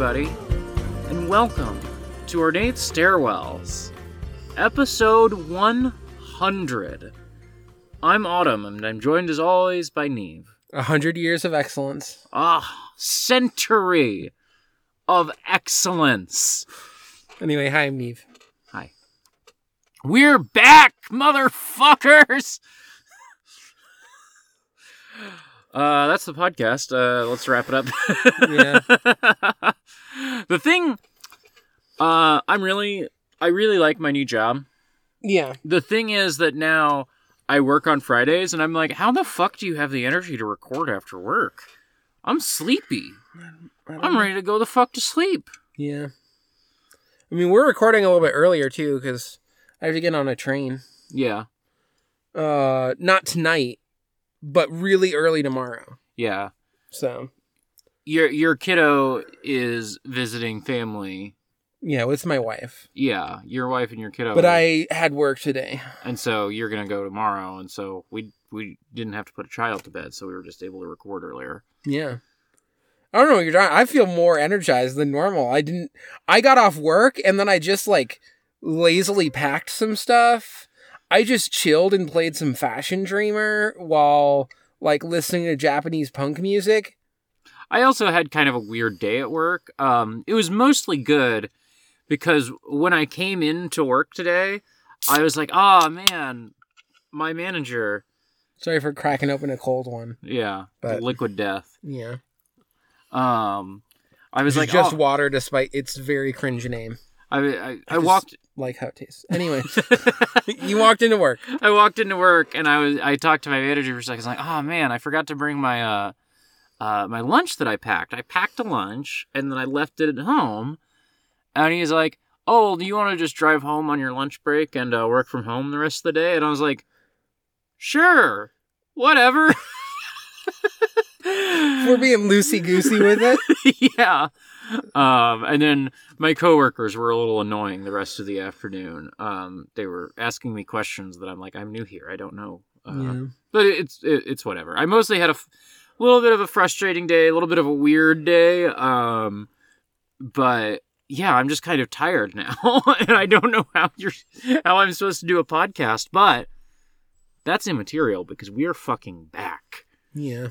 everybody, and welcome to Ornate Stairwells, episode 100. I'm Autumn, and I'm joined as always by Niamh. A hundred years of excellence. Ah, century of excellence. Anyway, hi, I'm Niamh. Hi. We're back, motherfuckers! Uh, that's the podcast. Uh, let's wrap it up. yeah. the thing uh i'm really i really like my new job. Yeah. The thing is that now i work on fridays and i'm like how the fuck do you have the energy to record after work? I'm sleepy. I'm ready to go the fuck to sleep. Yeah. I mean we're recording a little bit earlier too because i have to get on a train. Yeah. Uh not tonight but really early tomorrow. Yeah. So your your kiddo is visiting family. yeah, with my wife. Yeah, your wife and your kiddo. But I had work today. and so you're gonna go tomorrow, and so we we didn't have to put a child to bed, so we were just able to record earlier. Yeah. I don't know what you're talking. I feel more energized than normal. I didn't. I got off work and then I just like lazily packed some stuff. I just chilled and played some Fashion Dreamer while like listening to Japanese punk music. I also had kind of a weird day at work. Um, it was mostly good because when I came in to work today, I was like, "Oh man, my manager, Sorry for cracking open a cold one. yeah, But- liquid death." Yeah, Um, I was it's like, just "Oh," water, despite its very cringe name, I, I, I just- walked. like how it tastes. Anyway, you walked into work. I walked into work and I was I talked to my manager for a second. I was like, oh man, I forgot to bring my uh, uh my lunch that I packed. I packed a lunch and then I left it at home. And he's like, oh, do you want to just drive home on your lunch break and uh, work from home the rest of the day? And I was like, sure, whatever. We're being loosey goosey with it. yeah. Um, and then my coworkers were a little annoying the rest of the afternoon. Um, they were asking me questions that I'm like, I'm new here. I don't know. Uh, Yeah. But it's it, it's whatever. I mostly had a f- little bit of a frustrating day, a little bit of a weird day. Um, but yeah, I'm just kind of tired now, and I don't know how you're how I'm supposed to do a podcast. But that's immaterial because we are fucking back. Yeah.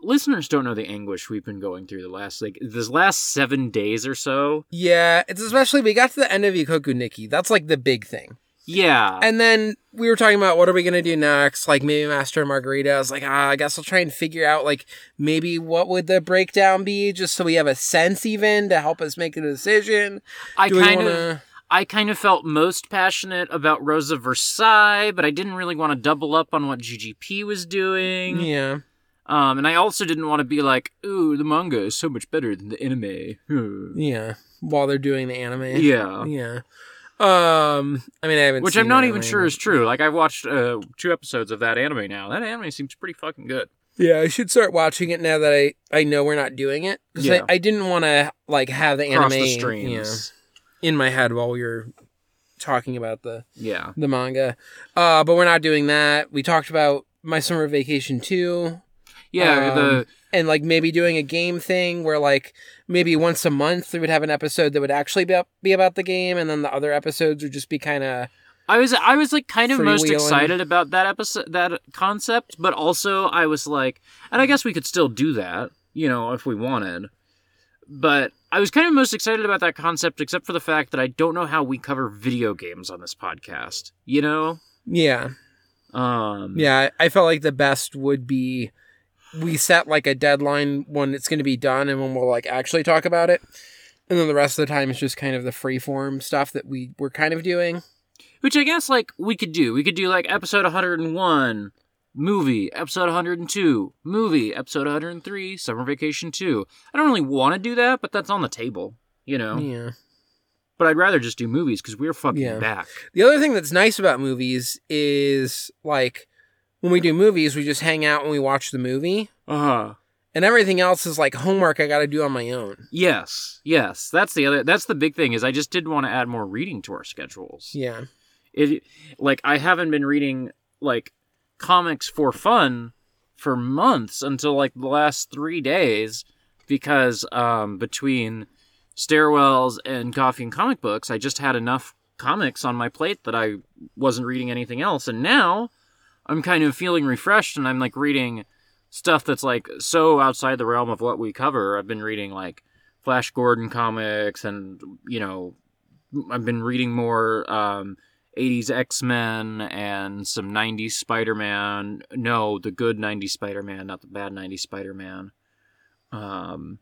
listeners don't know the anguish we've been going through the last like this last seven days or so. Yeah, it's especially we got to the end of Ikoku Nikki. That's like the big thing. Yeah, And then we were talking about what are we gonna do next? Like maybe Master and Margarita. I was like, ah, I guess I'll try and figure out like maybe what would the breakdown be, just so we have a sense even to help us make a decision. I Do kind of wanna- I kind of felt most passionate about Rosa Versailles, but I didn't really want to double up on what GGP was doing. Yeah. Um, and I also didn't want to be like, "Ooh, the manga is so much better than the anime." Yeah. While they're doing the anime. yeah. Yeah. Um. I mean, I haven't. Which I'm not even anime, sure is true. Like I've watched uh, two episodes of that anime now. That anime seems pretty fucking good. Yeah, I should start watching it now that I I know we're not doing it. 'Cause Yeah. I, I didn't want to like have the Cross anime the streams. yeah, in my head while we were talking about the Yeah. the manga. Uh, but we're not doing that. We talked about my summer vacation too, Yeah. Um, the and like maybe doing a game thing where like maybe once a month we would have an episode that would actually be, be about the game, and then the other episodes would just be kind of I was I was like kind of most excited about that episode that concept, but also I was like, and I guess we could still do that, you know, if we wanted. But I was kind of most excited about that concept, except for the fact that I don't know how we cover video games on this podcast. You know, yeah, um, yeah. I I felt like the best would be we set like a deadline when it's going to be done and when we'll like actually talk about it. And then the rest of the time is just kind of the free form stuff that we were kind of doing. Which I guess like we could do. We could do like episode 101 movie, episode 102 movie, episode 103 summer vacation 2. I don't really want to do that, but that's on the table, you know. Yeah. But I'd rather just do movies because we're fucking Yeah. back. The other thing that's nice about movies is like when we do movies, we just hang out and we watch the movie, Uh huh. and everything else is like homework I got to do on my own. Yes, yes. That's the other. That's the big thing is I just did want to add more reading to our schedules. Yeah. It like I haven't been reading like comics for fun for months until like the last three days because um between stairwells and coffee and comic books I just had enough comics on my plate that I wasn't reading anything else and now I'm kind of feeling refreshed and I'm like reading stuff that's like so outside the realm of what we cover. I've been reading like Flash Gordon comics and you know I've been reading more um 80s X-Men and some 90s Spider-Man. No, the good 90s Spider-Man, not the bad 90s Spider-Man. Um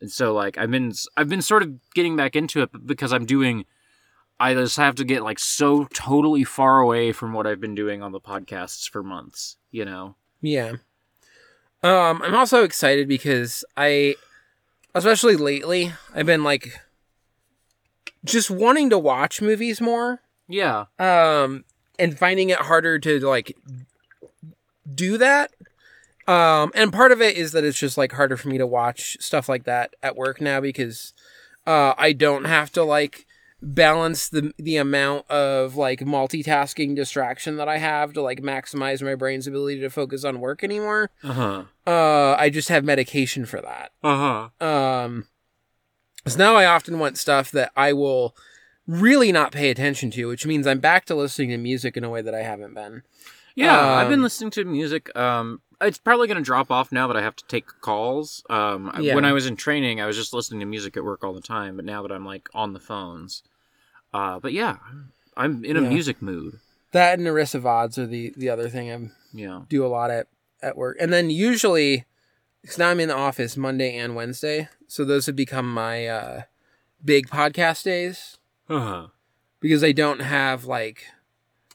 and so like I've been I've been sort of getting back into it because I'm doing I just have to get like so totally far away from what I've been doing on the podcasts for months, you know. Yeah. Um, I'm also excited because I, especially lately, I've been like just wanting to watch movies more. Yeah. Um, and finding it harder to like do that. Um, and part of it is that it's just like harder for me to watch stuff like that at work now because uh, I don't have to like balance the the amount of like multitasking distraction that I have to like maximize my brain's ability to focus on work anymore. Uh-huh. Uh, I just have medication for that. Uh-huh. Um, so now I often want stuff that I will really not pay attention to, which means I'm back to listening to music in a way that I haven't been. Yeah, I've been Um, listening to music. Um, it's probably going to drop off now that I have to take calls. Um, Yeah. when I was in training, I was just listening to music at work all the time. But now that I'm like on the phones, uh, but yeah, I'm, in a Yeah. music mood. That and Nerissa Vods are the the other thing I Yeah. do a lot at at work, and then usually, because now I'm in the office Monday and Wednesday, so those have become my uh, big podcast days Uh-huh. because I don't have like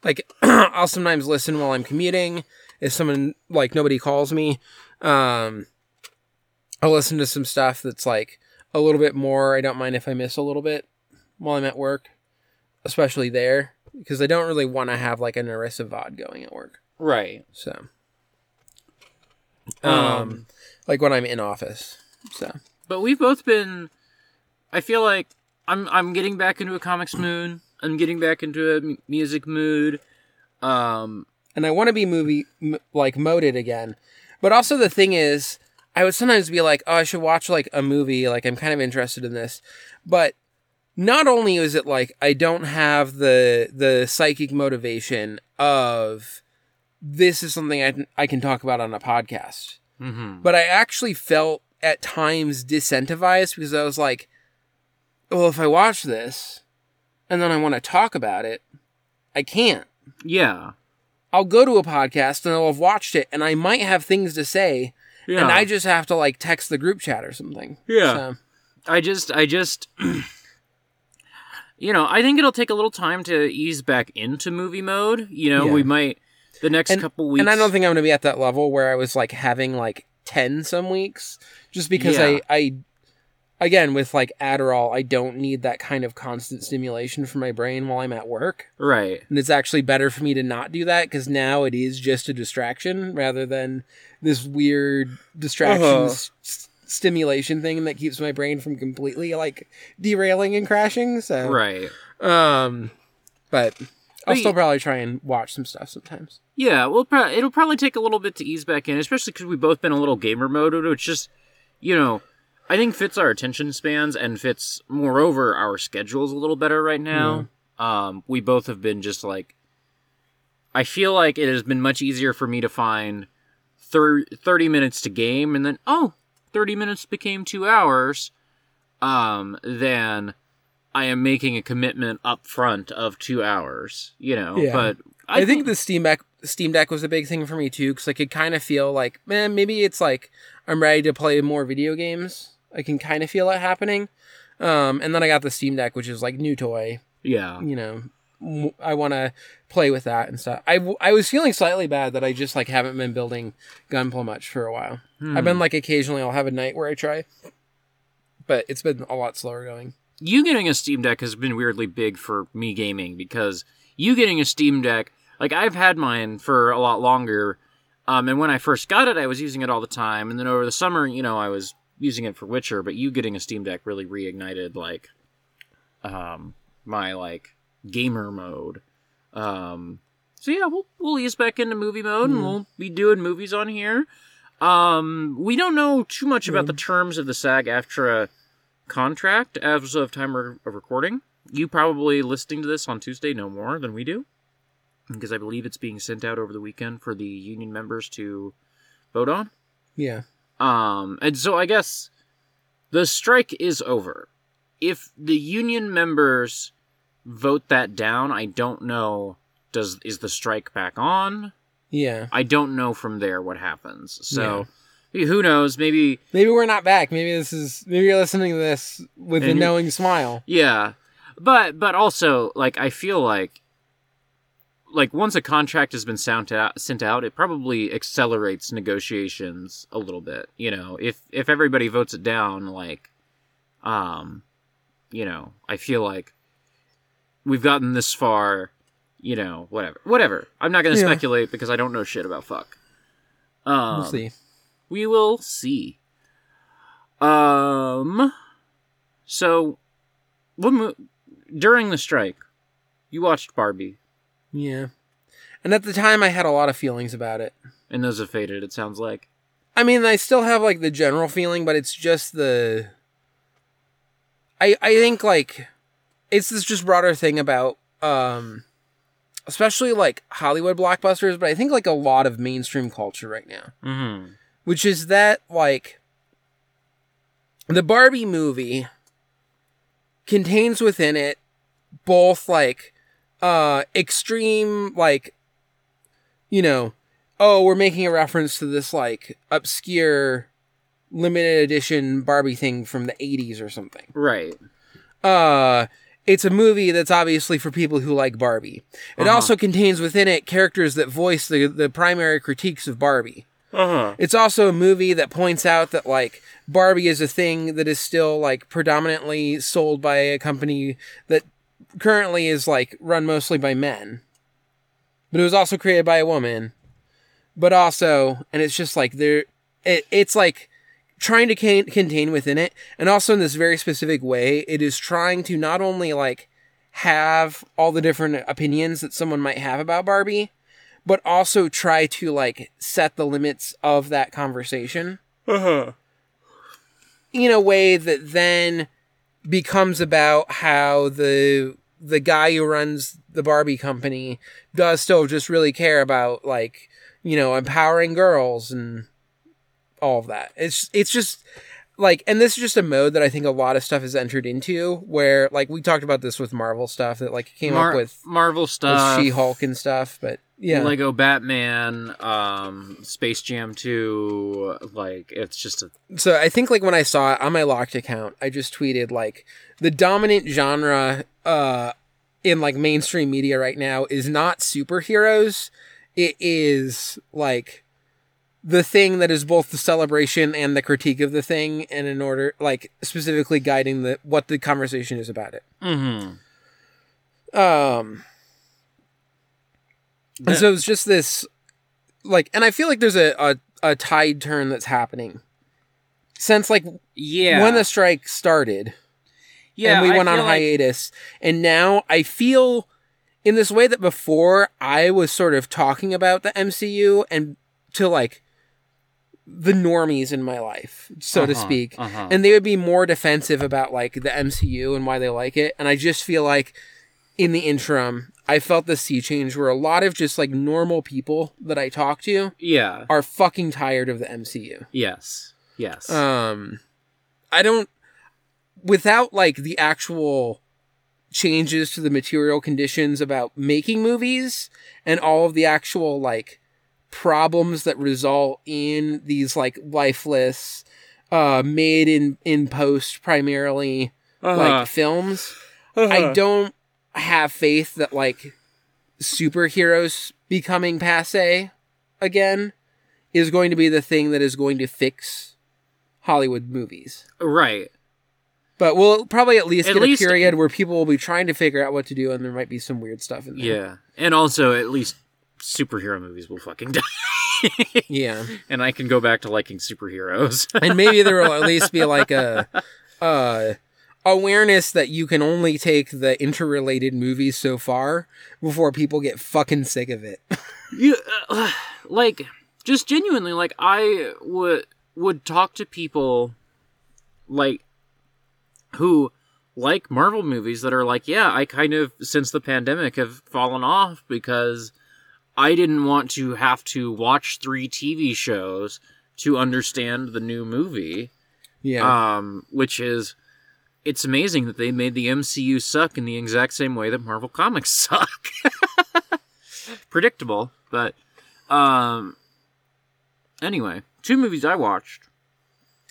like I'll sometimes listen while I'm commuting if someone like nobody calls me. Um I'll listen to some stuff that's like a little bit more. I don't mind if I miss a little bit while I'm at work, especially there because I don't really want to have like a Nerissa VOD going at work. Right. So um like when I'm in office. So But we've both been. I feel like I'm I'm getting back into a comics mood. I'm getting back into a m- music mood. Um. And I want to be movie m- like moded again. But also the thing is, I would sometimes be like, "Oh, I should watch like a movie. Like I'm kind of interested in this." But not only is it like I don't have the the psychic motivation of this is something I can, I can talk about on a podcast, mhm. but I actually felt at times disincentivized because I was like, "Well, if I watch this and then I want to talk about it, I can't." Yeah. I'll go to a podcast and I'll have watched it and I might have things to say Yeah. and I just have to like text the group chat or something. Yeah. So, I just, I just, you know, I think it'll take a little time to ease back into movie mode. You know, Yeah. we might the next and, couple weeks. and I don't think I'm going to be at that level where I was like having like 10 some weeks just because Yeah. I, I, again, with like Adderall, I don't need that kind of constant stimulation for my brain while I'm at work. right. And it's actually better for me to not do that because now it is just a distraction rather than this weird distraction Uh-huh. s- stimulation thing that keeps my brain from completely like derailing and crashing. So, Right. um, but I'll But still probably try and watch some stuff sometimes. Yeah, well, pro- it'll probably take a little bit to ease back in, especially because we've both been a little gamer mode, It's just, you know, I think fits our attention spans and fits, moreover, our schedules a little better right now. Um, we both have been just like, I feel like it has been much easier for me to find thir- 30 minutes to game and then, oh, 30 minutes became two hours, um, than I am making a commitment up front of two hours, you know, Yeah. but I, think, the Steam Deck Steam Deck was a big thing for me too because I could kind of feel like, man, maybe it's like I'm ready to play more video games. I can kind of feel it happening. Um, and then I got the Steam Deck, which is like new toy. yeah. You know, I want to play with that and stuff. I, w- I was feeling slightly bad that I just like haven't been building Gunpla much for a while. I've been like occasionally I'll have a night where I try, but it's been a lot slower going. you getting a Steam Deck has been weirdly big for me gaming because you getting a Steam Deck, like I've had mine for a lot longer. Um, and when I first got it, I was using it all the time. And then over the summer, you know, I was using it for Witcher. But you getting a Steam Deck really reignited like, um, my like gamer mode. Um, so yeah, we'll we'll ease back into movie mode, and we'll be doing movies on here. Um, we don't know too much about the terms of the SAG-AFTRA contract as of time of recording. You probably listening to this on Tuesday know more than we do, because I believe it's being sent out over the weekend for the union members to vote on. Yeah. Um, and so I guess the strike is over. If the union members vote that down, I don't know. Does is the strike back on? Yeah. I don't know from there what happens. So who knows? Maybe Maybe we're not back. Maybe this is maybe you're listening to this with a knowing smile. Yeah. but but also like I feel like like once a contract has been sent out, sent out, it probably accelerates negotiations a little bit. You know, if if everybody votes it down, like, um, you know, I feel like we've gotten this far. You know, whatever, whatever. I'm not going to Yeah. speculate because I don't know shit about fuck. Um, We'll see. we will see. Um. So, mo- during the strike, you watched Barbie, Yeah. And at the time, I had a lot of feelings about it. and those have faded. It sounds like. I mean, I still have like the general feeling, but it's just the. I I think like, it's this just broader thing about um, especially like Hollywood blockbusters, but I think like a lot of mainstream culture right now, Mm-hmm. which is that like. The Barbie movie contains within it both like uh extreme like you know oh we're making a reference to this like obscure limited edition barbie thing from the 80s or something Right. uh it's a movie that's obviously for people who like barbie it Uh-huh. also contains within it characters that voice the, the primary critiques of barbie Uh huh. it's also a movie that points out that like Barbie is a thing that is still like predominantly sold by a company that currently is like run mostly by men. But it was also created by a woman. But also, and it's just like there it, it's like trying to can- contain within it and also in this very specific way it is trying to not only like have all the different opinions that someone might have about Barbie but also try to like set the limits of that conversation Uh huh. in a way that then becomes about how the the guy who runs the Barbie company does still just really care about like you know empowering girls and all of that. It's it's just like and this is just a mode that I think a lot of stuff has entered into where like we talked about this with Marvel stuff that like came Mar- up with, Marvel with stuff. She-Hulk and stuff, but yeah. Lego Batman, um, Space Jam 2, like it's just a So I think like when I saw it on my locked account, I just tweeted like the dominant genre uh in like mainstream media right now is not superheroes. It is like the thing that is both the celebration and the critique of the thing and in order like specifically guiding the what the conversation is about it. mm-hmm. Um and so it's just this like and I feel like there's a, a, a tide turn that's happening. Since like yeah. when the strike started yeah, and we I went on feel like- hiatus and now i feel in this way that before i was sort of talking about the mcu and to like the normies in my life so to Uh-huh, speak uh-huh. and they would be more defensive about like the mcu and why they like it and i just feel like in the interim i felt the sea change where a lot of just like normal people that i talk to yeah. are fucking tired of the mcu Yes. Yes. um i don't without like the actual changes to the material conditions about making movies and all of the actual like problems that result in these like lifeless uh made in in post primarily Uh-huh. like films i don't have faith that like superheroes becoming passe again is going to be the thing that is going to fix Hollywood movies. right. But we'll probably at least At get least- a period where people will be trying to figure out what to do and there might be some weird stuff in there. Yeah. And also, at least superhero movies will fucking die. Yeah. and I can go back to liking superheroes. And maybe there will at least be like a uh awareness that you can only take the interrelated movies so far before people get fucking sick of it. you, uh, like, just genuinely, like, I would would talk to people, like, who like Marvel movies that are like, yeah, I kind of since the pandemic have fallen off because I didn't want to have to watch three TV shows to understand the new movie. Yeah. Um, which is it's amazing that they made the MCU suck in the exact same way that Marvel Comics suck. Predictable, but um anyway, two movies I watched.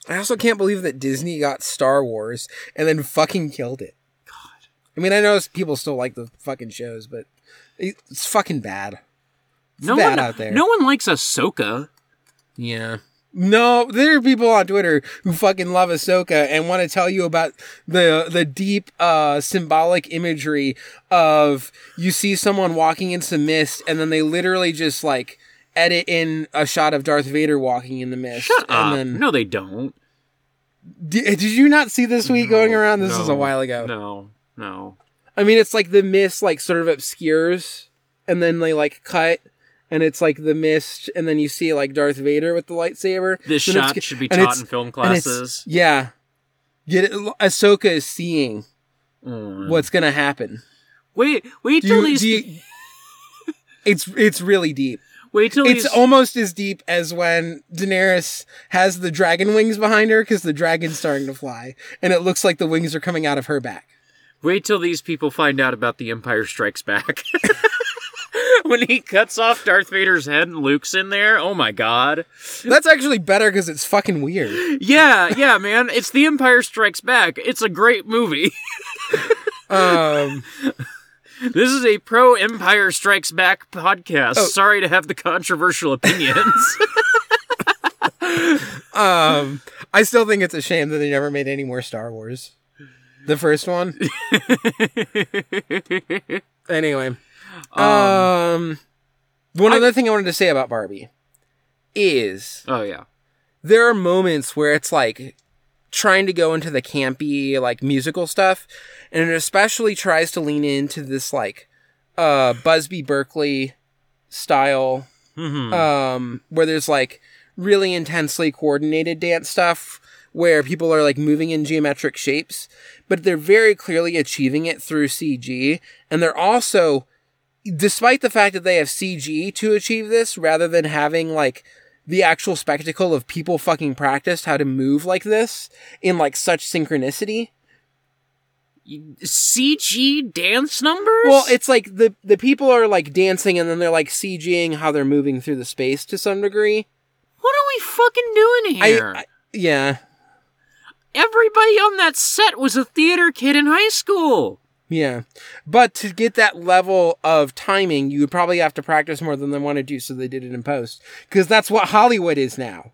I also can't believe that Disney got Star Wars and then fucking killed it. God. I mean, I know people still like the fucking shows, but it's fucking bad. It's no bad one out there. No one likes Ahsoka. Yeah. No, there are people on Twitter who fucking love Ahsoka and want to tell you about the the deep uh symbolic imagery of you see someone walking in some mist and then they literally just like edit in a shot of Darth Vader walking in the mist. Shut and up. then No, they don't. D- did you not see this week going around? This is a while ago. No, no. I mean, it's like the mist like sort of obscures, and then they like cut, and it's like the mist, and then you see like Darth Vader with the lightsaber. This Then shot should be taught in film classes. Yeah, get it. Ahsoka is seeing Mm. what's gonna happen. Wait, wait Do till you, these. you- it's it's really deep. wait till It's these. almost as deep as when Daenerys has the dragon wings behind her because the dragon's starting to fly, and it looks like the wings are coming out of her back. Wait till these people find out about the Empire Strikes Back. when he cuts off Darth Vader's head and Luke's in there, oh my god. That's actually better because it's fucking weird. Yeah, yeah, man. It's the Empire Strikes Back. It's a great movie. Um. This is a pro Empire Strikes Back podcast. Oh. Sorry to have the controversial opinions. Um, I still think it's a shame that they never made any more Star Wars. The first one. anyway, um, one I- other thing I wanted to say about Barbie is oh yeah. there are moments where it's like trying to go into the campy like musical stuff, and it especially tries to lean into this like uh Busby Berkeley style Mhm. um, where there's like really intensely coordinated dance stuff where people are like moving in geometric shapes, but they're very clearly achieving it through CG. And they're also, despite the fact that they have CG to achieve this rather than having like the actual spectacle of people fucking practiced how to move like this in like such synchronicity. CG dance numbers? Well, it's like the the people are like dancing and then they're like CGing how they're moving through the space to some degree. what are we fucking doing I, here? I yeah. Everybody on that set was a theater kid in high school. Yeah. But to get that level of timing, you would probably have to practice more than they want to do, so they did it in post. Because that's what Hollywood is now.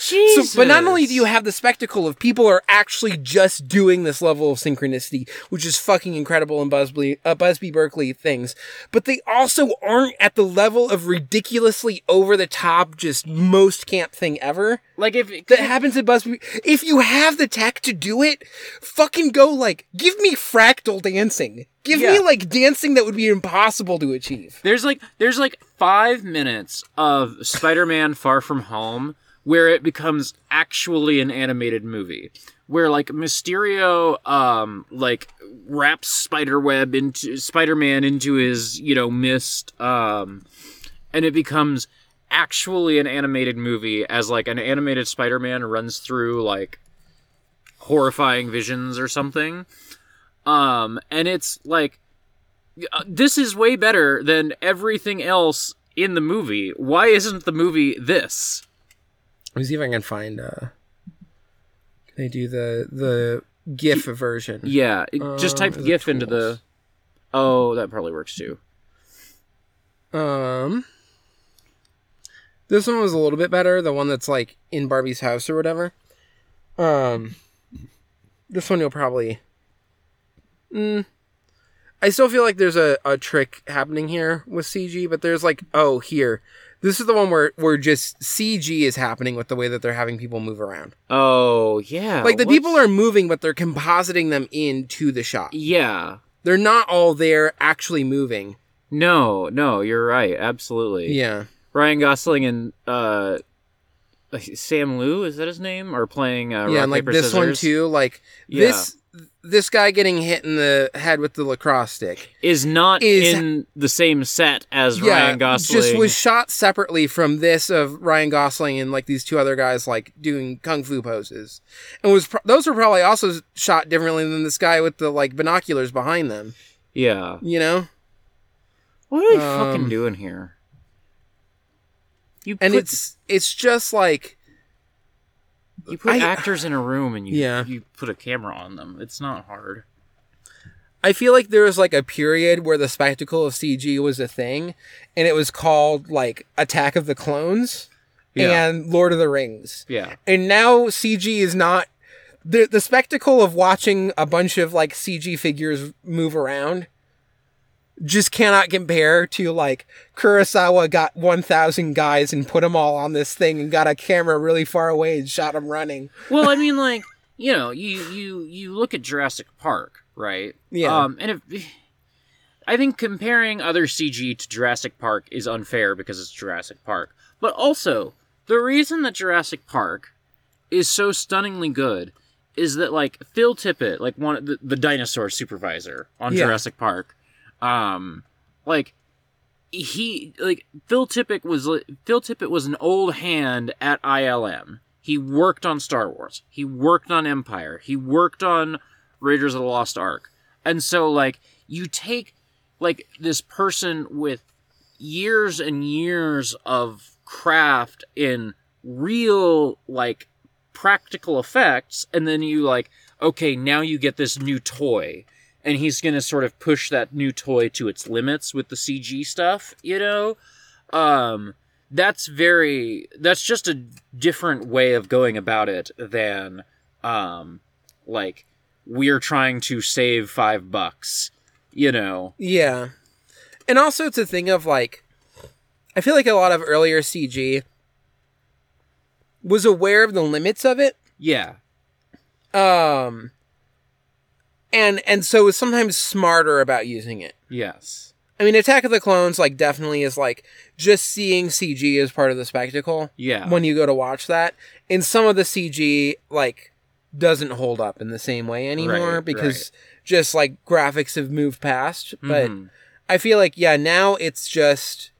Jesus. So, but not only do you have the spectacle of people are actually just doing this level of synchronicity, which is fucking incredible in Busby, uh, Busby Berkeley things, but they also aren't at the level of ridiculously over the top, just most camp thing ever like if that happens at Busby. If you have the tech to do it, fucking go like, give me fractal dancing. Give me like dancing that would be impossible to achieve. There's like there's like five minutes of Spider-Man Far From Home where it becomes actually an animated movie. Where like Mysterio um like wraps Spiderweb into Spider-Man into his, you know, mist um and it becomes actually an animated movie as like an animated Spider-Man runs through like horrifying visions or something. Um and it's like uh, this is way better than everything else in the movie. Why isn't the movie this? Let me see if I can find. uh Can they do the the GIF version? Yeah, it- just Um, type it GIF into the. Oh, that probably works too. Um, this one was a little bit better. The one that's like in Barbie's house or whatever. Um, this one you'll probably. Mm, I still feel like there's a, a trick happening here with CG, but there's like oh here, this is the one where where just CG is happening with the way that they're having people move around. Oh yeah, Like the what's- people are moving, but they're compositing them into the shot. Yeah, They're not all there actually moving. no, no, you're right. Absolutely. Yeah. Ryan Gosling and uh, Simu Liu is that his name? Are playing uh, yeah, rock, and like paper, this one too. Like Yeah. this this guy getting hit in the head with the lacrosse stick. is not is- in the same set as yeah, Ryan Gosling. just was shot separately from this of Ryan Gosling and like these two other guys like doing kung fu poses, and was pro- those were probably also shot differently than this guy with the like binoculars behind them. yeah. You know, What are they Um, fucking doing here? You and put, it's it's just like you put I- actors in a room and you Yeah. you put a camera on them. It's not hard. I feel like there was like a period where the spectacle of CG was a thing, and it was called like Attack of the Clones Yeah. and Lord of the Rings. Yeah. And now CG is not the the spectacle of watching a bunch of like CG figures move around just cannot compare to like Kurosawa got 1000 guys and put them all on this thing and got a camera really far away and shot them running. Well, I mean, like you know, you you you look at Jurassic Park, right? Yeah. Um, and if I think comparing other CG to Jurassic Park is unfair because it's Jurassic Park, but also the reason that Jurassic Park is so stunningly good is that like Phil Tippett, like one the, the dinosaur supervisor on Yeah. Jurassic Park, um, like he like Phil Tippett was Phil Tippett was an old hand at ILM. He worked on Star Wars. He worked on Empire. He worked on Raiders of the Lost Ark. And so like you take like this person with years and years of craft in real like practical effects and then you like okay now you get this new toy and he's going to sort of push that new toy to its limits with the CG stuff you know um that's very that's just a different way of going about it than um like we're trying to save 5 bucks you know Yeah. And also it's a thing of like I feel like a lot of earlier CG was aware of the limits of it. yeah Um and and so was sometimes smarter about using it. yes I mean Attack of the Clones like definitely is like just seeing CG as part of the spectacle yeah when you go to watch that. And some of the CG like doesn't hold up in the same way anymore Right, because just like graphics have moved past. But Mhm. I feel like yeah, now it's just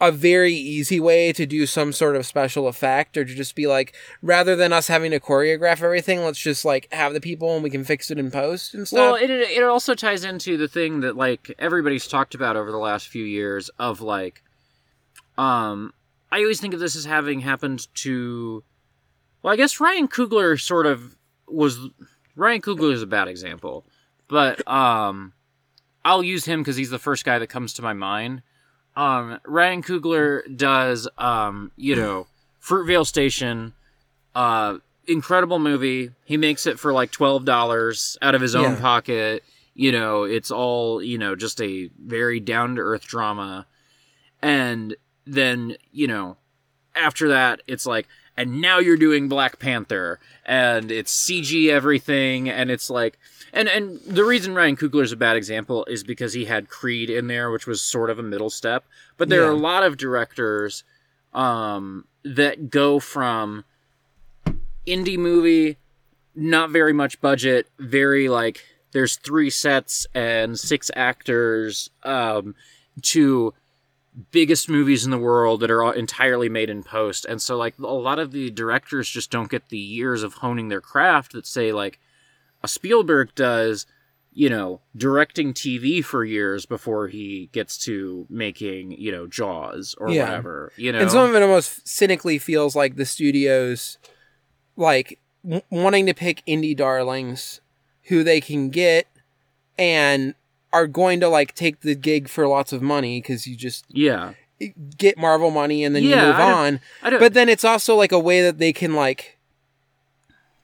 a very easy way to do some sort of special effect or to just be like rather than us having to choreograph everything, let's just like have the people and we can fix it in post and stuff. Well, it it also ties into the thing that like everybody's talked about over the last few years of like, um, I always think of this as having happened to, well, I guess Ryan Coogler sort of was Ryan Coogler is a bad example, but um, I'll use him because he's the first guy that comes to my mind. Um, Ryan Coogler does um, you know, Fruitvale Station, uh, incredible movie. He makes it for like twelve dollars out of his own Yeah. pocket. You know, it's all you know, just a very down to earth drama. And then you know, after that, it's like, and now you're doing Black Panther, and it's CG everything, and it's like, and and the reason Ryan Coogler is a bad example is because he had Creed in there, which was sort of a middle step. But there are a lot of directors um, that go from indie movie, not very much budget, very like there's three sets and six actors, um, to biggest movies in the world that are all entirely made in post. And so like a lot of the directors just don't get the years of honing their craft that say like Spielberg does, you know, directing TV for years before he gets to making, you know, Jaws or Yeah. whatever, you know. And some of it almost cynically feels like the studios, like w- wanting to pick indie darlings who they can get and are going to like take the gig for lots of money because you just yeah. get Marvel money and then Yeah, you move I on. I But then it's also like a way that they can like,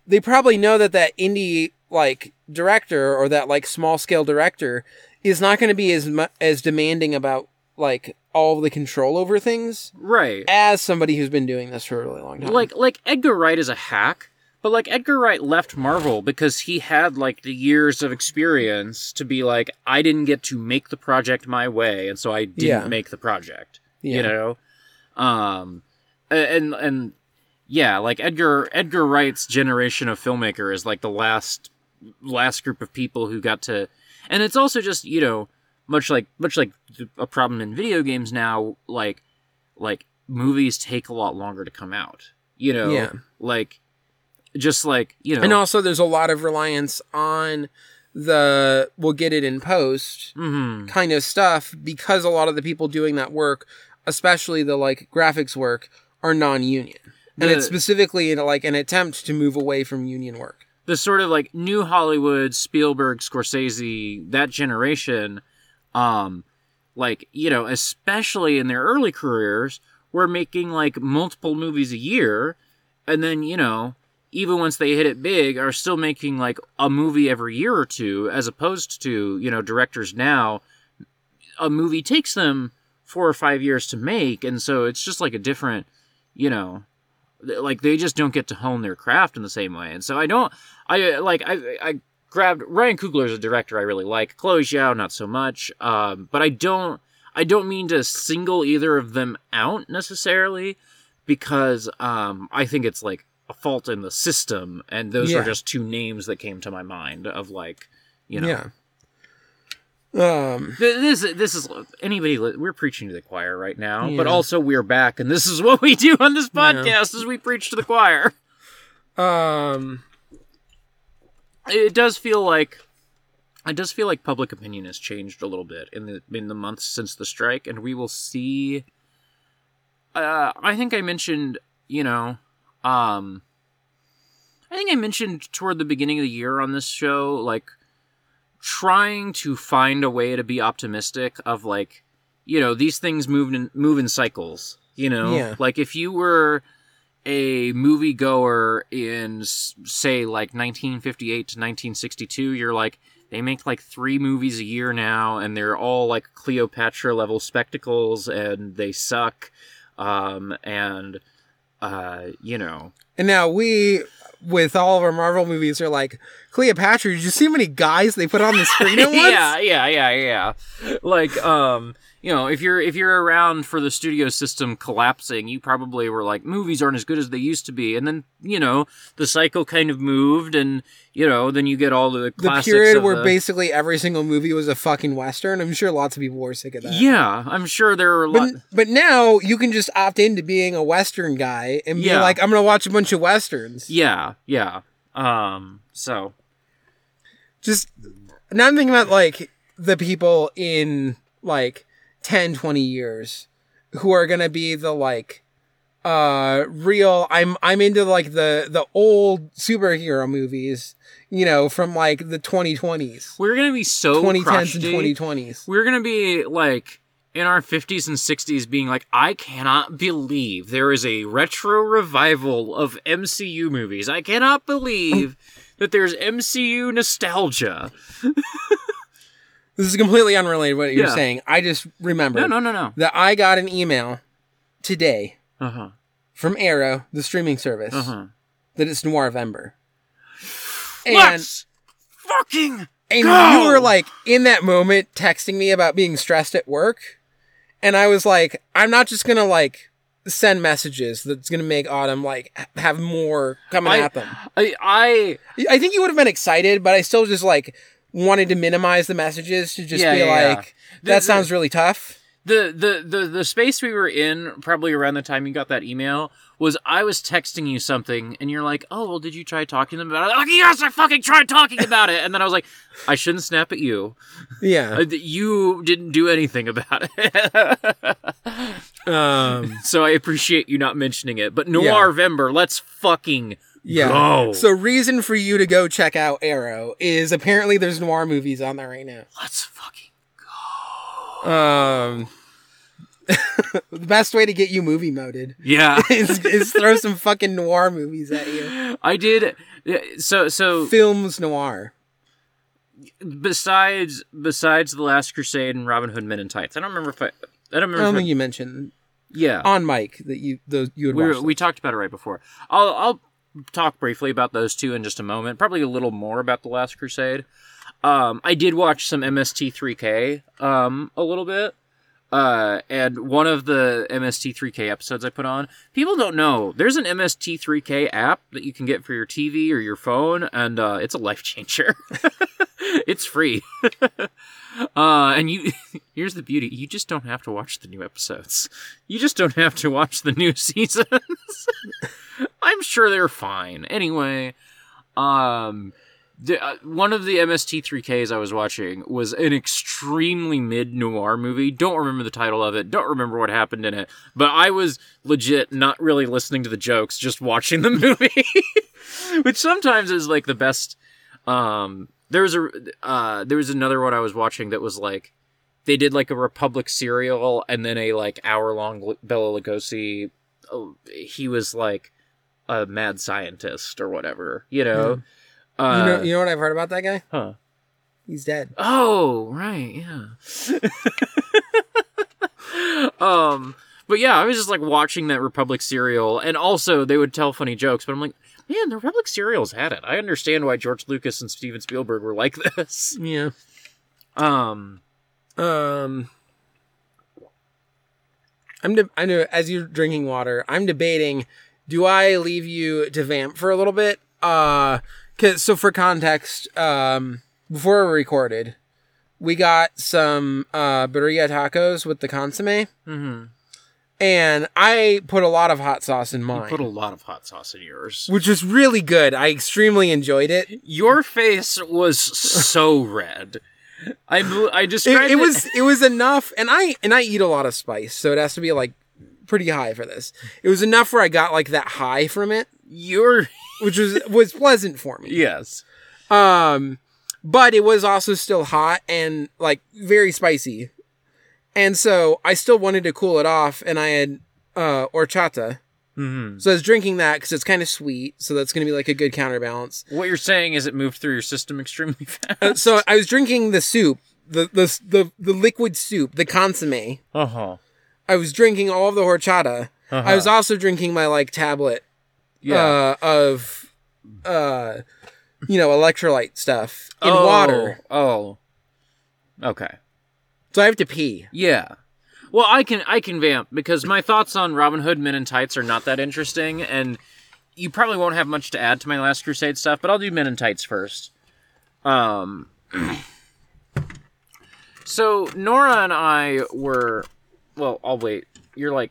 they probably know that that indie like director or that like small scale director is not going to be as mu- as demanding about like all the control over things right. as somebody who's been doing this for a really long time. like like Edgar Wright is a hack, but like Edgar Wright left Marvel because he had like the years of experience to be like I didn't get to make the project my way and so I didn't Yeah. make the project. Yeah. You know? Um and and yeah, like Edgar Edgar Wright's generation of filmmaker is like the last last group of people who got to and it's also just, you know, much like much like a problem in video games now like like movies take a lot longer to come out. You know, Yeah. like just like you know, and also there's a lot of reliance on the we'll get it in post Mhm. kind of stuff because a lot of the people doing that work, especially the like graphics work, are non-union. And The- it's specifically in like an attempt to move away from union work. The sort of like new Hollywood, Spielberg, Scorsese, that generation, um, like you know, especially in their early careers, were making like multiple movies a year, and then you know, even once they hit it big, are still making like a movie every year or two, as opposed to you know directors now, a movie takes them four or five years to make, and so it's just like a different, you know, like they just don't get to hone their craft in the same way. And so I don't, I like I I grabbed Ryan Coogler as a director I really like, Chloe Zhao not so much, um, but I don't I don't mean to single either of them out necessarily because um, I think it's like a fault in the system, and those Yeah. are just two names that came to my mind of like you know. Yeah. Um. Th- This this is anybody. We're preaching to the choir right now, but also we're back, and this is what we do on this podcast: is we preach to the choir. Um. It does feel like it does feel like public opinion has changed a little bit in the in the months since the strike, and we will see. Uh, I think I mentioned, you know, um, I think I mentioned toward the beginning of the year on this show, like trying to find a way to be optimistic of like, you know, these things move in move in cycles. You know, Yeah. like if you were a moviegoer in say like 1958 to 1962 you're like they make like three movies a year now and they're all like cleopatra level spectacles and they suck um and uh you know And now we, with all of our Marvel movies, are like Cleopatra. Did you see how many guys they put on the screen at once? yeah yeah yeah yeah like um you know if you're if you're around for the studio system collapsing you probably were like movies aren't as good as they used to be and then you know the cycle kind of moved and you know then you get all the The period where the- basically every single movie was a fucking western. I'm sure lots of people were sick of that. yeah i'm sure there are a lot But, but now you can just opt into being a western guy and be Yeah. like, I'm gonna watch a bunch of westerns. yeah yeah um so Just now I'm thinking about like the people in like 10, 20 years who are gonna be the like uh real I'm I'm into like the the old superhero movies, you know, from like the 2020s. we're gonna be so 2010s and 2020s. we're gonna be like in our 50s and 60s being like i cannot believe there is a retro revival of mcu movies i cannot believe that there's mcu nostalgia This is completely unrelated to what you're Yeah. saying. I just remember. no no no no that I got an email today uh-huh from Arrow, the streaming service, uh-huh that it's Noirvember. And let's fucking and go! you were like in that moment texting me about being stressed at work, and I was like, I'm not just gonna like send messages that's gonna make Autumn like have more coming I- at them. i i I think you would have been excited, but I still just like wanted to minimize the messages to just Yeah, be yeah, yeah. like, that the- sounds really tough. the, the the the space we were in probably around the time you got that email was I was texting you something and you're like, "Oh, well, did you try talking to them about it?" Like, "Yes, I fucking tried talking about it." And then I was like, "I shouldn't snap at you. Yeah. Uh, You didn't do anything about it." Um. so I appreciate you not mentioning it. But Noirvember, let's fucking Yeah. go. So reason for you to go check out Arrow is apparently there's noir movies on there right now. let's fucking go. Um, the best way to get you movie moded yeah. is, is throw some fucking noir movies at you. I did. So so Films noir. besides besides the Last Crusade and Robin Hood Men in Tights, I don't remember if I. I don't remember. I don't if think I, you mentioned yeah. on mic that you those you had we, were, we talked about it right before. I'll I'll talk briefly about those two in just a moment. Probably a little more about the Last Crusade. Um, I did watch some MST3K um a little bit. Uh, and one of the MST3K episodes I put on, people don't know there's an MST3K app that you can get for your TV or your phone, and uh, it's a life changer. it's free. uh, and you, here's the beauty: you just don't have to watch the new episodes. You just don't have to watch the new seasons. I'm sure they're fine. Anyway, um, the, uh, one of the MST3Ks I was watching was an extremely mid noir movie. Don't remember the title of it. Don't remember what happened in it. But I was legit not really listening to the jokes, just watching the movie, which sometimes is like the best. Um, there was a uh, there was another one I was watching that was like they did like a Republic serial and then a like hour long Bela Lugosi. oh, He was like a mad scientist or whatever, you know. Uh, you know, you know what I've heard about that guy? huh. He's dead. Oh, right, yeah. um, but yeah, I was just like watching that Republic serial, and also they would tell funny jokes, but I'm like, man, the Republic serials had it. I understand why George Lucas and Steven Spielberg were like this. Yeah. Um, Um. I'm. De- I know. As you're drinking water, I'm debating. Do I leave you to vamp for a little bit? Uh, cause so for context, um, before we recorded, we got some uh birria tacos with the consomme, mhm. And I put a lot of hot sauce in mine, put a lot of hot sauce in yours. which was really good. I extremely enjoyed it. Your face was so red. I I It, described it was it was enough, and I and I eat a lot of spice, so it has to be like pretty high for this. It was enough where I got like that high from it, your which was was pleasant for me. yes. Um, but it was also still hot and like very spicy, and so I still wanted to cool it off, and I had uh horchata, hmm so I was drinking that because it's kind of sweet, so that's gonna be like a good counterbalance. What you're saying is it moved through your system extremely fast. Uh, so I was drinking the soup, the the the the liquid soup, the consomme. Uh huh. I was drinking all of the horchata. Uh-huh. I was also drinking my like tablet yeah. uh, of uh you know electrolyte stuff in Oh, water. Oh. Okay. So I have to pee. Yeah. Well, I can I can vamp because my thoughts on Robin Hood Men in Tights are not that interesting, and you probably won't have much to add to my Last Crusade stuff. But I'll do Men in Tights first. Um. So Nora and I were, well, I'll wait. You're like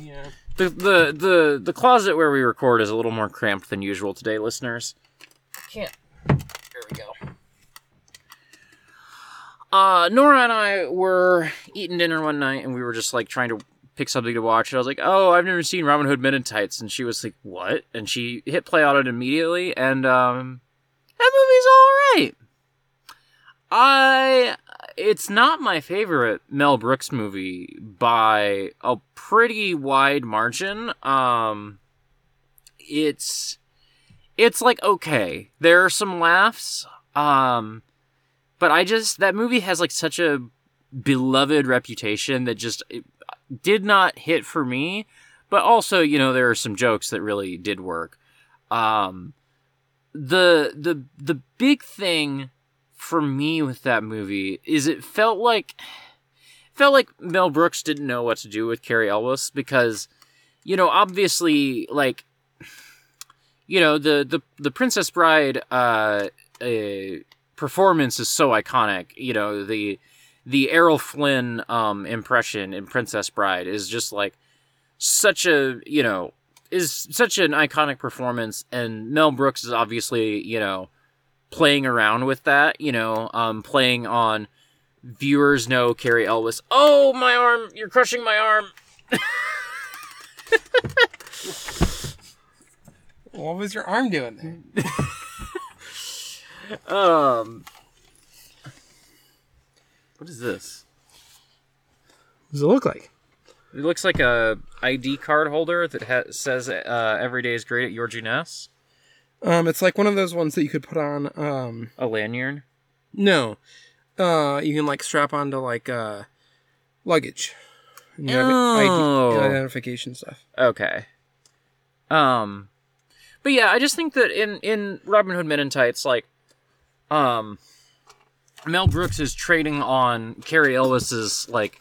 Yeah. the the the the closet where we record is a little more cramped than usual today, listeners. Can't. There we go. Uh, Nora and I were eating dinner one night, and we were just like trying to pick something to watch. And I was like, "Oh, I've never seen Robin Hood Men in Tights," and she was like, "What?" And she hit play on it immediately, and um, that movie's all right. I it's not my favorite Mel Brooks movie by a pretty wide margin. Um it's it's like okay. There are some laughs. Um but I just that movie has like such a beloved reputation that just did not hit for me. But also, you know, there are some jokes that really did work. Um the the the big thing for me with that movie is it felt like felt like Mel Brooks didn't know what to do with Cary Elwes because you know obviously like you know the the the Princess Bride uh, uh performance is so iconic you know the the Errol Flynn um impression in Princess Bride is just like such a you know is such an iconic performance and Mel Brooks is obviously you know playing around with that, you know, um, playing on viewers know Cary Elwes. Oh, my arm! You're crushing my arm. What was your arm doing there? Um, what is this? What does it look like? It looks like a ID card holder that ha- says uh, "Every day is great" at your Ness. Um, it's like one of those ones that you could put on. Um, A lanyard. no, uh, you can like strap onto like uh, luggage. And Oh. ID, identification stuff. Okay. Um, but yeah, I just think that in in Robin Hood Men in Tights, like, um, Mel Brooks is trading on Cary Elwes's like,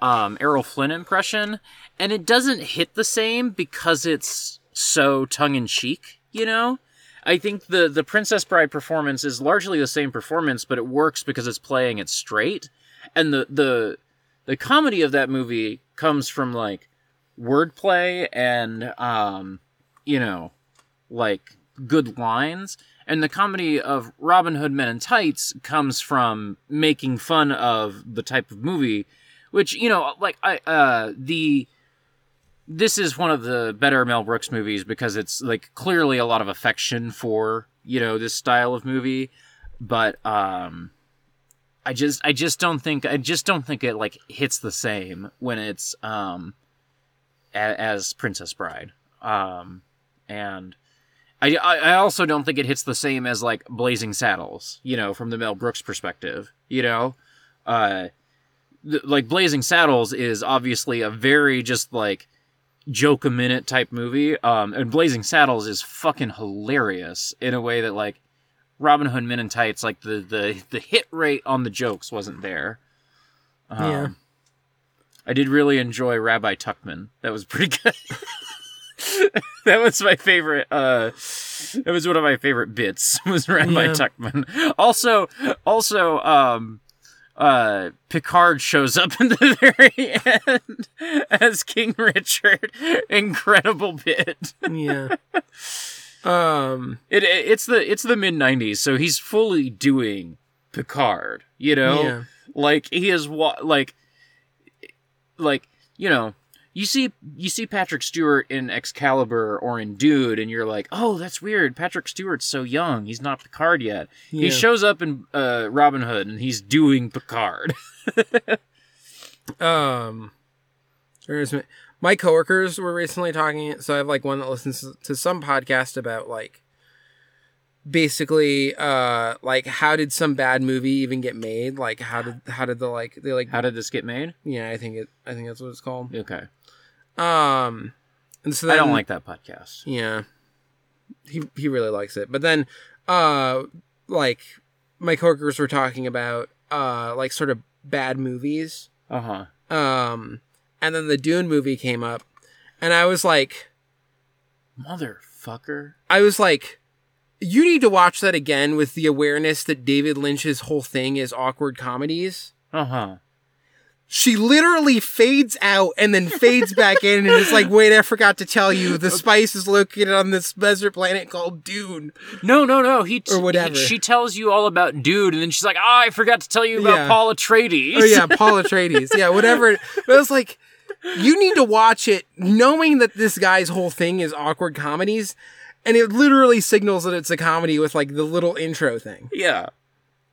um, Errol Flynn impression, and it doesn't hit the same because it's so tongue in cheek. You know, I think the the Princess Bride performance is largely the same performance, but it works because it's playing it straight, and the the the comedy of that movie comes from like wordplay and um you know like good lines and the comedy of Robin Hood Men in Tights comes from making fun of the type of movie, which you know, like I uh the this is one of the better Mel Brooks movies because it's like clearly a lot of affection for you know this style of movie, but um. I just I just don't think I just don't think it like hits the same when it's um a, as Princess Bride. Um and I, I I also don't think it hits the same as like Blazing Saddles, you know, from the Mel Brooks perspective, you know? Uh th- like Blazing Saddles is obviously a very just like joke a minute type movie. Um and Blazing Saddles is fucking hilarious in a way that like Robin Hood Men in Tights, like the the the hit rate on the jokes wasn't there. Um, Yeah. I did really enjoy Rabbi Tuckman. That was pretty good. that was my favorite. Uh, that was one of my favorite bits. Was Rabbi Yeah. Tuckman. Also, also, um, uh, Picard shows up in the very end as King Richard. Incredible bit. yeah. Um. It, it it's the it's the mid '90s, so he's fully doing Picard. You know, Yeah. like he is what like like you know you see you see Patrick Stewart in Excalibur or in Dune, and you're like, oh, that's weird. Patrick Stewart's so young; he's not Picard yet. Yeah. He shows up in uh, Robin Hood, and he's doing Picard. um there's my, my coworkers were recently talking so i have like one that listens to some podcast about like basically uh like how did some bad movie even get made like how did how did the like they like How did this get made? yeah i think it i think that's what it's called Okay, um and so I don't like that podcast. yeah he he really likes it but then uh like my coworkers were talking about uh like sort of bad movies Uh huh. um and then the dune movie came up and i was like Motherfucker. i was like you need to watch that again with the awareness that david lynch's whole thing is awkward comedies Uh huh. She literally fades out and then fades back in and it's like wait i forgot to tell you the spice is located on this desert planet called dune No, no, no. He t- Or whatever. he- she tells you all about Dune, and then she's like, "Oh, I forgot to tell you about Yeah. Paul oh, Atreides." oh yeah paul atreides yeah whatever but i was like you need to watch it knowing that this guy's whole thing is awkward comedies and it literally signals that it's a comedy with like the little intro thing yeah.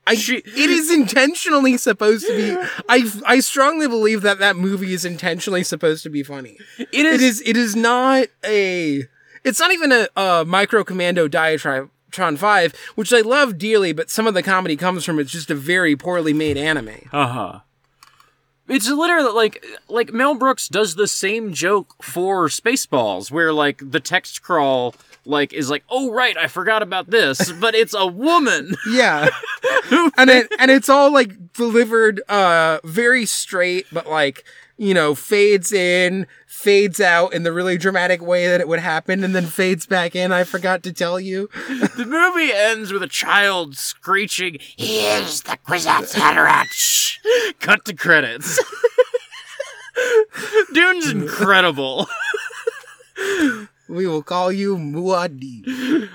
I, She- it is intentionally supposed to be I I strongly believe that that movie is intentionally supposed to be funny. It It is. is it is not a it's not even a, a micro commando diatron 5 which I love dearly but some of the comedy comes from it's just a very poorly made anime. Uh huh. It's literally like like Mel Brooks does the same joke for Spaceballs, where like the text crawl like is like, "Oh right, I forgot about this," but it's a woman. Yeah. and it and it's all like delivered uh very straight but like you know fades in fades out in the really dramatic way that it would happen and then fades back in i forgot to tell you the movie ends with a child screeching, "He is the Kwisatz Haderach!" Cut to credits. Dune's incredible. We will call you muad'Dib.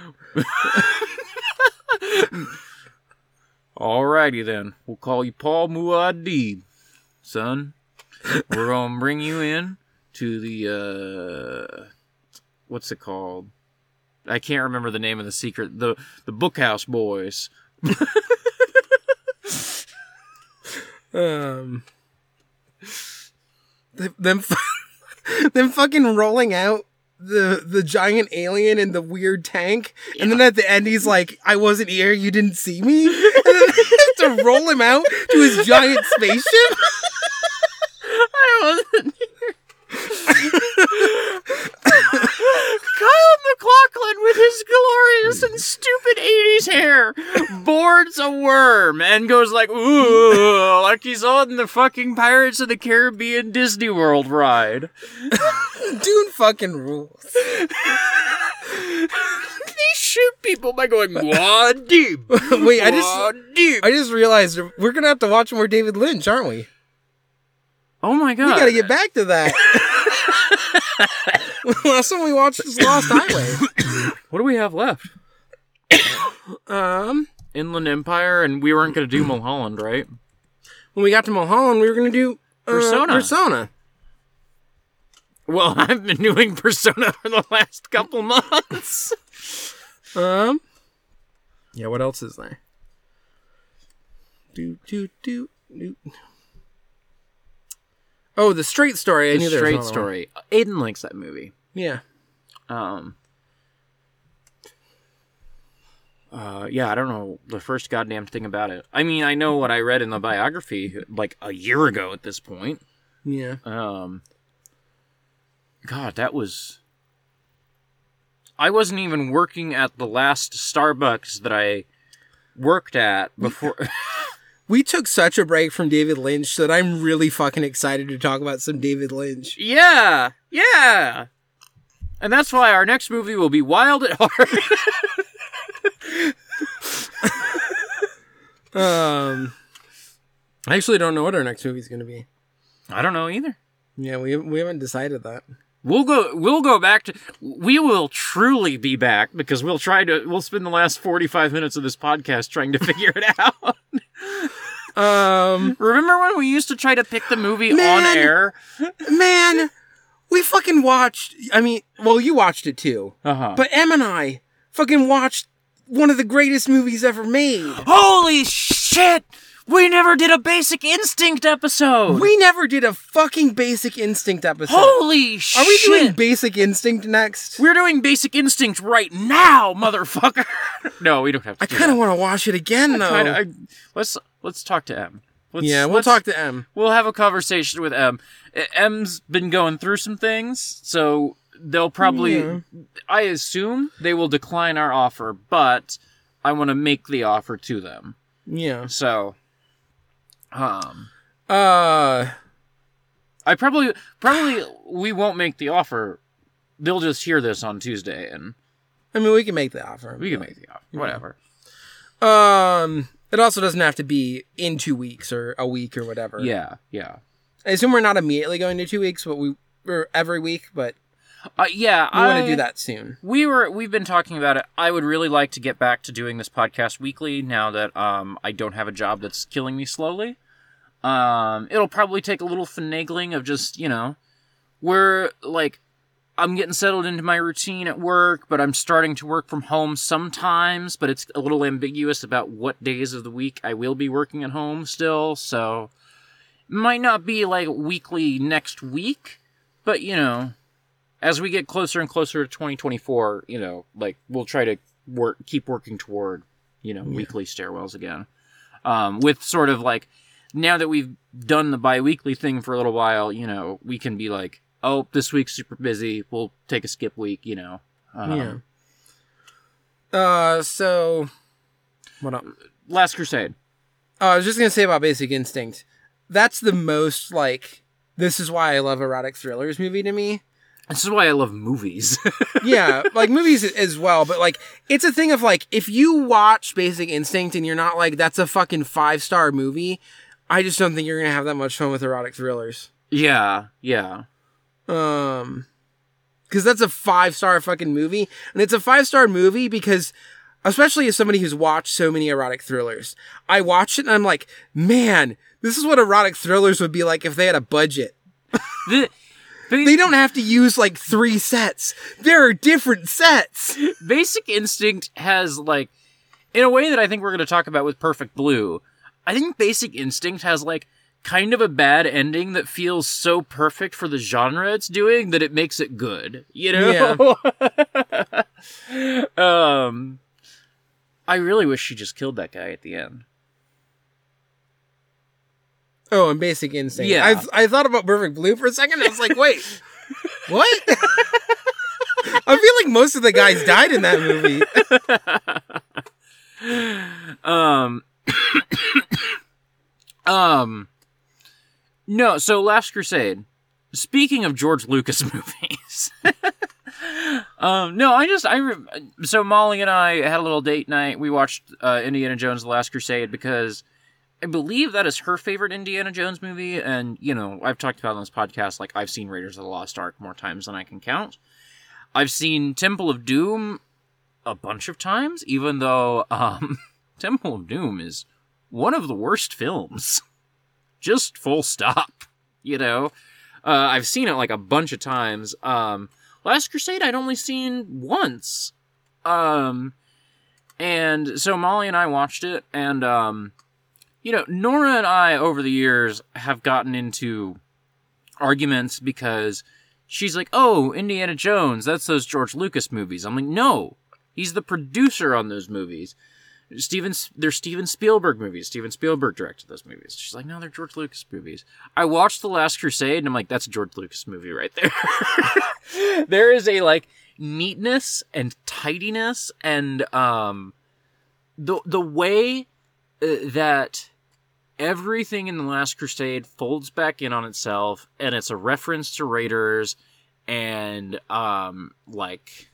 Alrighty then, we'll call you Paul Muad'Dib, son. We're gonna bring you in to the uh, what's it called? I can't remember the name of the secret. The the Bookhouse Boys. um them them fucking rolling out the the giant alien in the weird tank. And then at the end he's like i wasn't here. You didn't see me. And then they have to roll him out to his giant spaceship. I wasn't MacLachlan with his glorious and stupid 80s hair boards a worm and goes like, ooh, like he's on the fucking Pirates of the Caribbean Disney World ride. Dune fucking rules. They shoot people by going, wad deep. Wait, I just deep. I just realized we're gonna have to watch more David Lynch, aren't we? Oh my god. We gotta get back to that. Last time we watched was Lost Highway. What do we have left? Um, Inland Empire, and we weren't going to do Mulholland, right? when we got to Mulholland, we were gonna do uh, Persona. Persona. Well, I've been doing Persona for the last couple months. Um. Yeah. What else is there? Do do do do. Oh, the Straight Story. I knew there was Straight another. Story. Aiden likes that movie. Yeah. Um. Uh, yeah, I don't know the first goddamn thing about it. I mean, I know what I read in the biography like a year ago at this point. Yeah. Um, God, that was. I wasn't even working at the last Starbucks that I worked at before. We took such a break from David Lynch that I'm really fucking excited to talk about some David Lynch. yeah, yeah. And that's why our next movie will be Wild at Heart. Um, I actually don't know what our next movie's gonna be. I don't know either. Yeah, we we haven't decided that. We'll go. We'll go back to. We will truly be back because we'll try to. We'll spend the last forty-five minutes of this podcast trying to figure it out. Um, Remember when we used to try to pick the movie Man. on air? man, we fucking watched. I mean, well, you watched it too, Uh huh. but Em and I fucking watched one of the greatest movies ever made. Holy shit! We never did a Basic Instinct episode. We never did a fucking Basic Instinct episode. Holy shit! Are we doing Basic Instinct next? We're doing Basic Instinct right now, motherfucker. no, we don't have to. I kind of want to watch it again though. Kinda, I, let's let's talk to M. Let's, yeah, we'll talk to M. We'll have a conversation with M. M's been going through some things, so they'll probably. Yeah. I assume they will decline our offer, but I want to make the offer to them. Yeah. So, um, Uh. I probably probably we won't make the offer. They'll just hear this on Tuesday, and I mean, we can make the offer. we can make the offer. Whatever. Um. It also doesn't have to be in two weeks or a week or whatever. Yeah, yeah, I assume we're not immediately going to two weeks, but we or every week, but uh, yeah. we I want to do that soon. We were we've been talking about it. I would really like to get back to doing this podcast weekly now that um I don't have a job that's killing me slowly. Um it'll probably take a little finagling of just, you know, we're like I'm getting settled into my routine at work, but I'm starting to work from home sometimes, but it's a little ambiguous about what days of the week I will be working at home still, so might not be like weekly next week, but you know, as we get closer and closer to 2024, you know, like we'll try to work, keep working toward, you know, weekly stairwells again. Um, with sort of like, now that we've done the bi-weekly thing for a little while, you know, we can be like, oh, this week's super busy. We'll take a skip week, you know. Um, yeah. Uh. So. What up? Last Crusade. Oh, I was just gonna say about Basic Instinct. That's the most like. This is why I love erotic thrillers movie to me. This is why I love movies. yeah, like movies as well, but like it's a thing of like if you watch Basic Instinct and you're not like that's a fucking five star movie, I just don't think you're gonna have that much fun with erotic thrillers. yeah, yeah. Um, because that's a five star fucking movie, and it's a five star movie because, especially as somebody who's watched so many erotic thrillers, I watch it and I'm like, man, this is what erotic thrillers would be like if they had a budget. The, They don't have to use like three sets. There are different sets. Basic Instinct has like in a way that I think we're going to talk about with Perfect Blue. I think Basic Instinct has like kind of a bad ending that feels so perfect for the genre it's doing that it makes it good. You know? um I really wish she just killed that guy at the end. Oh, and Basic Instinct. Yeah. I I thought about Perfect Blue for a second. I was like, wait, what? I feel like most of the guys died in that movie. Um Um No, so Last Crusade. Speaking of George Lucas movies. um no, I just I so Molly and I had a little date night. We watched uh, Indiana Jones The Last Crusade because I believe that is her favorite Indiana Jones movie and you know, I've talked about on this podcast like I've seen Raiders of the Lost Ark more times than I can count. I've seen Temple of Doom a bunch of times, even though um, Temple of Doom is one of the worst films. Just full stop. You know, uh, I've seen it like a bunch of times. Um, Last Crusade I'd only seen once. Um, and so Molly and I watched it, and um, you know, Nora and I over the years have gotten into arguments because she's like, "Oh, Indiana Jones, that's those George Lucas movies." I'm like, "No, he's the producer on those movies." Steven, they're Steven Spielberg movies. Steven Spielberg directed those movies. She's like, no, they're George Lucas movies. I watched The Last Crusade, and I'm like, that's a George Lucas movie right there. there is a like neatness and tidiness, and um, the the way uh, that everything in The Last Crusade folds back in on itself, and it's a reference to Raiders, and um, like,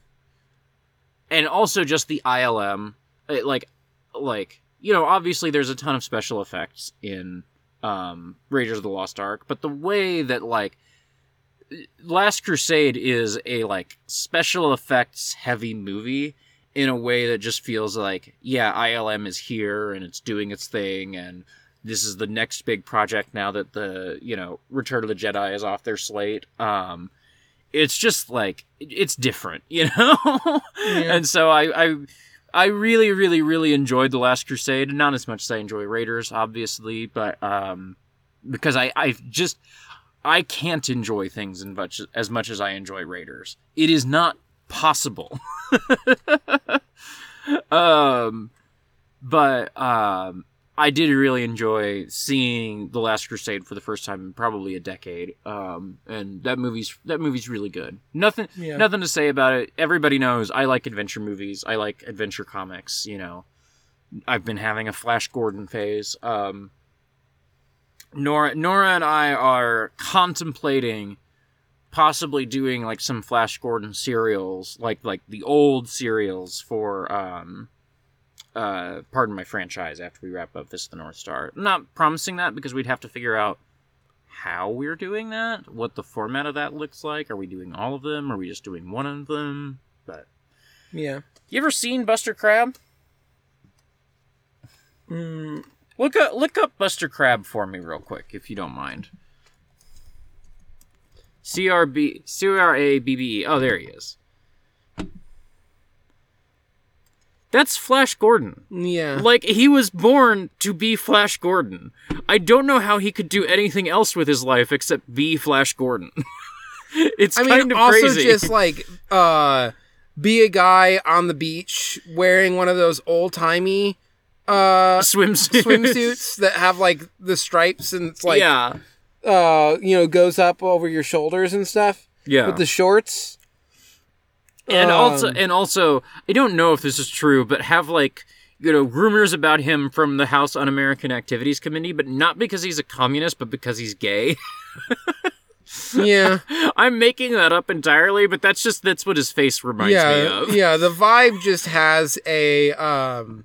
and also just the ILM, like like you know obviously there's a ton of special effects in um Raiders of the Lost Ark but the way that like Last Crusade is a like special effects heavy movie in a way that just feels like yeah ILM is here and it's doing its thing and this is the next big project now that the you know Return of the Jedi is off their slate. Um it's just like it's different you know? And so I I I really, really, really enjoyed The Last Crusade. Not as much as I enjoy Raiders, obviously, but um, because I, I just I can't enjoy things in much, as much as I enjoy Raiders. It is not possible. um, but um, I did really enjoy seeing The Last Crusade for the first time in probably a decade. Um, and that movie's that movie's really good. Nothing Yeah. nothing to say about it. Everybody knows I like adventure movies. I like adventure comics, you know. I've been having a Flash Gordon phase. Um, Nora Nora and I are contemplating possibly doing like some Flash Gordon serials, like like the old serials for um uh pardon my franchise after we wrap up this the North Star. I'm not promising that because we'd have to figure out how we're doing that, what the format of that looks like. Are we doing all of them? Are we just doing one of them? But Yeah. you ever seen Buster Crabbe? Mm, Look up look up Buster Crabbe for me real quick, if you don't mind. C R B C R A B B E. Oh, there he is. That's Flash Gordon. yeah. Like he was born to be Flash Gordon. I don't know how he could do anything else with his life except be Flash Gordon. it's I mean, kind of also crazy. just like uh, be a guy on the beach wearing one of those old timey uh, swimsuits. swimsuits that have like the stripes and it's like yeah, uh, you know goes up over your shoulders and stuff yeah. with the shorts. And also Um, and also i don't know if this is true but have like you know rumors about him from the house un-american activities committee but not because he's a communist but because he's gay Yeah, i'm making that up entirely but that's just that's what his face reminds me of yeah. The vibe just has a um,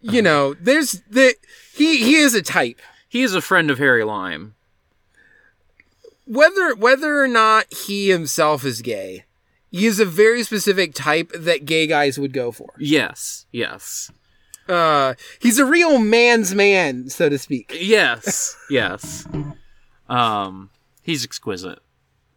you know, there's the he he is a type. he is a friend of harry lime whether whether or not he himself is gay, he is a very specific type that gay guys would go for. yes yes Uh, he's a real man's man, so to speak. yes yes um he's exquisite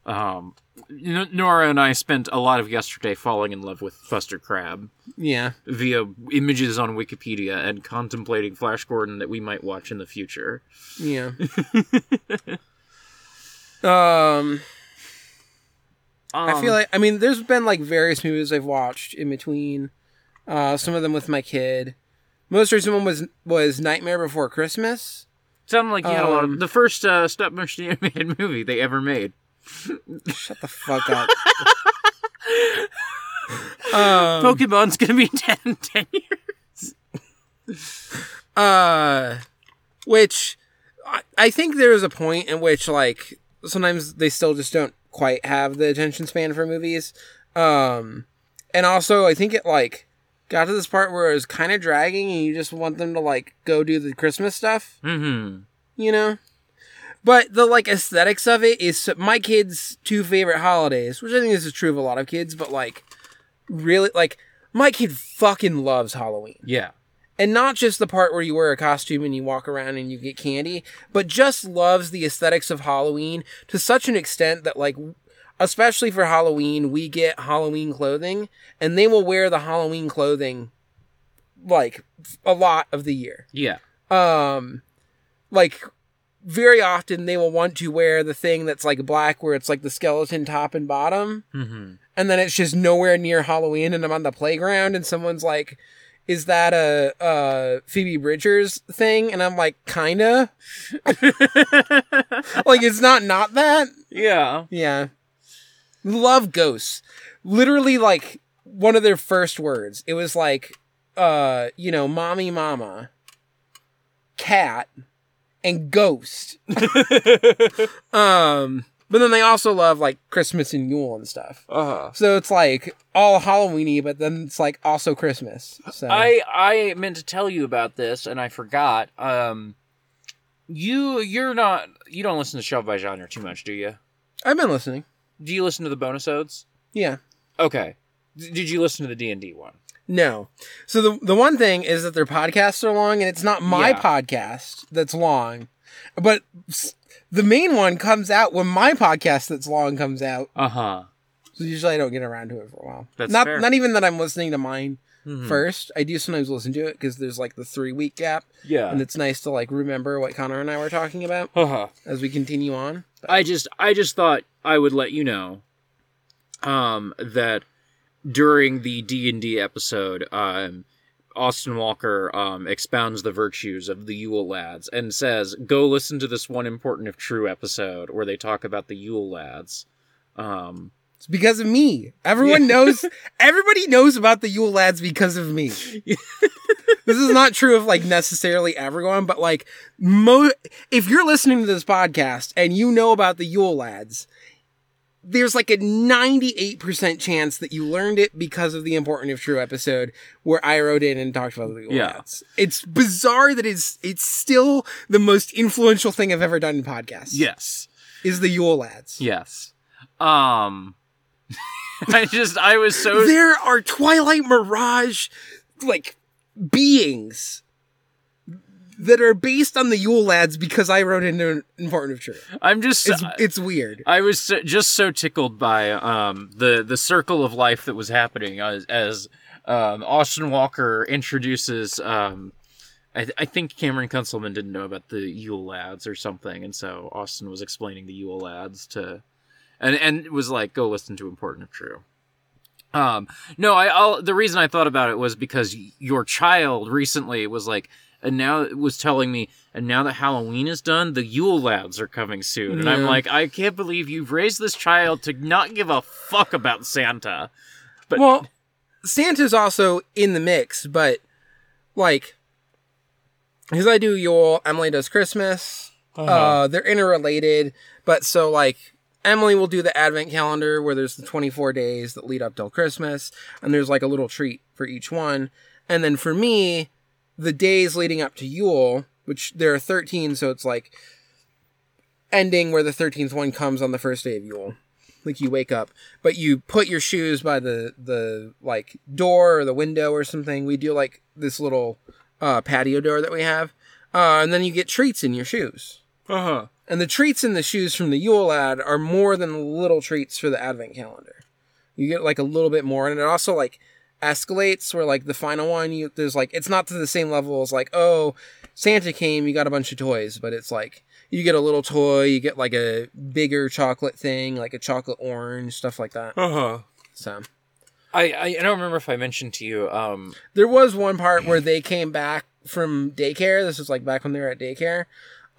um Nora and I spent a lot of yesterday falling in love with Buster Crabbe. Yeah. via images on Wikipedia and contemplating Flash Gordon that we might watch in the future. Yeah. um, I feel like I mean, there's been like various movies I've watched in between. Uh, some of them with my kid. Most recent one was was Nightmare Before Christmas. sounded like you had a lot um, of the first uh, stop motion animated movie they ever made. Shut the fuck up. um, Pokemon's gonna be 10, 10 years. uh which I, I think there is a point in which like sometimes they still just don't quite have the attention span for movies um and also i think it like got to this part where it was kind of dragging and you just want them to like go do the christmas stuff Mm-hmm. you know but the like aesthetics of it is my kids two favorite holidays which i think this is true of a lot of kids but like really like my kid fucking loves Halloween. Yeah. And not just the part where you wear a costume and you walk around and you get candy, but just loves the aesthetics of Halloween to such an extent that like especially for Halloween, we get Halloween clothing and they will wear the Halloween clothing like a lot of the year. Yeah. Um like very often they will want to wear the thing that's like black where it's like the skeleton top and bottom Mm-hmm. and then it's just nowhere near Halloween, and I'm on the playground, and someone's like, "Is that a, a Phoebe Bridgers thing?" And I'm like, "Kinda." like it's not not that. yeah. Yeah, love ghosts. Literally, like one of their first words. It was like, uh, you know, mommy, mama, cat, and ghost. um, but then they also love like Christmas and Yule and stuff. Uh-huh. So it's like all Halloweeny, but then it's like also Christmas. So I I meant to tell you about this and I forgot. Um you you're not you don't listen to Shelf by Genre too much, do you? I've been listening. Do you listen to the bonus odes? Yeah. Okay. D- did you listen to the D&D one? No. So the the one thing is that their podcasts are long, and it's not my Yeah. podcast that's long, but s- the main one comes out when my podcast that's long comes out. Uh-huh. So usually I don't get around to it for a while. That's not fair. not even that I'm listening to mine Mhm. first. I do sometimes listen to it because there's like the three week gap, Yeah. and it's nice to like remember what Connor and I were talking about Uh-huh. as we continue on. But- I just I just thought I would let you know um that during the D&D episode um Austin Walker um expounds the virtues of the Yule lads and says go listen to this one important if true episode where they talk about the Yule lads. Um It's because of me. Everyone knows. Everybody knows about the Yule Lads because of me. this is not true of like necessarily everyone, but like mo. If you're listening to this podcast and you know about the Yule Lads, there's like a 98% chance that you learned it because of the important if true episode where I wrote in and talked about the Yeah. Lads. It's bizarre that it's it's still the most influential thing I've ever done in podcasts. yes. is the Yule Lads. Yes. Um I just I was so there are Twilight Mirage like beings that are based on the Yule Lads because I wrote into an Important if True. I'm just It's it's weird. I was so, just so tickled by um, the the circle of life that was happening as, as um, Austin Walker introduces. Um, I, th- I think Cameron Kunzelman didn't know about the Yule Lads or something, and so Austin was explaining the Yule Lads to, and and it was like, go listen to Important if True. Um, no, I I'll, the reason I thought about it was because your child recently was like, and now it was telling me, and now that Halloween is done, the Yule Lads are coming soon, and I'm like, I can't believe you've raised this child to not give a fuck about Santa. But well, Santa's also in the mix, but like because I do Yule, Emily does Christmas. uh they're interrelated, but so like Emily will do the advent calendar where there's the 24 days that lead up till Christmas, and there's like a little treat for each one. And then for me, the days leading up to Yule, which there are 13, so it's like ending where the 13th one comes on the first day of Yule. Like you wake up, but you put your shoes by the the like door or the window or something. We do like this little uh, patio door that we have, uh, and then you get treats in your shoes. uh huh. And the treats in the shoes from the Yule ad are more than little treats for the Advent calendar. You get like a little bit more, and it also like escalates where like the final one you there's like it's not to the same level as like oh Santa came you got a bunch of toys, but it's like you get a little toy, you get like a bigger chocolate thing, like a chocolate orange, stuff like that. Uh huh. So I, I I don't remember if I mentioned to you. Um. there was one part where they came back from daycare. This was like back when they were at daycare.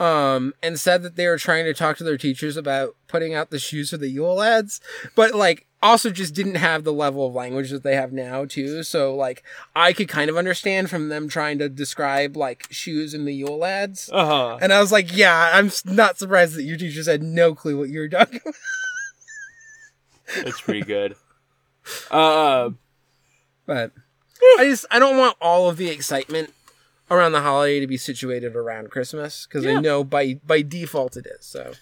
Um, and said that they were trying to talk to their teachers about putting out the shoes for the Yule lads, but like also just didn't have the level of language that they have now too. So like I could kind of understand from them trying to describe like shoes in the Yule lads. Uh huh. And I was like, yeah, I'm not surprised that your teachers had no clue what you were talking about. That's pretty good. Uh. But I just I don't want all of the excitement around the holiday to be situated around Christmas because Yeah. I know by by default it is. So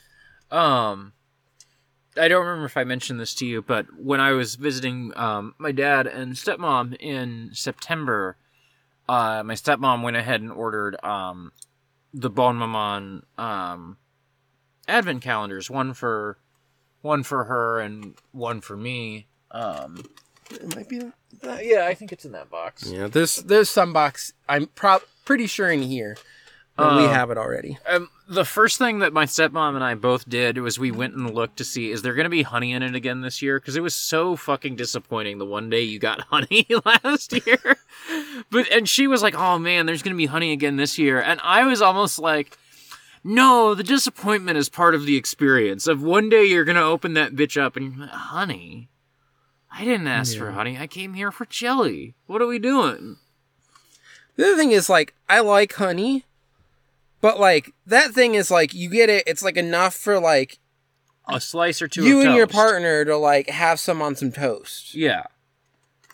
Um, I don't remember if I mentioned this to you, but when I was visiting um, my dad and stepmom in September, uh, my stepmom went ahead and ordered um, the Bonne Maman um, advent calendars, one for one for her and one for me. Um, It might be. uh, yeah, I think it's in that box. Yeah, there's there's some box. I'm pro- pretty sure in here that we have it already. Um, the first thing that my stepmom and I both did was we went and looked to see is there going to be honey in it again this year because it was so fucking disappointing the one day you got honey last year. but and she was like, "Oh man, there's going to be honey again this year," and I was almost like. No, the disappointment is part of the experience. Of one day you're gonna open that bitch up and honey, I didn't ask for honey. I came here for jelly. What are we doing? The other thing is like I like honey, but like that thing is like you get it. It's like enough for like A slice or two. you and your partner to like have some on some toast. Yeah,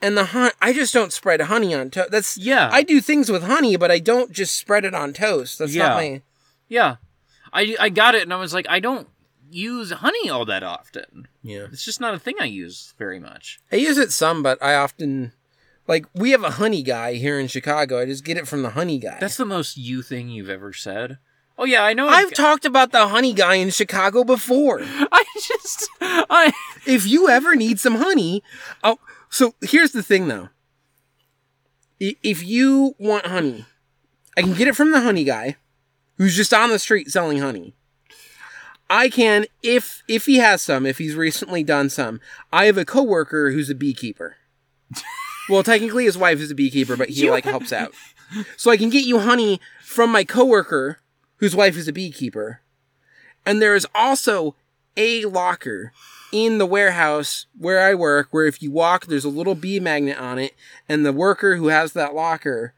And the hun- I just don't spread honey on toast. That's yeah. I do things with honey, but I don't just spread it on toast. That's Yeah. not my. Yeah. I I got it and I was like, I don't use honey all that often. Yeah, It's just not a thing I use very much. I use it some, but I often like we have a honey guy here in Chicago. I just get it from the honey guy. That's the most you thing you've ever said. Oh yeah, I know. I've talked about the honey guy in Chicago before. I just I if you ever need some honey, oh, so here's the thing though. If you want honey, I can get it from the honey guy, who's just on the street selling honey. I can, if if he has some, if he's recently done some. I have a coworker who's a beekeeper. well, technically, his wife is a beekeeper, but he like helps out. So I can get you honey from my coworker, whose wife is a beekeeper. And there is also a locker in the warehouse where I work, where if you walk, there's a little bee magnet on it, and the worker who has that locker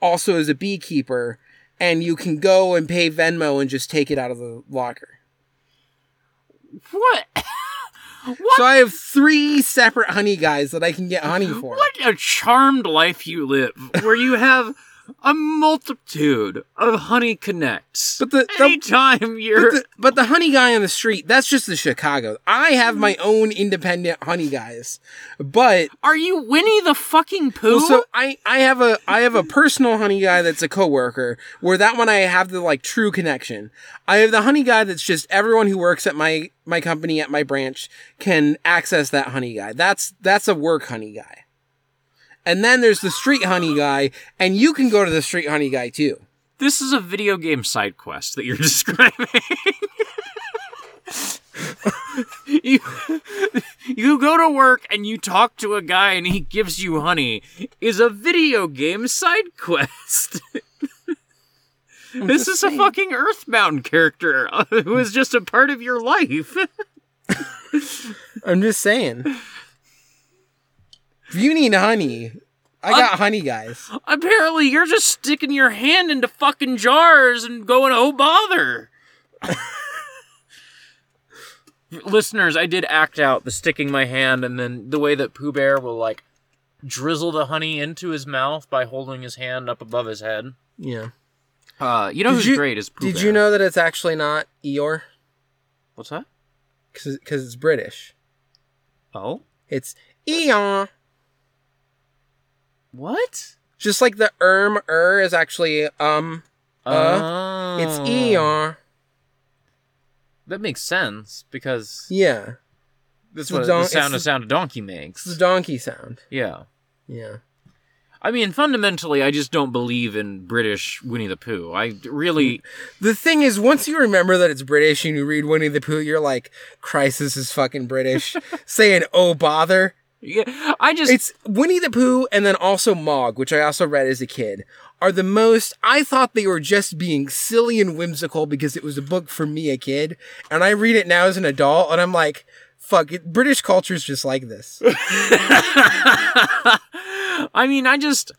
also is a beekeeper, and you can go and pay Venmo and just take it out of the locker. what So I have three separate honey guys that I can get honey for. what a charmed life you live, where you have a multitude of honey connects. But the, the anytime you're But the, but the honey guy on the street, that's just the Chicago. I have my own independent honey guys. But are you Winnie the fucking Pooh? Well, so I, I have a I have a personal honey guy that's a coworker where that one I have the like true connection. I have the honey guy that's just everyone who works at my my company at my branch can access that honey guy. That's that's a work honey guy. And then there's the street honey guy, and you can go to the street honey guy too. This is a video game side quest that you're describing. you, you go to work and you talk to a guy and he gives you honey is a video game side quest. this is a fucking Earthbound character who is just a part of your life. I'm just saying. If you need honey, I got honey guys. Apparently, you're just sticking your hand into fucking jars and going, oh bother. Listeners, I did act out the sticking my hand and then the way that Pooh Bear will like drizzle the honey into his mouth by holding his hand up above his head. Yeah. Uh, you know Did who's you- great is Pooh Bear. Did Bear. you know that it's actually not Eeyore? what's that? Because it's British. Oh, It's Eeyore. What? Just like the erm er is actually um. Uh, It's er. That makes sense because Yeah. that's the what don- the sound a sound a donkey It's makes. the donkey sound. Yeah. Yeah. I mean, fundamentally, I just don't believe in British Winnie the Pooh. I really, The thing is, once you remember that it's British and you read Winnie the Pooh, you're like, Christ, this is fucking British. Saying, oh, bother. Yeah, I just, It's Winnie the Pooh and then also Mog, which I also read as a kid, are the most. I thought they were just being silly and whimsical because it was a book for me, a kid, and I read it now as an adult, and I'm like, fuck it. British culture's just like this. I mean, I just,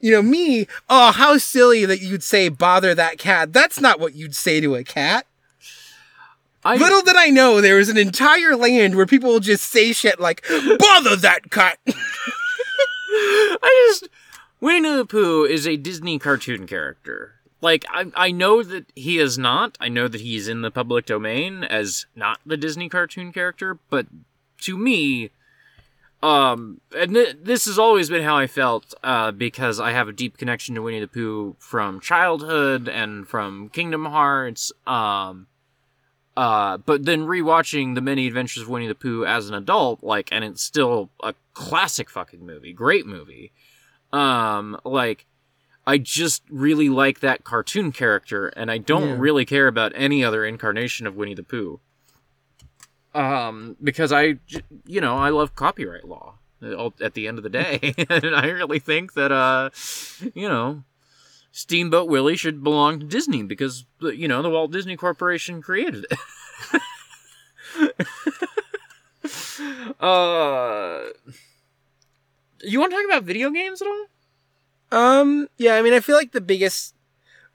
you know, me, oh, how silly that you'd say, bother that cat. That's not what you'd say to a cat. I Little did I know there was an entire land where people will just say shit like, bother that cut. I just, Winnie the Pooh is a Disney cartoon character. like I I know that he is not. I know that he's in the public domain as not the Disney cartoon character, but to me, um, and th- this has always been how I felt, uh, because I have a deep connection to Winnie the Pooh from childhood and from Kingdom Hearts. Um, uh, but then rewatching the Many Adventures of Winnie the Pooh as an adult, like, and it's still a classic fucking movie, great movie. Um, like, I just really like that cartoon character, and I don't Yeah. really care about any other incarnation of Winnie the Pooh. Um, because I, you know, I love copyright law uh, at the end of the day, and I really think that, uh, you know, Steamboat Willie should belong to Disney because, you know, the Walt Disney Corporation created it. uh, you want to talk about video games at all? Um, yeah, I mean, I feel like the biggest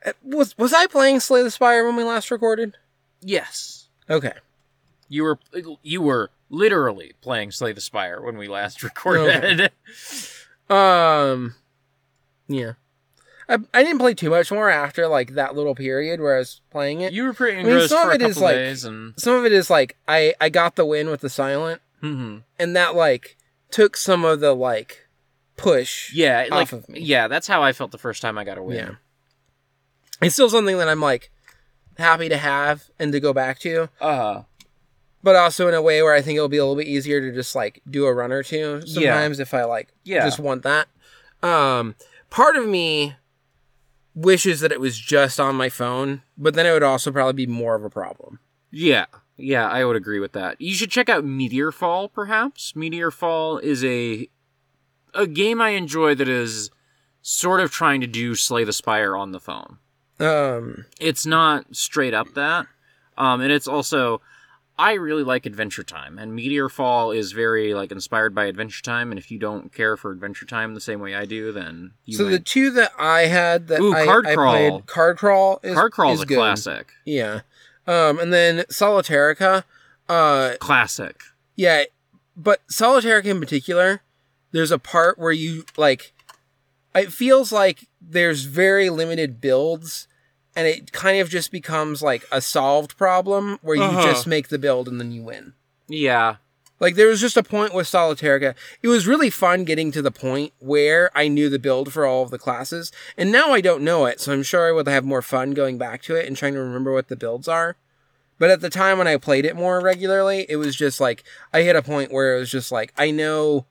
uh, was was I playing Slay the Spire when we last recorded? Yes. Okay. You were you were literally playing Slay the Spire when we last recorded. Um, yeah. I, I didn't play too much more after like that little period where I was playing it. you were pretty i mean, engrossed some for of a couple is, like- days, and Some of it is like I I got the win with the silent, Mhm. and that like took some of the like push. yeah, off like of me. yeah, that's how I felt the first time I got a win. Yeah. It's still something that I'm like happy to have and to go back to, Uh huh but also in a way where I think it'll be a little bit easier to just like do a run or two sometimes if I like Yeah. just want that. Um, part of me wishes that it was just on my phone, but then it would also probably be more of a problem. yeah, yeah, I would agree with that. You should check out Meteor Fall, perhaps. Meteor Fall is a a game I enjoy that is sort of trying to do Slay the Spire on the phone. Um, it's not straight up that. Um, and it's also, I really like Adventure Time, and Meteor Fall is very like inspired by Adventure Time. And if you don't care for Adventure Time the same way I do, then you so the two that I had that Ooh, I, Card I Crawl. played, Card Crawl is Card Crawl is is a good. classic, Yeah. Um, and then Solitairica, uh, classic. Yeah, but Solitairica in particular, there's a part where you like it feels like there's very limited builds and it kind of just becomes like a solved problem where you Uh-huh. just make the build and then you win. Yeah, Like there was just a point with Solitairica. It was really fun getting to the point where I knew the build for all of the classes, and now I don't know it, so I'm sure I would have more fun going back to it and trying to remember what the builds are. But at the time when I played it more regularly, it was just like I hit a point where it was just like I know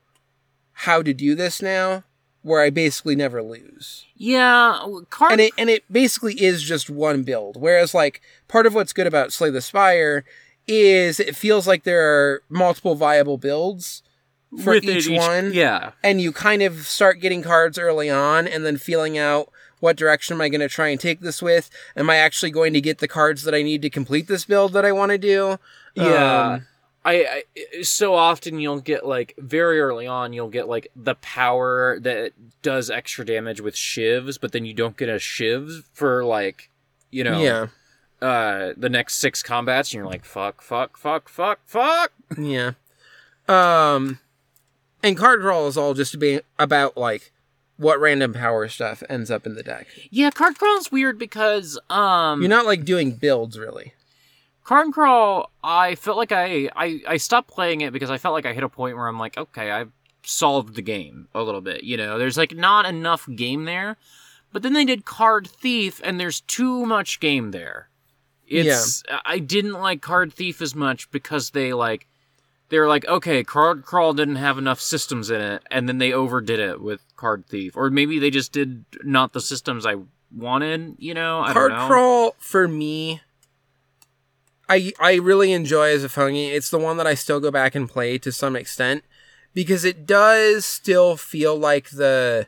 how to do this now, where I basically never lose yeah. Card. and it and it basically is just one build. Whereas like part of what's good about Slay the Spire is it feels like there are multiple viable builds for with each, it one, Yeah, and you kind of start getting cards early on, and then feeling out what direction am I going to try and take this with? Am I actually going to get the cards that I need to complete this build that I want to do? Yeah. Um, I, I so often you'll get like very early on you'll get like the power that does extra damage with shivs, but then you don't get a shiv for like you know yeah, uh the next six combats, and you're like fuck, fuck, fuck, fuck, fuck. yeah. Um, and card draw is all just be about like what random power stuff ends up in the deck. Yeah, card crawl's weird because um You're not like doing builds really. Card Crawl, I felt like I, I I stopped playing it because I felt like I hit a point where I'm like, okay, I've solved the game a little bit. You know, there's like not enough game there. But then they did Card Thief, and there's too much game there. It's I didn't like Card Thief as much because they like they were like, okay, Card Crawl didn't have enough systems in it, and then they overdid it with Card Thief, or maybe they just did not the systems I wanted. You know, I Card don't know. crawl for me. I I really enjoy as a phone game. It's the one that I still go back and play to some extent because it does still feel like the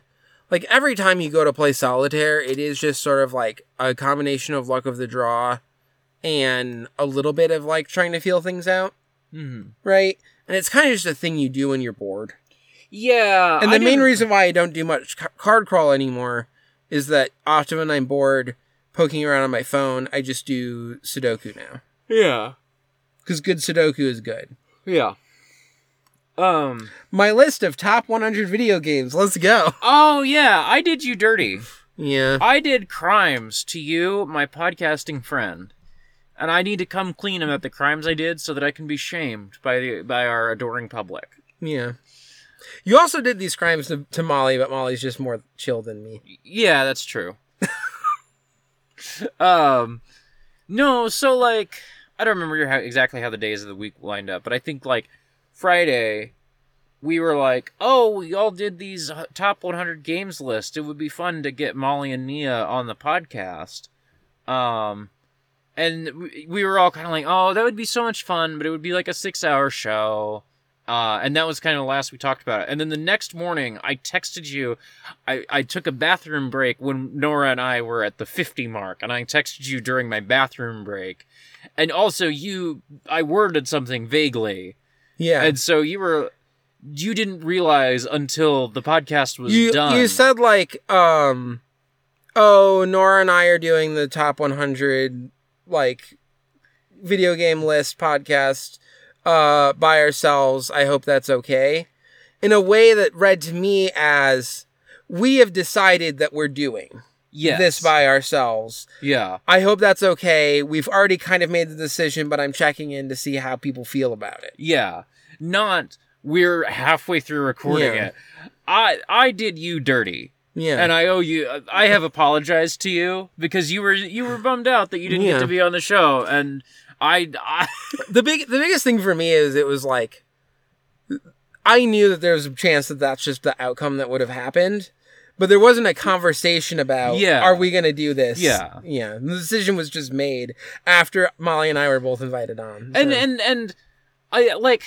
like every time you go to play solitaire, it is just sort of like a combination of luck of the draw and a little bit of like trying to feel things out, Mhm. right? And it's kind of just a thing you do when you're bored. Yeah, And I the main didn't- reason why I don't do much ca- card crawl anymore is that often when I'm bored poking around on my phone, I just do Sudoku now. Yeah. Because good Sudoku is good. Yeah. Um. My list of top 100 video games. Let's go. Oh yeah, I did you dirty. Yeah. I did crimes to you, my podcasting friend, and I need to come clean about the crimes I did so that I can be shamed by the by our adoring public. Yeah. You also did these crimes to, to Molly, but Molly's just more chill than me. Yeah, that's true. um, no, so like I don't remember how, exactly how the days of the week lined up, but I think like Friday we were like, "Oh, we all did these uh, top 100 games list. It would be fun to get Molly and Nia on the podcast." Um, and we, we were all kind of like, "Oh, that would be so much fun, but it would be like a 6-hour show." Uh, and that was kind of the last we talked about it. And then the next morning, I texted you. I, I took a bathroom break when Nora and I were at the 50 mark, and I texted you during my bathroom break. And also, you, I worded something vaguely. Yeah. And so you were, you didn't realize until the podcast was you, done. you said like, um, oh, Nora and I are doing the top 100 like video game list podcast uh by ourselves. I hope that's okay. In a way that read to me as we have decided that we're doing yes. this by ourselves. Yeah. I hope that's okay. We've already kind of made the decision, but I'm checking in to see how people feel about it. Yeah. Not, we're halfway through recording Yeah. it. I, I did you dirty. Yeah. and I owe you. I have apologized to you because you were you were bummed out that you didn't Yeah. get to be on the show, and I, I the big the biggest thing for me is it was like I knew that there was a chance that that's just the outcome that would have happened, but there wasn't a conversation about Yeah. are we going to do this? Yeah. yeah. The decision was just made after Molly and I were both invited on. and and and I like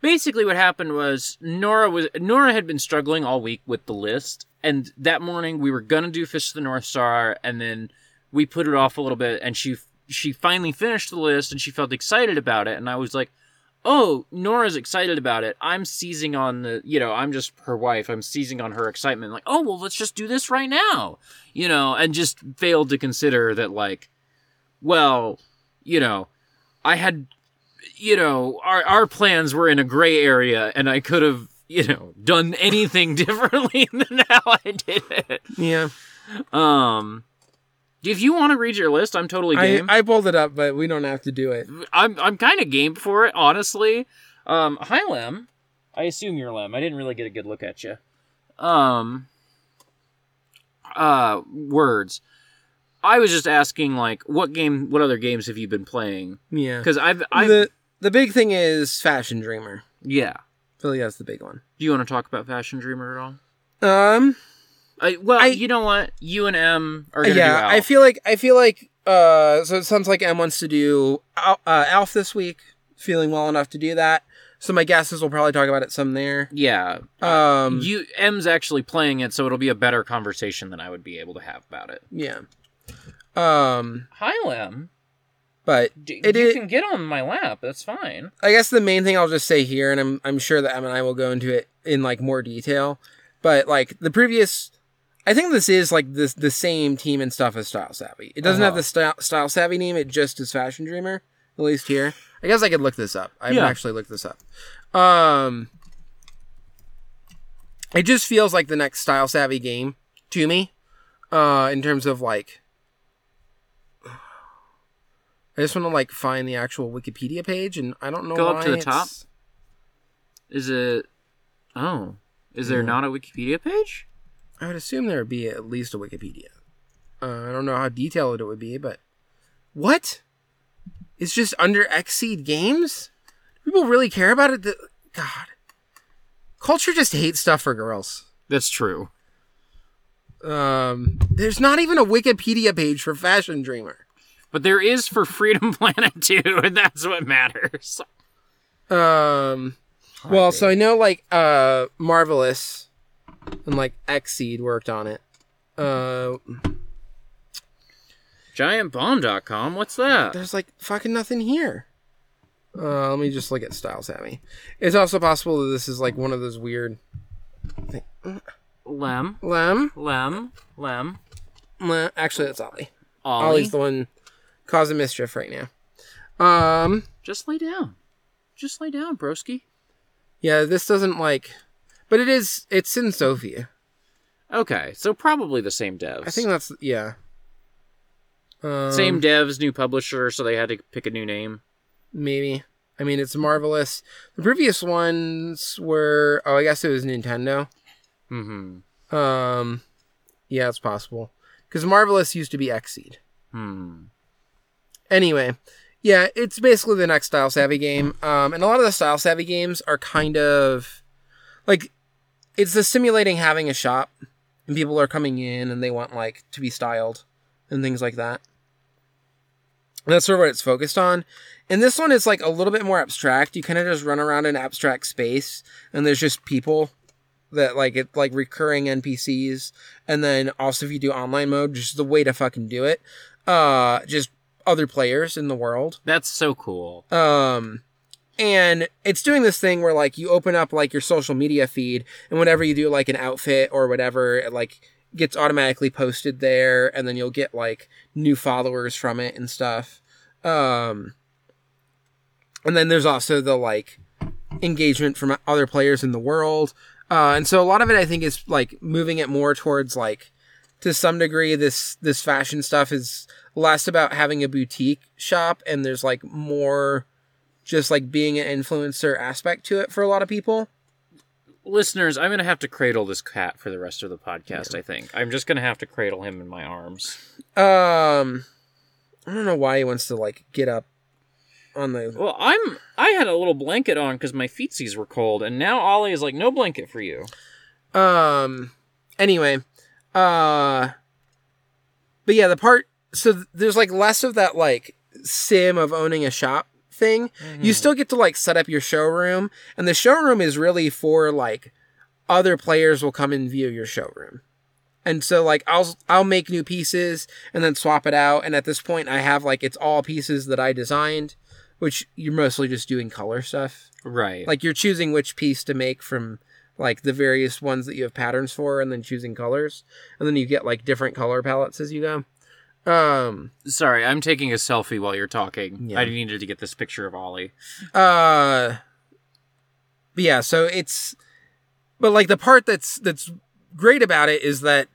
basically what happened was Nora was Nora had been struggling all week with the list, and that morning we were gonna do Fist of the North Star, and then we put it off a little bit, and she she finally finished the list, and she felt excited about it, and I was like. Oh, Nora's excited about it. I'm seizing on the, you know, I'm just her wife. I'm seizing on her excitement. Like, oh, well, let's just do this right now, you know, and just failed to consider that, like, well, you know, I had you know, our our plans were in a gray area, and I could have, you know, done anything differently than how I did it. yeah, Um, if you want to read your list, I'm totally game. I, I pulled it up, but we don't have to do it. I'm I'm kind of game for it, honestly. Um, hi Lem. I assume you're Lem. I didn't really get a good look at you. Um, uh, words. I was just asking, like, what game, what other games have you been playing? Yeah, Because I've, I, the the big thing is Fashion Dreamer. yeah. Like that's the big one. Do you want to talk about Fashion Dreamer at all? Um, I, well, I- you know what? You and M are gonna do yeah, Alf. I feel like I feel like uh, so it sounds like M wants to do Al- uh, Alf this week. Feeling well enough to do that. So my guess is we'll probably talk about it some there. yeah. Um, you M's actually playing it, so it'll be a better conversation than I would be able to have about it. yeah. Um, Hi, Lem. but D- It you is- can get on my lap. That's fine. I guess the main thing I'll just say here, and I'm I'm sure that M and I will go into it in like more detail, but like the previous, I think this is like this the same team and stuff as Style Savvy. It doesn't have Uh-huh. the style, style Savvy name. It just is Fashion Dreamer. At least here, I guess I could look this up. I haven't Yeah. actually looked this up. Um, it just feels like the next Style Savvy game to me, uh, in terms of like. I just want to like find the actual Wikipedia page, and I don't know. Go up to the it's- top. Is it? Oh, is there Yeah. not a Wikipedia page? I would assume there would be at least a Wikipedia. Uh, I don't know how detailed it would be, but what? It's just under Xseed Games. People really care about it. God, culture just hates stuff for girls. That's true. Um, there's not even a Wikipedia page for Fashion Dreamer. But there is for Freedom Planet too, and that's what matters. Um, well, so I know like uh, Marvelous and like Xseed worked on it. Uh, GiantBomb.com. What's that? there's like fucking nothing here. Uh, let me just look at Styles at me. It's also possible that this is like one of those weird. Lem, Lem? Lem, Lem. Lem. Actually, that's Ollie. Ollie. Ollie's the one causing mischief right now. Um, Just lay down. Just lay down, broski. yeah, this doesn't like, but it is. It's syn Sophia. Okay, so probably the same devs. I think that's yeah. Um, same devs, new publisher, so they had to pick a new name. maybe. I mean, it's marvelous. The previous ones were oh, I guess it was Nintendo. Mm hmm. Um, yeah, it's possible because Marvelous used to be Xseed. Hmm. Anyway, yeah, it's basically the next style savvy game. Um, and a lot of the style savvy games are kind of like it's the simulating having a shop and people are coming in and they want like to be styled and things like that. And that's sort of what it's focused on. And this one is like a little bit more abstract. You kind of just run around in abstract space and there's just people that like it like recurring NPCs. And then also if you do online mode, just the way to fucking do it. Uh just other players in the world. That's so cool. Um, and it's doing this thing where like you open up like your social media feed, and whenever you do like an outfit or whatever, it like gets automatically posted there, and then you'll get like new followers from it and stuff. Um, and then there's also the like engagement from other players in the world. Uh, and so a lot of it, I think, is like moving it more towards like, to some degree, this this fashion stuff is less about having a boutique shop, and there's like more just like being an influencer aspect to it for a lot of people. Listeners, I'm gonna have to cradle this cat for the rest of the podcast. I think I'm just gonna have to cradle him in my arms. Um, I don't know why he wants to like get up on the. Well, I'm I had a little blanket on because my feetsies were cold, and now Ollie is like, no blanket for you. Um. Anyway, uh. But yeah, the part so th- there's like less of that like sim of owning a shop thing. You mm-hmm. still get to like set up your showroom, and the showroom is really for like other players will come and view your showroom. And so like I'll I'll make new pieces and then swap it out and at this point I have like it's all pieces that I designed, which you're mostly just doing color stuff. Right. Like you're choosing which piece to make from like the various ones that you have patterns for and then choosing colors. And then you get like different color palettes as you go. Um Sorry, I'm taking a selfie while you're talking. Yeah. I needed to get this picture of Ollie. uh yeah, so it's but like the part that's that's great about it is that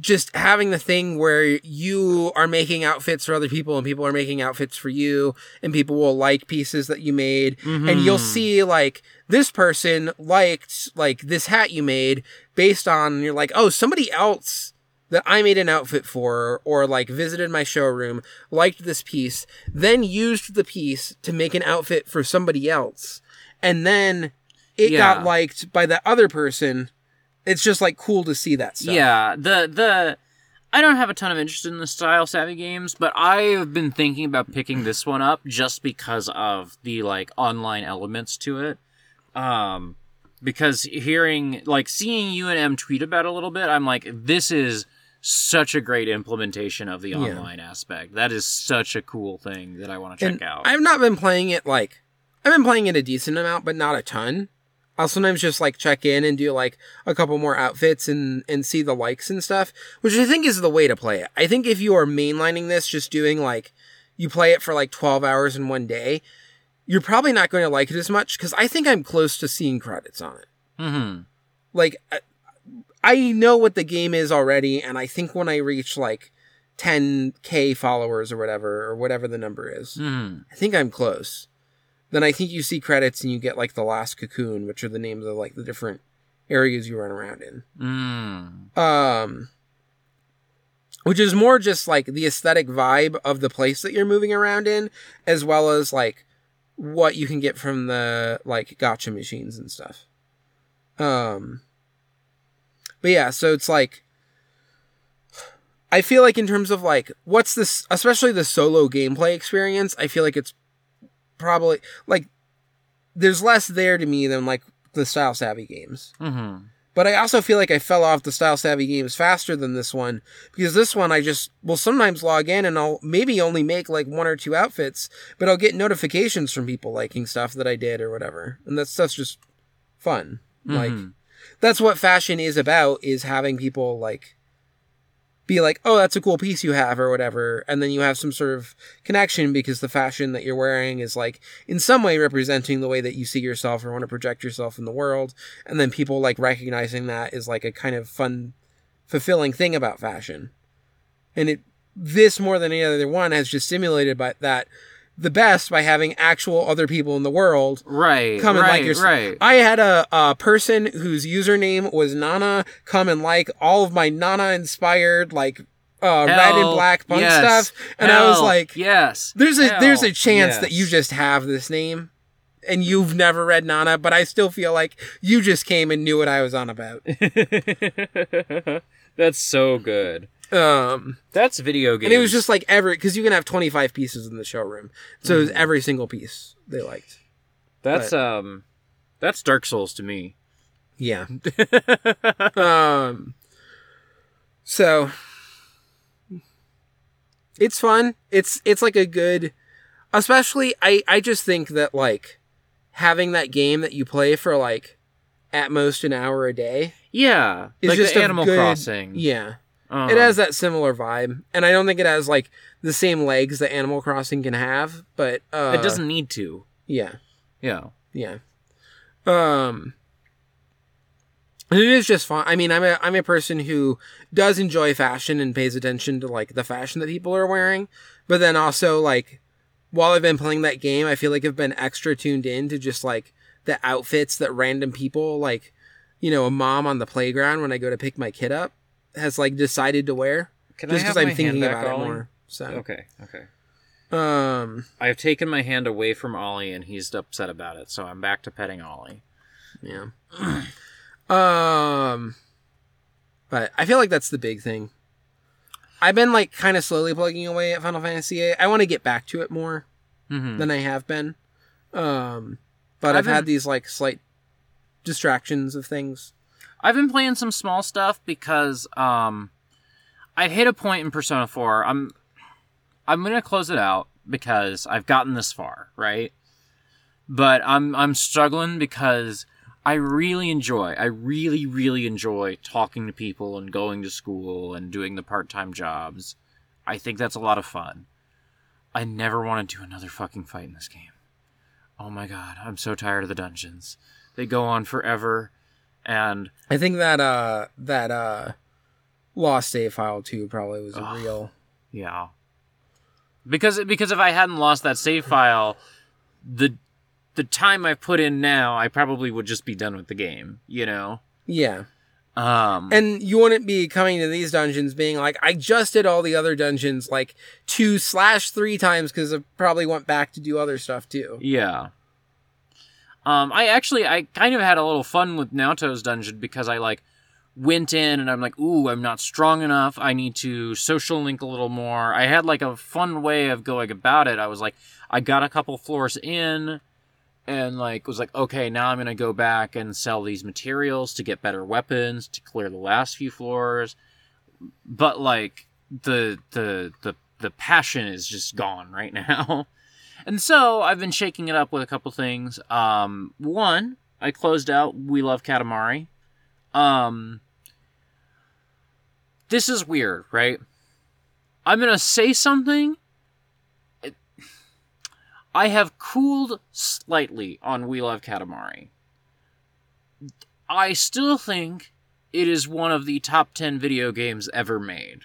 just having the thing where you are making outfits for other people and people are making outfits for you and people will like pieces that you made and you'll Mhm. see like this person liked like this hat you made based on you're like oh somebody else that I made an outfit for or like visited my showroom liked this piece then used the piece to make an outfit for somebody else and then it Yeah. got liked by that other person it's just like cool to see that stuff Yeah, the the I don't have a ton of interest in the style savvy games, but I've been thinking about picking this one up just because of the like online elements to it. Um because hearing like seeing you and M tweet about a little bit, I'm like this is such a great implementation of the Yeah. online aspect. That is such a cool thing that I want to check and out. I've not been playing it like I've been playing it a decent amount, but not a ton. I'll sometimes just like check in and do like a couple more outfits and and see the likes and stuff, which I think is the way to play it. I think if you are mainlining this, just doing like you play it for like twelve hours in one day, you're probably not going to like it as much because I think I'm close to seeing credits on it. hmm Like I, know what the game is already, and I think when I reach like 10k followers or whatever or whatever the number is, hmm I think I'm close. Then I think you see credits and you get like the last cocoon, which are the names of like the different areas you run around in. Mm. Um, which is more just like the aesthetic vibe of the place that you're moving around in, as well as like what you can get from the like gotcha machines and stuff. Um, but yeah, so it's like I feel like in terms of like what's this, especially the solo gameplay experience, I feel like it's probably like there's less there to me than like the style savvy games. hmm But I also feel like I fell off the style savvy games faster than this one because this one I just will sometimes log in and I'll maybe only make like one or two outfits, but I'll get notifications from people liking stuff that I did or whatever. And that stuff's just fun. Like Mhm. That's what fashion is about is having people like be like, oh, that's a cool piece you have or whatever. And then you have some sort of connection because the fashion that you're wearing is like in some way representing the way that you see yourself or want to project yourself in the world. And then people like recognizing that is like a kind of fun, fulfilling thing about fashion. And it, this more than any other one has just simulated by that the best by having actual other people in the world Right. come and right, like your right. I had a, a person whose username was Nana come and like all of my Nana inspired like uh, red and black punk yes. stuff, and I was like, yes. "There's a there's a Hell chance that you just have this name." And you've never read Nana, but I still feel like you just came and knew what I was on about. That's so good. Um, That's video games. and it was just like every because you can have 25 pieces in the showroom, so it was every single piece they liked. that's um that's Dark Souls to me. Yeah. um so it's fun. It's it's like a good especially I I just think that like having that game that you play for like at most an hour a day Yeah, is like just the a Animal good- Crossing. Yeah. Um, It has that similar vibe. And I don't think it has like the same legs that Animal Crossing can have, but uh it doesn't need to. yeah. Yeah. Yeah. Um and it is just fun. I mean, I'm a I'm a person who does enjoy fashion and pays attention to like the fashion that people are wearing, but then also like while I've been playing that game, I feel like I've been extra tuned in to just like the outfits that random people like, you know, a mom on the playground when I go to pick my kid up has like decided to wear Can just I have because I'm thinking about it Ollie? more. So, Okay. Okay. um, I have taken my hand away from Ollie, and he's upset about it. So I'm back to petting Ollie. Yeah. um but I feel like that's the big thing. I've been like kind of slowly plugging away at Final Fantasy VIII. I want to get back to it more Mm-hmm. than I have been. Um but I've I've, had these like slight distractions of things. I've been playing some small stuff because um I hit a point in Persona 4. I'm I'm to close it out because I've gotten this far, right? But I'm I'm struggling because I really enjoy I really really enjoy talking to people and going to school and doing the part-time jobs. I think that's a lot of fun. I never want to do another fucking fight in this game. Oh my god, I'm so tired of the dungeons. They go on forever and I think that uh that uh lost save file too probably was real Yeah. Because because if I hadn't lost that save file, the the time I've put in now, I probably would just be done with the game, you know? yeah. Um And you wouldn't be coming to these dungeons being like, I just did all the other dungeons like two slash three times because I probably went back to do other stuff too. Yeah. Um I actually I kind of had a little fun with Naoto's dungeon because I like went in and I'm like, ooh, I'm not strong enough. I need to social link a little more. I had like a fun way of going about it. I was like, I got a couple floors in and like was like, okay, now I'm gonna go back and sell these materials to get better weapons to clear the last few floors. But like the the the the passion is just gone right now. And so I've been shaking it up with a couple things. Um, one, I closed out We Love Katamari. Um, this is weird, right? I'm gonna say something. I have cooled slightly on We Love Katamari. I still think it is one of the top 10 video games ever made.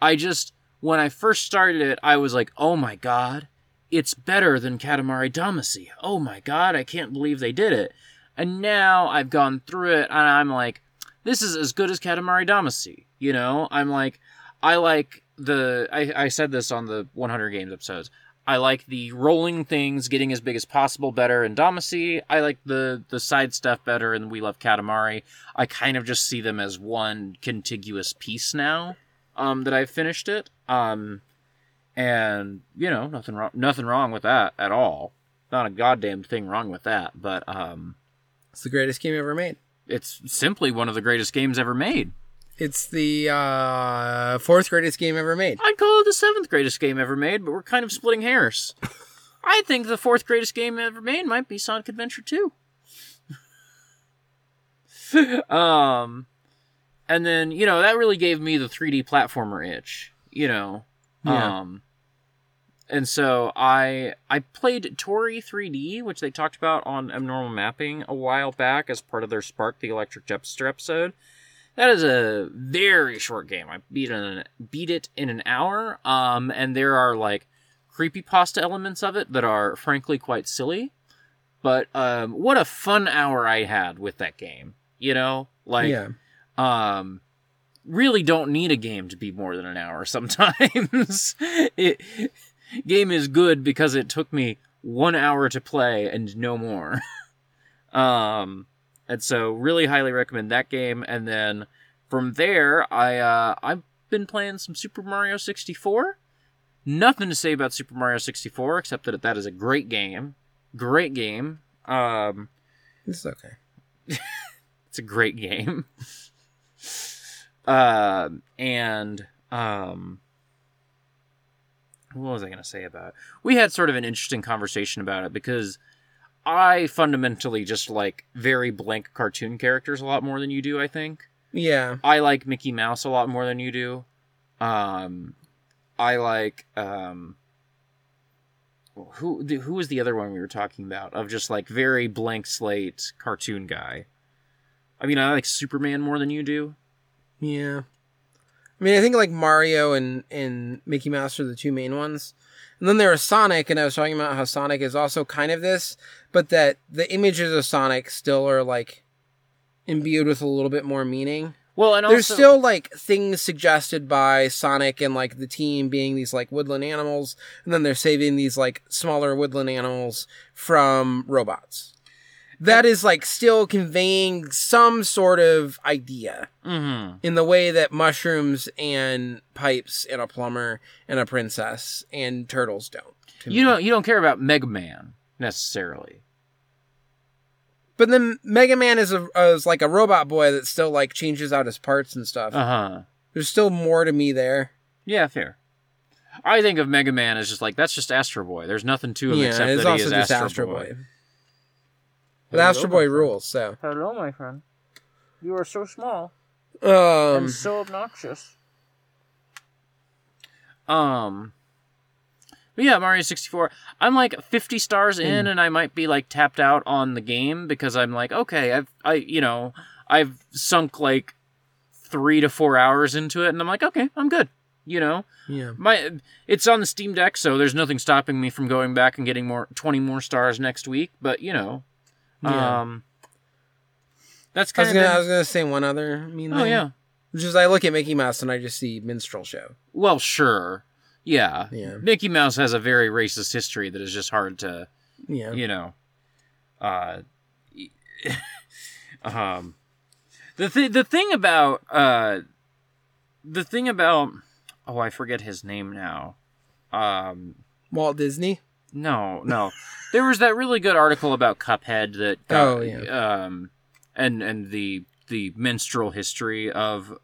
I just, when I first started it, I was like, oh my god, it's better than Katamari Damacy. Oh my god, I can't believe they did it. And now I've gone through it and I'm like, this is as good as Katamari Damacy. You know, I'm like, I like the, I, I said this on the 100 Games episodes. I like the rolling things getting as big as possible better in Damacy. I like the, the side stuff better in We Love Katamari. I kind of just see them as one contiguous piece now um, that I've finished it. Um, and you know nothing wrong nothing wrong with that at all not a goddamn thing wrong with that but um It's the greatest game ever made. it's simply one of the greatest games ever made It's the uh, fourth greatest game ever made. i'd call it the seventh greatest game ever made but we're kind of splitting hairs i think the fourth greatest game ever made might be sonic adventure 2 um and then you know that really gave me the 3D platformer itch. You know, Yeah. um, and so I I played Toree 3D, which they talked about on Abnormal Mapping a while back as part of their Spark the Electric Jester episode. That is a very short game. I beat it in, beat it in an hour. Um, and there are like creepy pasta elements of it that are frankly quite silly. But um, what a fun hour I had with that game. You know, like yeah. um really don't need a game to be more than an hour sometimes. It game is good because it took me one hour to play and no more. Um and so really highly recommend that game. And then from there i uh i've been playing some super mario 64 nothing to say about super mario 64 except that that is a great game. Great game. Um It's okay. it's a great game. Um and um what was I going to say about it? We had sort of an interesting conversation about it because I fundamentally just like very blank cartoon characters a lot more than you do, I think. Yeah. I like Mickey Mouse a lot more than you do. Um I like um who the- who was the other one we were talking about of just like very blank slate cartoon guy. I mean, I like Superman more than you do. Yeah. I mean, I think like Mario and, and Mickey Mouse are the two main ones. And then there was Sonic, and I was talking about how Sonic is also kind of this, but that the images of Sonic still are like imbued with a little bit more meaning. Well, and There's also, still like things suggested by Sonic and like the team being these like woodland animals, and then they're saving these like smaller woodland animals from robots. That is like still conveying some sort of idea Mhm. in the way that mushrooms and pipes and a plumber and a princess and turtles don't. you me. don't you don't care about Mega Man necessarily. But then Mega Man is a is like a robot boy that still like changes out his parts and stuff. Uh huh. There's still more to me there. Yeah, fair. I think of Mega Man as just like that's just Astro Boy. There's nothing to him yeah, except that he is just Astro, Astro Boy. Boy. But Astro Boy rules. So, Hello, my friend. You are so small um, so obnoxious. Um. But yeah, Mario 64. I'm like 50 stars in and I might be like tapped out on the game because I'm like, okay, I've I you know, I've sunk like 3 to 4 hours into it and I'm like, okay, I'm good. You know, yeah, my it's on the Steam Deck, so there's nothing stopping me from going back and getting more 20 more stars next week, but you know. Yeah. Um That's I kind was of gonna, I was gonna say one other mean Oh thing, yeah. which is I look at Mickey Mouse and I just see minstrel show. Well, sure. Yeah. Yeah. Mickey Mouse has a very racist history that is just hard to, Yeah, you know, uh um the th- the thing about uh the thing about oh, I forget his name now. Um Walt Disney. no, no. There was that really good article about Cuphead that got, Oh, yeah. um and and the the minstrel history of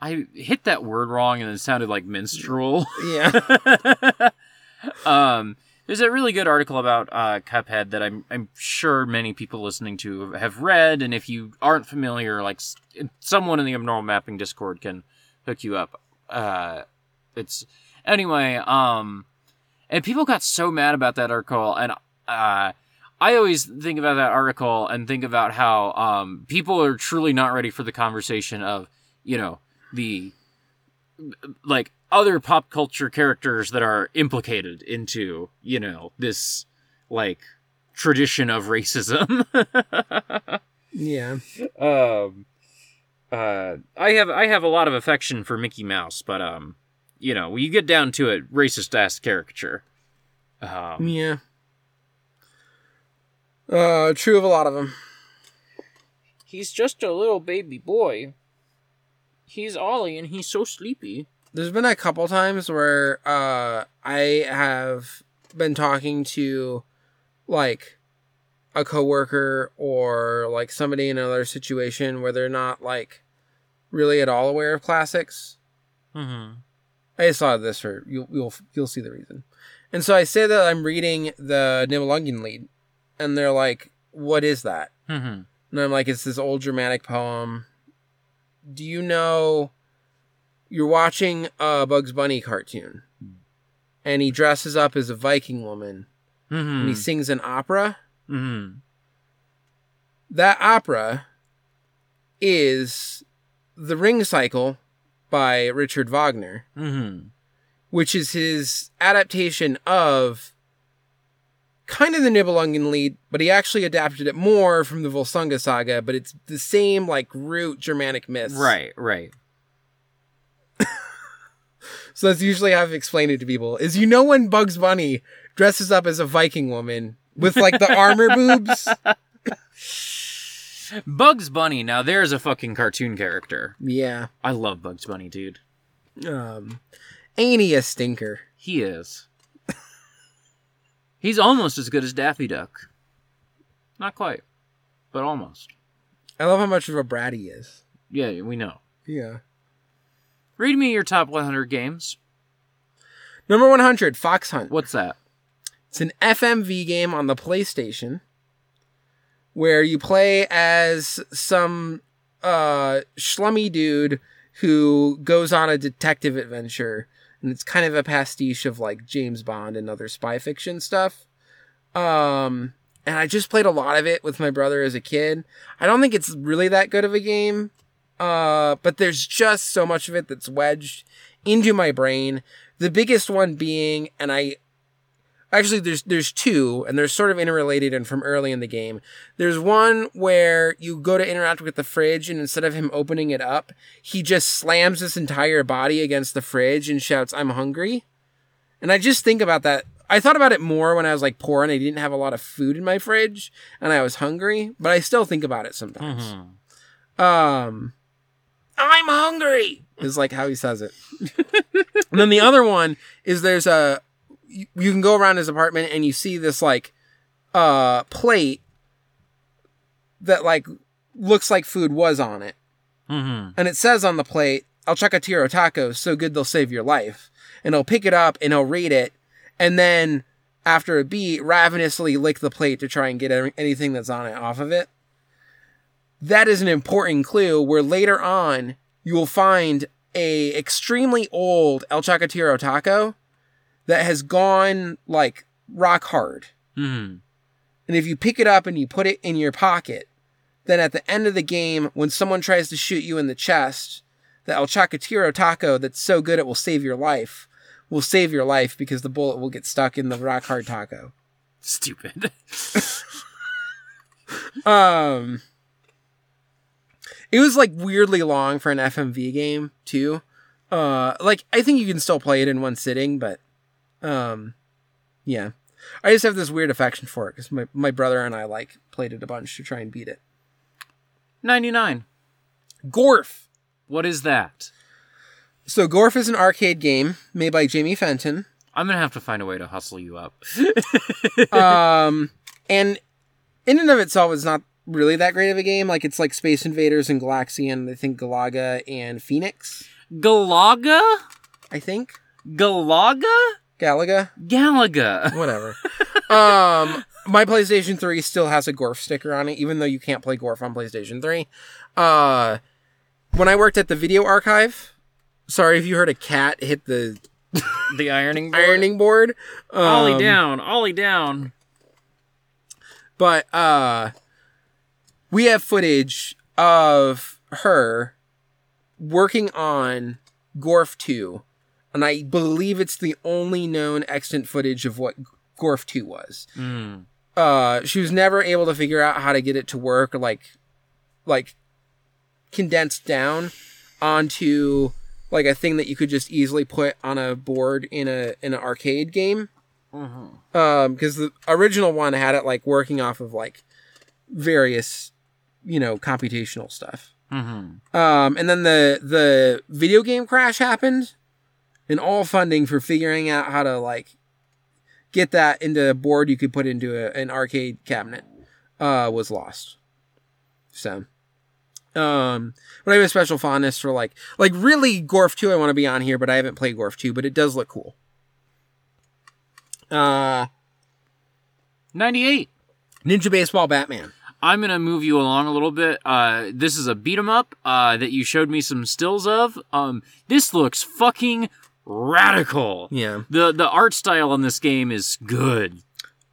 I hit that word wrong and it sounded like minstrel. Yeah, um, there's a really good article about uh, Cuphead that I'm I'm sure many people listening to have read, and if you aren't familiar, like someone in the Abnormal Mapping Discord can hook you up. Uh, it's anyway. Um, and people got so mad about that article, and uh, I always think about that article and think about how um people are truly not ready for the conversation of you know the like other pop culture characters that are implicated into you know this like tradition of racism yeah. um uh i have i have a lot of affection for mickey mouse but um you know when you get down to it racist ass caricature um Yeah. Uh, true of a lot of them. he's just a little baby boy he's ollie and he's so sleepy There's been a couple times where uh I have been talking to like a coworker or like somebody in another situation where they're not like really at all aware of classics. mm-hmm. I saw this for you'll you'll you'll see the reason. And so I say that I'm reading the Nibelungen Lied, and they're like, "What is that?" Mm-hmm. And I'm like, "It's this old dramatic poem do you know you're watching a Bugs Bunny cartoon and he dresses up as a Viking woman and Mm-hmm. he sings an opera? mm-hmm. That opera is The Ring Cycle by Richard Wagner, Mm-hmm. which is his adaptation of kind of the Nibelungen Lied, but he actually adapted it more from the Volsunga saga, but it's the same like root Germanic myths. Right, right. So that's usually how I've explained it to people is you know when Bugs Bunny dresses up as a Viking woman with like the armor boobs? Bugs Bunny. Now there's a fucking cartoon character. Yeah. I love Bugs Bunny, dude. Um ain't he a stinker? He is. He's almost as good as Daffy Duck. Not quite, but almost. I love how much of a brat he is. Yeah, we know. Yeah. Read me your top 100 games. Number 100, Fox Hunt. What's that? It's an FMV game on the PlayStation where you play as some uh schlummy dude who goes on a detective adventure and it's kind of a pastiche of like James Bond and other spy fiction stuff. Um and I just played a lot of it with my brother as a kid. I don't think it's really that good of a game. Uh but there's just so much of it that's wedged into my brain. The biggest one being and I Actually, there's there's two, and they're sort of interrelated and from early in the game. There's one where you go to interact with the fridge, and instead of him opening it up, he just slams his entire body against the fridge and shouts, "I'm hungry." And I just think about that. I thought about it more when I was like poor and I didn't have a lot of food in my fridge, and I was hungry. But I still think about it sometimes. Um, I'm hungry is like how he says it. and then the other one is there's a you, you can go around his apartment and you see this like uh plate that like looks like food was on it. Mm-hmm. And it says on the plate, El Chacatiro tacos, so good they'll save your life. And he'll pick it up and he'll read it. And then after a beat, ravenously lick the plate to try and get anything that's on it off of it. That is an important clue where later on you will find a extremely old El Chacatiro taco that has gone like rock hard. Mm-hmm. And if you pick it up and you put it in your pocket, then at the end of the game, when someone tries to shoot you in the chest, the El Chacatiro taco that's so good it will save your life will save your life because the bullet will get stuck in the rock hard taco. Stupid. Um, it was like weirdly long for an FMV game too. Uh, like I think you can still play it in one sitting, but um, yeah, I just have this weird affection for it because my my brother and I like played it a bunch to try and beat it. 99. Gorf. What is that? So Gorf is an arcade game made by Jamie Fenton. I'm going to have to find a way to hustle you up. um, and in and of itself, it's not really that great of a game. Like it's like Space Invaders and Galaxian. I think Galaga and Phoenix. Galaga? I think Galaga? Galaga. Galaga. Whatever. um, my PlayStation 3 still has a Gorf sticker on it, even though you can't play Gorf on PlayStation 3. Uh, when I worked at the video archive, sorry if you heard a cat hit the the ironing board. ironing board. Ollie Um, down. Ollie down. But uh we have footage of her working on Gorf 2. And I believe it's the only known extant footage of what Gorf 2 was. Mm. Uh she was never able to figure out how to get it to work like like condensed down onto like a thing that you could just easily put on a board in a in an arcade game um because the original one had it like working off of like various you know computational stuff Mm-hmm. um and then the the video game crash happened and all funding for figuring out how to like get that into a board you could put into a, an arcade cabinet uh was lost so um but i have a special fondness for like like really gorf 2 i want to be on here but i haven't played gorf 2 but it does look cool uh 98. ninja baseball batman I'm gonna move you along a little bit. Uh, this is a beat 'em up uh, that you showed me some stills of. Um, this looks fucking radical. Yeah. The the art style on this game is good.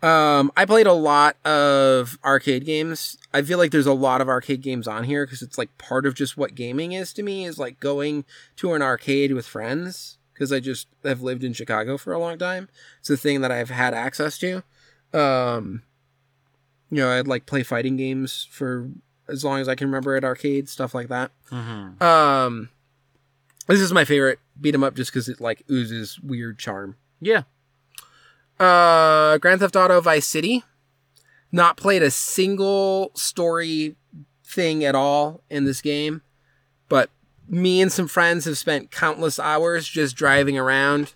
Um, I played a lot of arcade games. I feel like there's a lot of arcade games on here because it's like part of just what gaming is to me is like going to an arcade with friends because I just have lived in Chicago for a long time. It's the thing that I've had access to. Um, you know, I'd like play fighting games for as long as I can remember at arcades, stuff like that. Mm-hmm. Um, this is my favorite beat 'em up just because it like oozes weird charm. Yeah. Uh, Grand Theft Auto Vice City. Not played a single story thing at all in this game, but me and some friends have spent countless hours just driving around,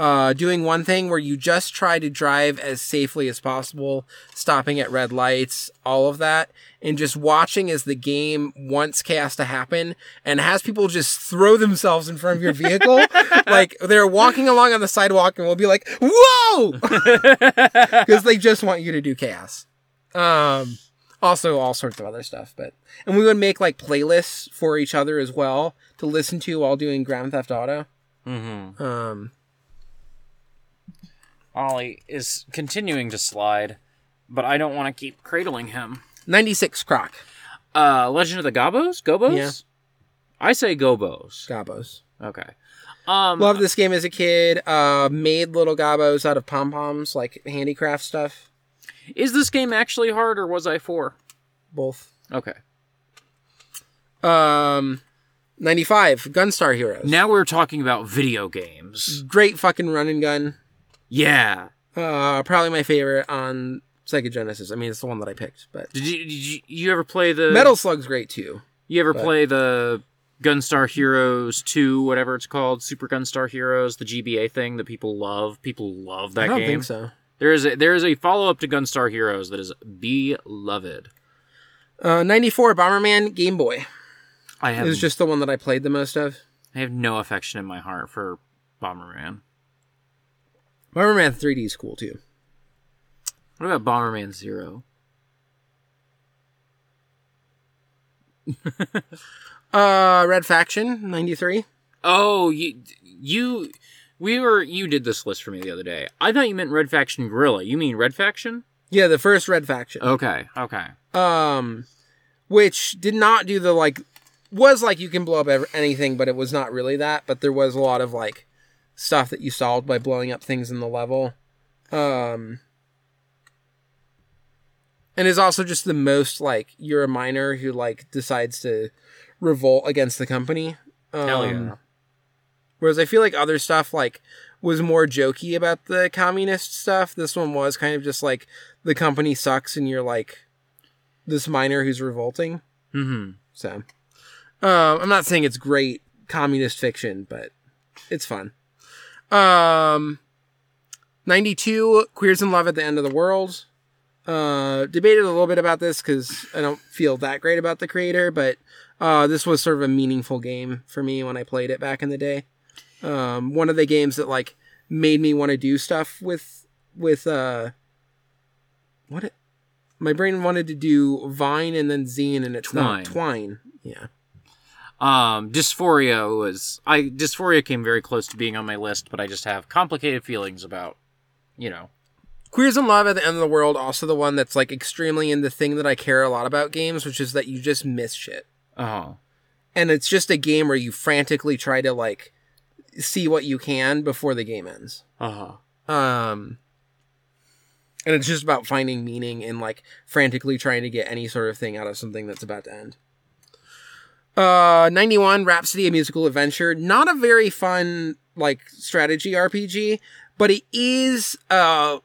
uh, doing one thing where you just try to drive as safely as possible, stopping at red lights, all of that, and just watching as the game wants chaos to happen and has people just throw themselves in front of your vehicle. like they're walking along on the sidewalk and we'll be like, whoa! Because they just want you to do chaos. Um, also all sorts of other stuff, but, and we would make like playlists for each other as well to listen to while doing Grand Theft Auto. Mm-hmm. Um, Ollie is continuing to slide, but I don't want to keep cradling him. 96 Croc. Uh, Legend of the Gobos? Gobos? Yeah. I say Gobos. Gobos. Okay. Um, Loved this game as a kid. Uh, made little gobos out of pom poms, like handicraft stuff. is this game actually hard, or was I four? Both. Okay. Um, 95 Gunstar Heroes. Now we're talking about video games. Great fucking run and gun. Yeah. Uh, probably my favorite on Sega Genesis. I mean, it's the one that I picked, but Did you did you, you ever play the Metal Slug's great too. You ever but- play the Gunstar Heroes 2, whatever it's called, Super Gunstar Heroes, the GBA thing that people love? People love that I don't game. think so. There is a, there is a follow up to Gunstar Heroes that is beloved. Uh, 94 Bomberman Game Boy. I have. It was just the one that I played the most of. I have no affection in my heart for Bomberman. Bomberman 3D is cool too. What about Bomberman Zero? Uh, Red Faction 93. Oh, you you we were you did this list for me the other day. I thought you meant Red Faction Guerrilla. You mean Red Faction? Yeah, the first Red Faction. Okay, okay. um which did not do the like was like you can blow up anything but it was not really that but there was a lot of like stuff that you solved by blowing up things in the level um and is also just the most like you're a miner who like decides to revolt against the company um, Hell yeah. whereas i feel like other stuff like was more jokey about the communist stuff this one was kind of just like the company sucks and you're like this miner who's revolting. Mm-hmm. So, um, I'm not saying it's great communist fiction, but it's fun. Um, 92 Queers in Love at the End of the World. Uh, debated a little bit about this because I don't feel that great about the creator, but uh, this was sort of a meaningful game for me when I played it back in the day. Um, one of the games that like made me want to do stuff with with uh, what it, my brain wanted to do Vine and then Zine, and it's Twine. not Twine. Yeah. Um, Dys4ia was I Dys4ia came very close to being on my list, but I just have complicated feelings about, you know. Queers in Love at the End of the World, also the one that's like extremely in the thing that I care a lot about games, which is that you just miss shit. Oh, And it's just a game where you frantically try to like see what you can before the game ends. Uh huh. Um and it's just about finding meaning and like frantically trying to get any sort of thing out of something that's about to end. Uh 91 Rhapsody a musical adventure, not a very fun like strategy RPG, but it is uh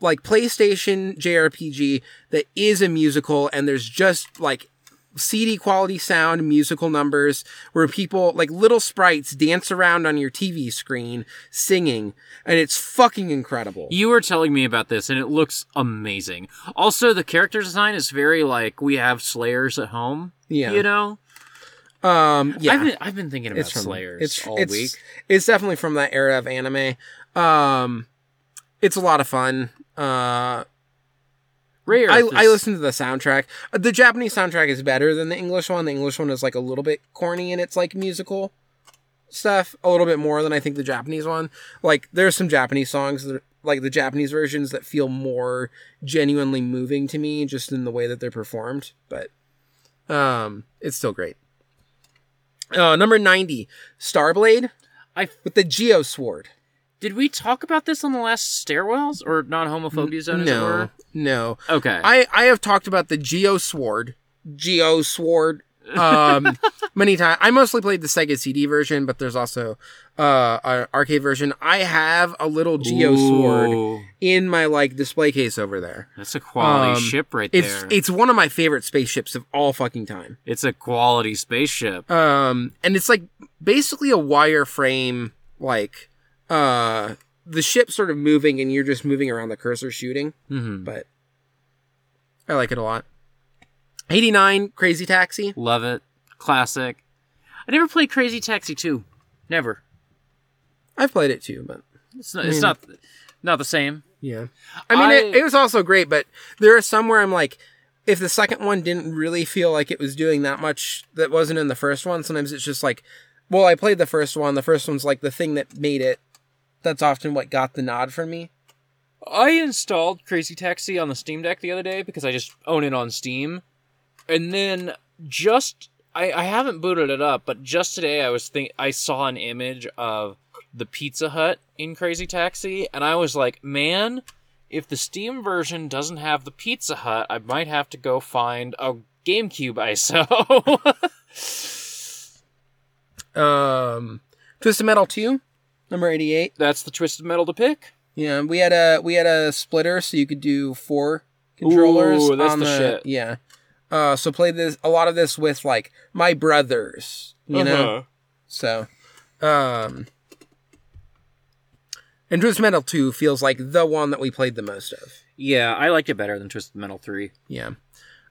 like PlayStation JRPG that is a musical and there's just like CD quality sound, musical numbers where people like little sprites dance around on your TV screen singing and it's fucking incredible. You were telling me about this, and it looks amazing. Also, the character design is very like we have Slayers at home. Yeah. you know. Um yeah. I've been I've been thinking about it's from Slayers it's, all it's, week. It's definitely from that era of anime. Um it's a lot of fun. Uh Rare. I, I listen to the soundtrack. Uh, The Japanese soundtrack is better than the English one. The English one is like a little bit corny and its like musical stuff, a little bit more than I think the Japanese one. Like there's some Japanese songs that like the Japanese versions that feel more genuinely moving to me just in the way that they're performed, but um it's still great. Uh number 90, Starblade I with the Geo Sword. did we talk about this on the last stairwells or non homophobia zone? No. were? No. Okay. I I have talked about the Geo Sword, Geo Sword, um, many times. I mostly played the Sega CD version, but there's also uh an arcade version. I have a little Geo Sword in my like display case over there. That's a quality Um, ship right It's there. it's one of my favorite spaceships of all fucking time. It's a quality spaceship. Um, and it's like basically a wireframe, like uh, the ship sort of moving, and you're just moving around the cursor shooting. hmm But I like it a lot. 89 Crazy Taxi. Love it. Classic. I never played Crazy Taxi 2. Never. I've played it too, but It's not. It's mean- not. Not the same. yeah. I mean, It, it was also great, but there are some where I'm like, if the second one didn't really feel like it was doing that much that wasn't in the first one, sometimes it's just like, well, I played the first one. The first one's like the thing that made it. That's often what got the nod from me. I installed Crazy Taxi on the Steam Deck the other day because I just own it on Steam, and then just I, I haven't booted it up, but just today I was think I saw an image of the Pizza Hut in Crazy Taxi, and I was like, man, if the Steam version doesn't have the Pizza Hut, I might have to go find a GameCube ISO. Um, Twisted Metal 2, number 88. That's the Twisted Metal to pick. Yeah, we had a we had a splitter, so you could do four controllers. Ooh, that's on the shit. Yeah. Uh, so played this a lot of this with like my brothers, you know. Uh-huh. So, um, and Twisted Metal Two feels like the one that we played the most of. Yeah, I liked it better than Twisted Metal 3. Yeah.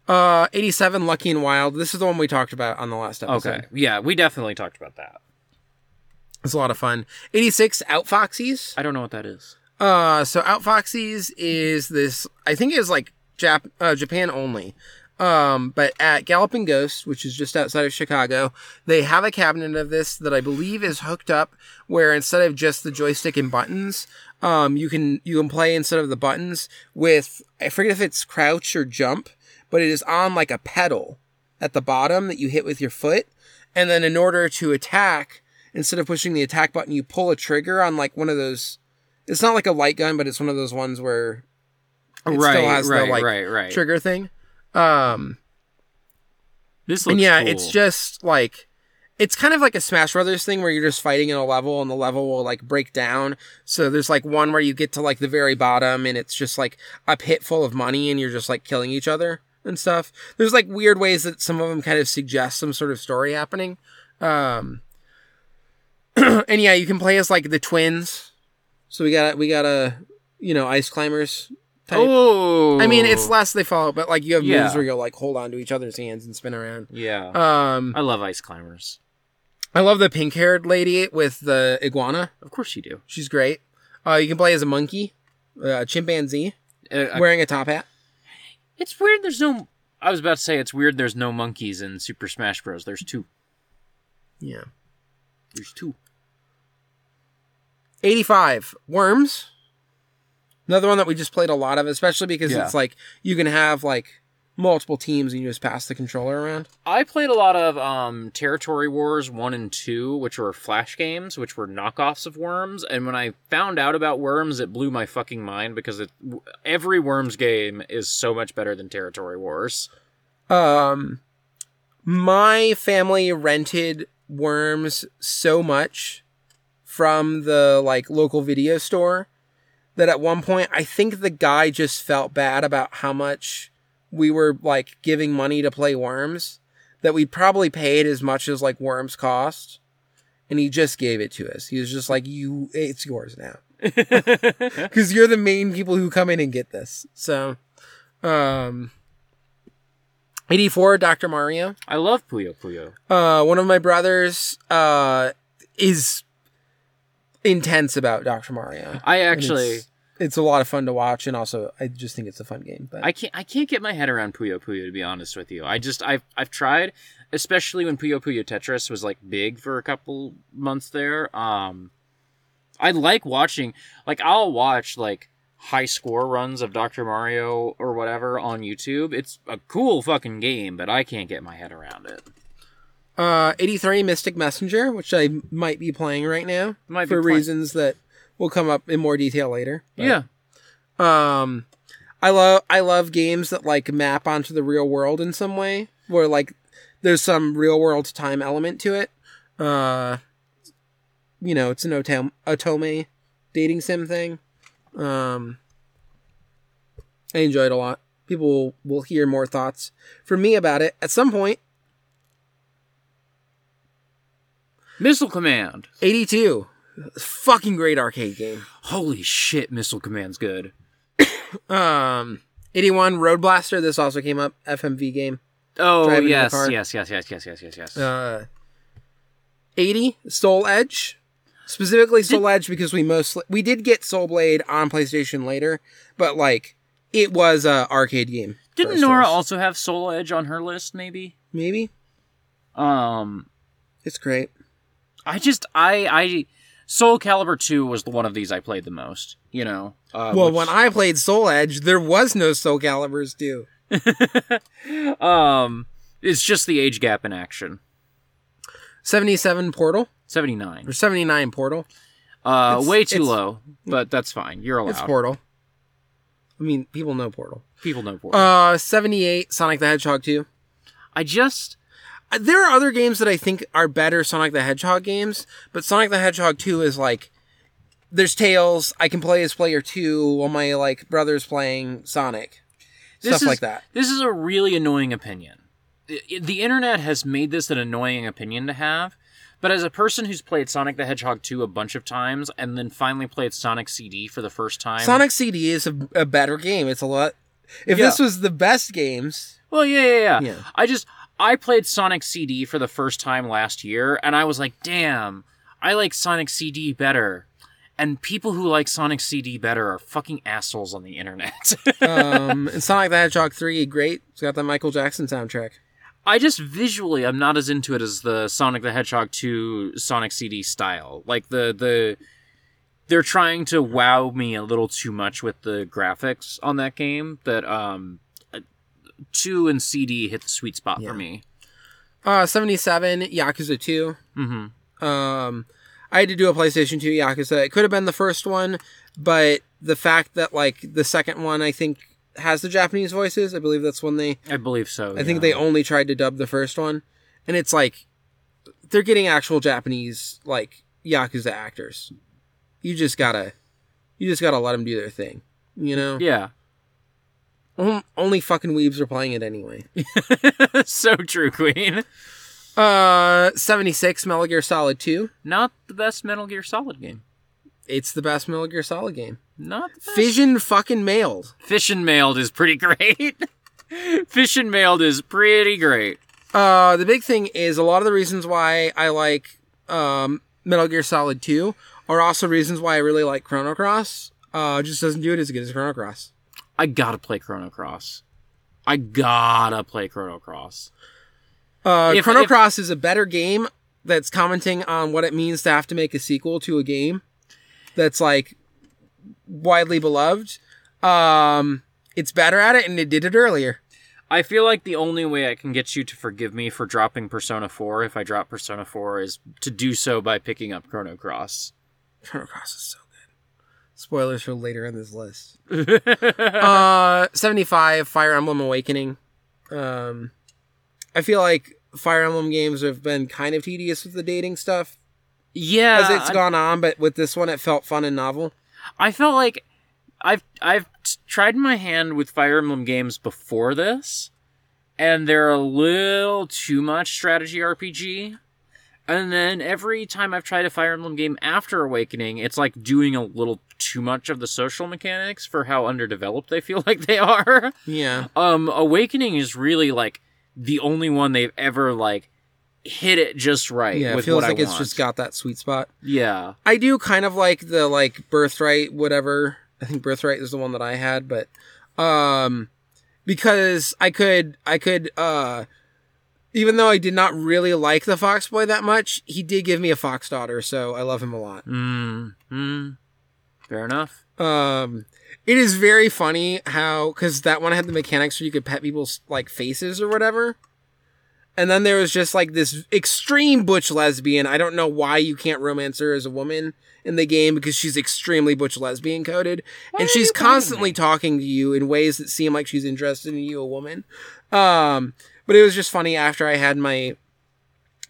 Uh, eighty seven Lucky and Wild. This is the one we talked about on the last episode. Okay. Yeah, we definitely talked about that. It's a lot of fun. Eighty six *Out Outfoxies. I don't know what that is. Uh, so Outfoxies is this. I think it is like Jap- uh, Japan only. Um, but at Galloping Ghost, which is just outside of Chicago, they have a cabinet of this that I believe is hooked up where instead of just the joystick and buttons, um, you can you can play instead of the buttons with I forget if it's crouch or jump, but it is on like a pedal at the bottom that you hit with your foot, and then in order to attack, instead of pushing the attack button, you pull a trigger on like one of those. It's not like a light gun, but it's one of those ones where it right, still has right, the like right, right. trigger thing. Um, This looks and yeah, cool. it's just like it's kind of like a Smash Brothers thing where you're just fighting in a level and the level will like break down. So there's like one where you get to like the very bottom and it's just like a pit full of money and you're just like killing each other and stuff. There's like weird ways that some of them kind of suggest some sort of story happening. Um and yeah, you can play as like the twins. So we got we got a you know, ice climbers type. Oh, I mean, it's less they fall, but like you have Yeah. moves where you'll like hold on to each other's hands and spin around. yeah. Um, I love ice climbers. I love the pink haired lady with the iguana. Of course you do. She's great. Uh, you can play as a monkey, a chimpanzee, Uh, wearing a top hat. it's weird. There's no. I was about to say it's weird. There's no monkeys in Super Smash Bros. There's two. Yeah. There's two. 85 Worms. Another one that we just played a lot of, especially because Yeah. it's like you can have like multiple teams and you just pass the controller around. I played a lot of um, Territory Wars 1 and 2, which were flash games, which were knockoffs of Worms. And when I found out about Worms, it blew my fucking mind because it, w- every Worms game is so much better than Territory Wars. Um, my family rented Worms so much from the like local video store that at one point I think the guy just felt bad about how much we were like giving money to play Worms that we probably paid as much as like Worms cost and he just gave it to us. He was just like you it's yours now. Cuz you're the main people who come in and get this. So um 84 Dr. Mario. I love Puyo Puyo. Uh, one of my brothers uh, is intense about Dr. Mario. I actually, it's- a lot of fun to watch, and also I just think it's a fun game. But I can't I can't get my head around Puyo Puyo to be honest with you. I just I've I've tried, especially when Puyo Puyo Tetris was like big for a couple months there. Um I like watching like I'll watch like high score runs of Dr. Mario or whatever on YouTube. It's a cool fucking game, but I can't get my head around it. uh, 83 Mystic Messenger, which I might be playing right now Might for reasons that will come up in more detail later. But, yeah. Um, I love I love games that like map onto the real world in some way, where like there's some real world time element to it. Uh, you know, it's an Otome, Otome dating sim thing. Um, I enjoy it a lot. People will, will hear more thoughts from me about it at some point. Missile Command. 82. Fucking great arcade game. Holy shit, Missile Command's good. Um, 81 Road Blaster. This also came up. FMV game. Oh Driving in the yes, car. yes, yes, yes, yes, yes, yes, yes. Uh, 80 Soul Edge. Specifically Soul Edge because we mostly we did get Soul Blade on PlayStation later, but like it was a arcade game. Didn't first Nora choice. also have Soul Edge on her list? Maybe. Maybe Um, it's great. I just I I Soul Calibur two was the one of these I played the most. You know. Uh, well, which- when I played Soul Edge, there was no Soul Caliburs due. um, it's just the age gap in action. 77 Portal Seventy nine. or 79 Portal. Uh, It's- way too it's- low, but that's fine. You're allowed. It's Portal. I mean, people know Portal. People know Portal. Uh, 78 Sonic the Hedgehog 2. I just There are other games that I think are better Sonic the Hedgehog games, but Sonic the Hedgehog 2 is like there's Tails, I can play as player 2 while my like brother's playing Sonic. this Stuff is, like that. This is a really annoying opinion. I- The internet has made this an annoying opinion to have, but as a person who's played Sonic the Hedgehog 2 a bunch of times and then finally played Sonic CD for the first time. Sonic CD is a, a better game. It's a lot If Yeah. this was the best games, Well, yeah, yeah, yeah, Yeah. I just I played Sonic CD for the first time last year, and I was like, damn, I like Sonic CD better. And people who like Sonic CD better are fucking assholes on the internet. um, and Sonic the Hedgehog 3, great. It's got the Michael Jackson soundtrack. I just visually I'm not as into it as the Sonic the Hedgehog 2 Sonic CD style. Like the the they're trying to wow me a little too much with the graphics on that game that um 2 and CD hit the sweet spot Yeah. for me. Uh, 77, Yakuza 2. Mhm. Um, I had to do a PlayStation 2 Yakuza. It could have been the first one, but the fact that like the second one I think has the Japanese voices. I believe that's when they I believe so. I think they only tried to dub the first one. And it's like they're getting actual Japanese like Yakuza actors. You just got to you just got to let them do their thing, you know? Yeah. On- Only fucking weebs are playing it anyway. so true, Queen. Uh 76 Metal Gear Solid 2. Not the best Metal Gear Solid game. It's the best Metal Gear Solid game. Not the best. Fission fucking mailed. Fission Mailed is pretty great. Fission Mailed is pretty great. Uh, the big thing is a lot of the reasons why I like um, Metal Gear Solid 2 are also reasons why I really like Chrono Cross. Uh, just doesn't do it as good as Chrono Cross. I gotta play Chrono Cross. I gotta play Chrono Cross. Uh, If- Chrono if- Cross is a better game that's commenting on what it means to have to make a sequel to a game that's like widely beloved. Um, it's better at it, and it did it earlier. I feel like the only way I can get you to forgive me for dropping Persona 4 if I drop Persona 4 is to do so by picking up Chrono Cross. Chrono Cross is so good. Spoilers for later in this list. uh, 75 Fire Emblem Awakening. Um, I feel like Fire Emblem games have been kind of tedious with the dating stuff Yeah, as it's I- gone on, but with this one, it felt fun and novel. I felt like I've I've tried my hand with Fire Emblem games before this, and they're a little too much strategy RPG. And then every time I've tried a Fire Emblem game after Awakening, it's like doing a little too much of the social mechanics for how underdeveloped they feel like they are. Yeah. Um, Awakening is really like the only one they've ever like hit it just right. Yeah, it feels what like it's just got that sweet spot. yeah. I do kind of like the like birthright whatever I think Birthright is the one that I had, but um because I could I could uh even though I did not really like the Fox Boy that much, he did give me a Fox daughter, so I love him a lot. Mm, mm. Fair enough. Um, it is very funny how because that one had the mechanics where you could pet people's like faces or whatever, and then there was just like this extreme butch lesbian. I don't know why you can't romance her as a woman in the game because she's extremely butch lesbian coded, Why and she's constantly talking to you in ways that seem like she's interested in you, a woman. Um, but it was just funny after I had my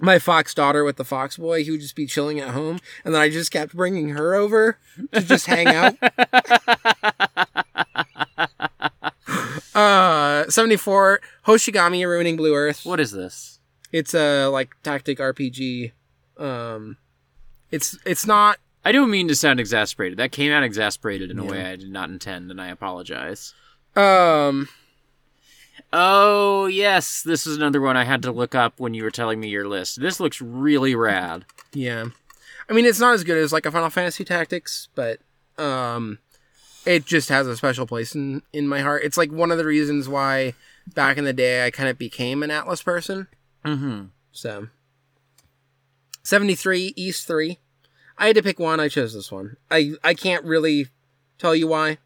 my fox daughter with the fox boy he would just be chilling at home and then i just kept bringing her over to just hang out uh 74 hoshigami ruining blue earth What is this? it's a like tactic rpg um it's it's not I don't mean to sound exasperated. That came out exasperated in a Yeah. way I did not intend, and I apologize. um Oh, yes, this is another one I had to look up when you were telling me your list. This looks really rad. yeah i mean it's not as good as like a final fantasy tactics but um it just has a special place in in my heart it's like one of the reasons why back in the day i kind of became an Atlus person Mm-hmm. So, 73 Ys 3. I had to pick one. I chose this one. I I can't really tell you why.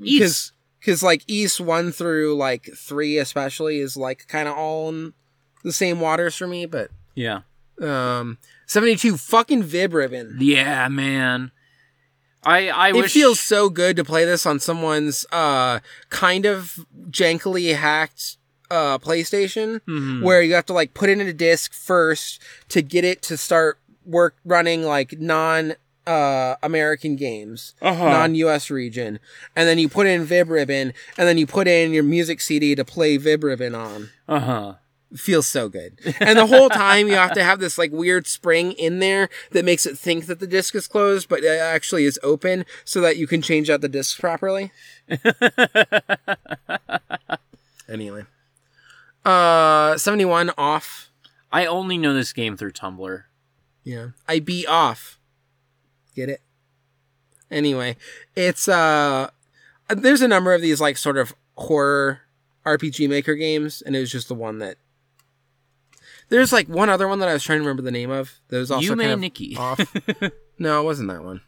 Ys. Because, like, Ys 1 through, like, 3 especially is, like, kind of all in the same waters for me. But, Yeah. um, 72 fucking Vib Ribbon. Yeah, man. I I It wish feels so good to play this on someone's, uh, kind of jankily hacked, uh, PlayStation. Mhm. where you have to like put it in a disc first to get it to start work running like non uh American games, Uh-huh. non US region. And then you put in VibRibbon and then you put in your music CD to play VibRibbon on. Uh-huh. Feels so good. And the whole time you have to have this like weird spring in there that makes it think that the disc is closed, but it actually is open so that you can change out the discs properly. anyway. Uh 71 off. I only know this game through Tumblr. Yeah. I beat off. Get it? Anyway, it's uh there's a number of these like sort of horror RPG maker games and it was just the one that There's like one other one that I was trying to remember the name of. That was also Yume kind of Nikki. off. no, it wasn't that one.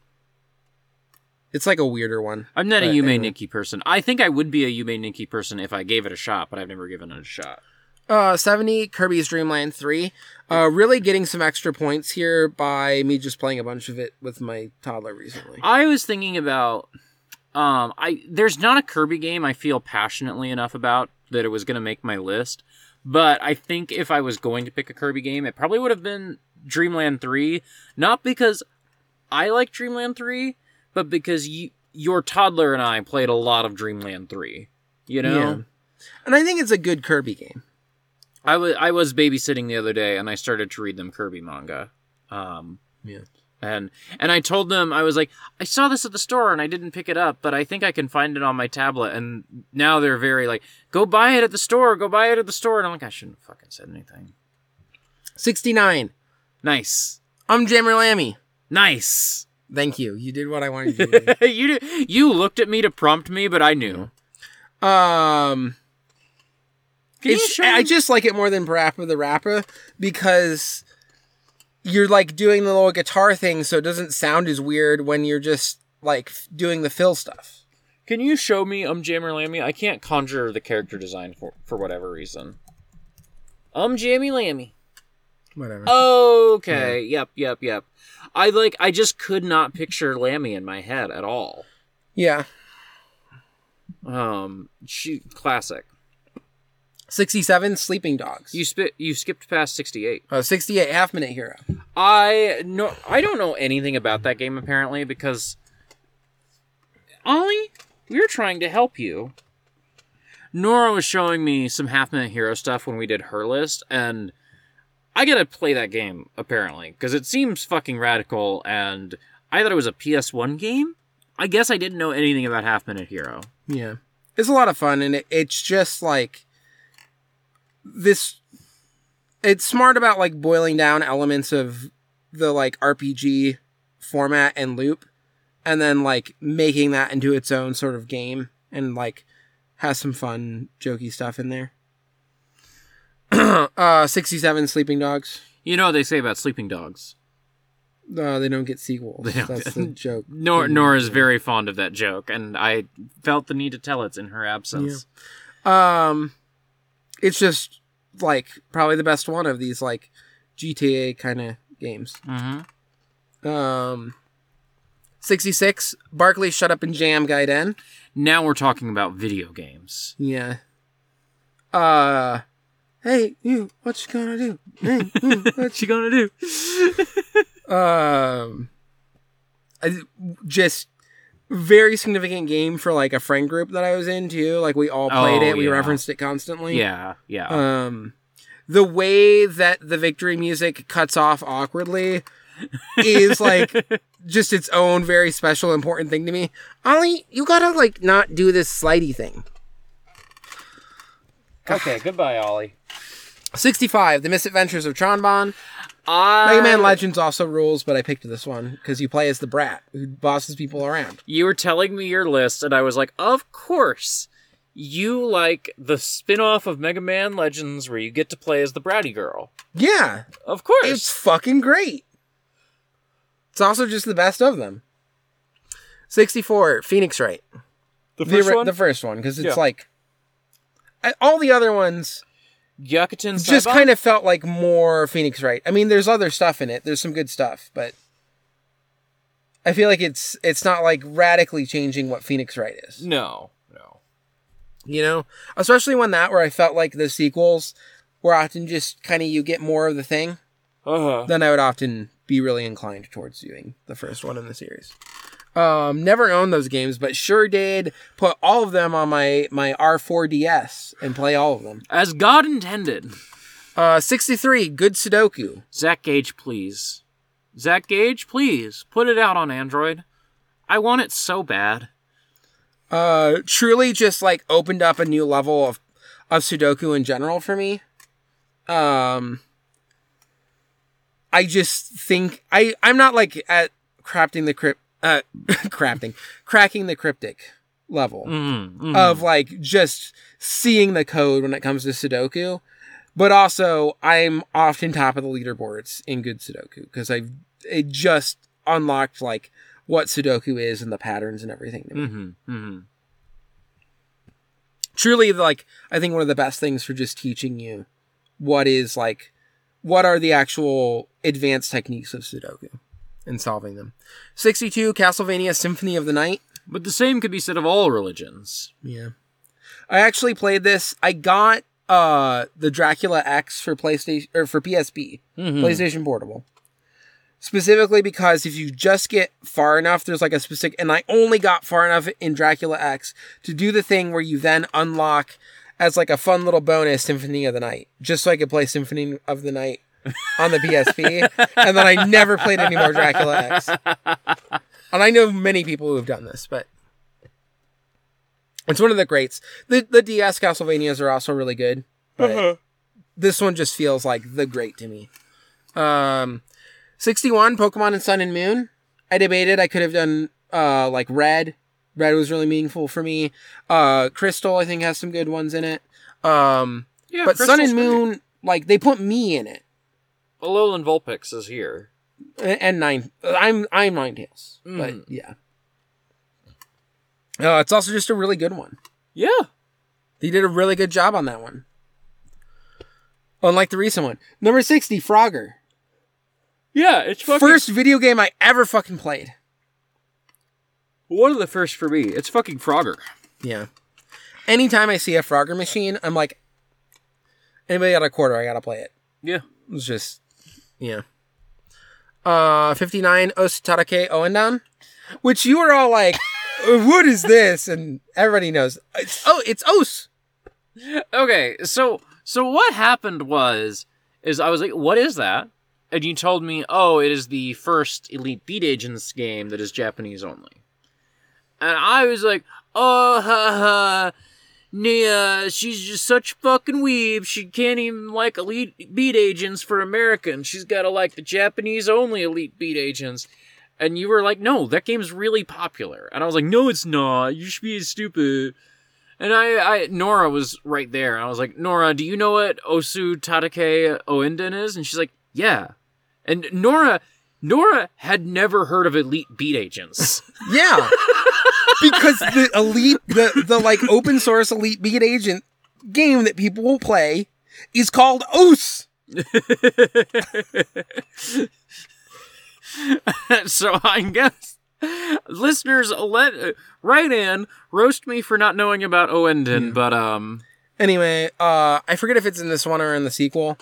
It's like a weirder one. I'm not a But Yume anyway. Nikki person. I think I would be a Yume Nikki person if I gave it a shot, but I've never given it a shot. Uh, 70 Kirby's Dream Land 3. Uh, really getting some extra points here by me just playing a bunch of it with my toddler recently. I was thinking about um I there's not a Kirby game I feel passionately enough about that it was going to make my list, but I think if I was going to pick a Kirby game, it probably would have been Dreamland 3, not because I like Dreamland 3, but because you your toddler and I played a lot of Dreamland 3. You know? Yeah. And I think it's a good Kirby game. I was I was babysitting the other day and I started to read them Kirby manga. Um Yeah. and and I told them I was like I saw this at the store and I didn't pick it up, but I think I can find it on my tablet and now they're very like go buy it at the store, go buy it at the store and I'm like I shouldn't have fucking said anything. 69. Nice. I'm Jammer Lammy. Nice. Thank you. You did what I wanted you to do. you you looked at me to prompt me, but I knew. um, it's, I just like it more than Parappa the Rapper because you're like doing the little guitar thing, so it doesn't sound as weird when you're just like doing the fill stuff. Can you show me Um Jammer Lammy? I can't conjure the character design for for whatever reason. Um Jammy Lammy. Whatever. Okay. Yep. Yep. Yep. I like. I just could not picture Lammy in my head at all. Yeah. Um. She classic. 67 Sleeping Dogs. You spit. You skipped past sixty eight. oh, uh, 68 Half Minute Hero. I no. I don't know anything about that game apparently because Ollie, we were trying to help you. Nora was showing me some half minute hero stuff when we did her list, and I gotta play that game apparently because it seems fucking radical. And I thought it was a PS1 game. I guess I didn't know anything about half minute hero. Yeah. It's a lot of fun, and it, it's just like this. It's smart about like boiling down elements of the like RPG format and loop and then like making that into its own sort of game and like has some fun jokey stuff in there. uh 67 sleeping dogs. You know what they say about sleeping dogs. Uh, they don't get sequels. They don't That's the joke. Nor Nora is very fond of that joke, and I felt the need to tell it in her absence. Um, it's just like probably the best one of these like GTA kind of games. hmm Um, sixty six. Barkley, shut up and jam, Gaiden. Now we're talking about video games. Yeah. Uh, hey you, what you gonna do? Hey, you, What you gonna do? um I, just very significant game for like a friend group that I was in too. Like we all played Oh, it. We yeah. referenced it constantly. Yeah, yeah. Um the way that the victory music cuts off awkwardly is like just its own very special important thing to me. Ollie, you gotta like not do this slidey thing. okay, goodbye, Ollie. 65, The Misadventures of Tron Bonne. I... Mega Man Legends also rules, but I picked this one because you play as the brat who bosses people around. You were telling me your list, and I was like, of course. You like the spin off of Mega Man Legends where you get to play as the bratty girl. Yeah, Of course. it's fucking great. It's also just the best of them. 64, Phoenix Wright. the The, ori- the first one, because it's Yeah. like. I, all the other ones Just kind of felt like more Phoenix Wright. I mean, there's other stuff in it. There's some good stuff, but I feel like it's it's not like radically changing what Phoenix Wright is. No, no. You know, especially when that where I felt like the sequels were often just kind of you get more of the thing. Uh-huh. Then I would often be really inclined towards doing the first one in the series. Um, never owned those games, but sure did put all of them on my my R4DS and play all of them. As God intended. Uh, 63, good Sudoku. Zach Gage, please. Zach Gage, please. Put it out on Android. I want it so bad. uh truly just like opened up a new level of of sudoku in general for me um i just think i i'm not like at crafting the crypt uh crafting cracking the cryptic level Mm, mm. of like just seeing the code when it comes to sudoku but also i'm often top of the leaderboards in good sudoku because i've it just unlocked like what sudoku is and the patterns and everything to me Mhm, mhm. truly like i think one of the best things for just teaching you what is like what are the actual advanced techniques of sudoku and solving them. 62 castlevania symphony of the night. But the same could be said of all religions. yeah. I actually played this. I got uh the dracula x for playstation or for psp Mhm. playstation portable. Specifically because if you just get far enough there's like a specific and i only got far enough in dracula x to do the thing where you then unlock as like a fun little bonus symphony of the night. Just so i could play symphony of the night on the psp and then i never played any more dracula x. And i know many people who have done this but it's one of the greats. The, the ds castlevanias are also really good but this one just feels like the great to me. Um 61 pokemon and sun and moon. I debated. I could have done uh like red. Red was really meaningful for me. Uh crystal i think has some good ones in it. Um Yeah, but sun and moon like they put me in it. Alolan Vulpix is here. And nine i'm i'm Ninetales Mm. but yeah uh, it's also just a really good one Yeah. they did a really good job on that one unlike the recent one number 60 frogger Yeah, it's fucking first video game i ever fucking played one of the first for me. It's fucking Frogger. Yeah. Anytime I see a Frogger machine, I'm like, anybody got a quarter? I gotta play it. Yeah. It's just, yeah. Uh, 59 Osu Tatakae Ouendan, which you were all like, what is this? And everybody knows. It's, oh, it's Os. Okay, so so what happened was is I was like, "What is that?" And you told me, "Oh, it is the first Elite Beat Agents game that is Japanese only." And I was like, "Oh, ha ha." Nia, she's just such a fucking weeb. She can't even like Elite Beat Agents for Americans. She's got to like the Japanese only Elite Beat Agents. And you were like, no, that game's really popular. And I was like, no, it's not. You should be stupid. And I, I, Nora was right there. I was like, Nora, do you know what Osu Tatakae Ouendan is? And she's like, yeah. And Nora, Nora had never heard of Elite Beat Agents. Yeah. because the elite the the like open source elite beat agent game that people will play is called osu. so I guess listeners let write in roast me for not knowing about Ouendan, but um Anyway, uh I forget if it's in this one or in the sequel.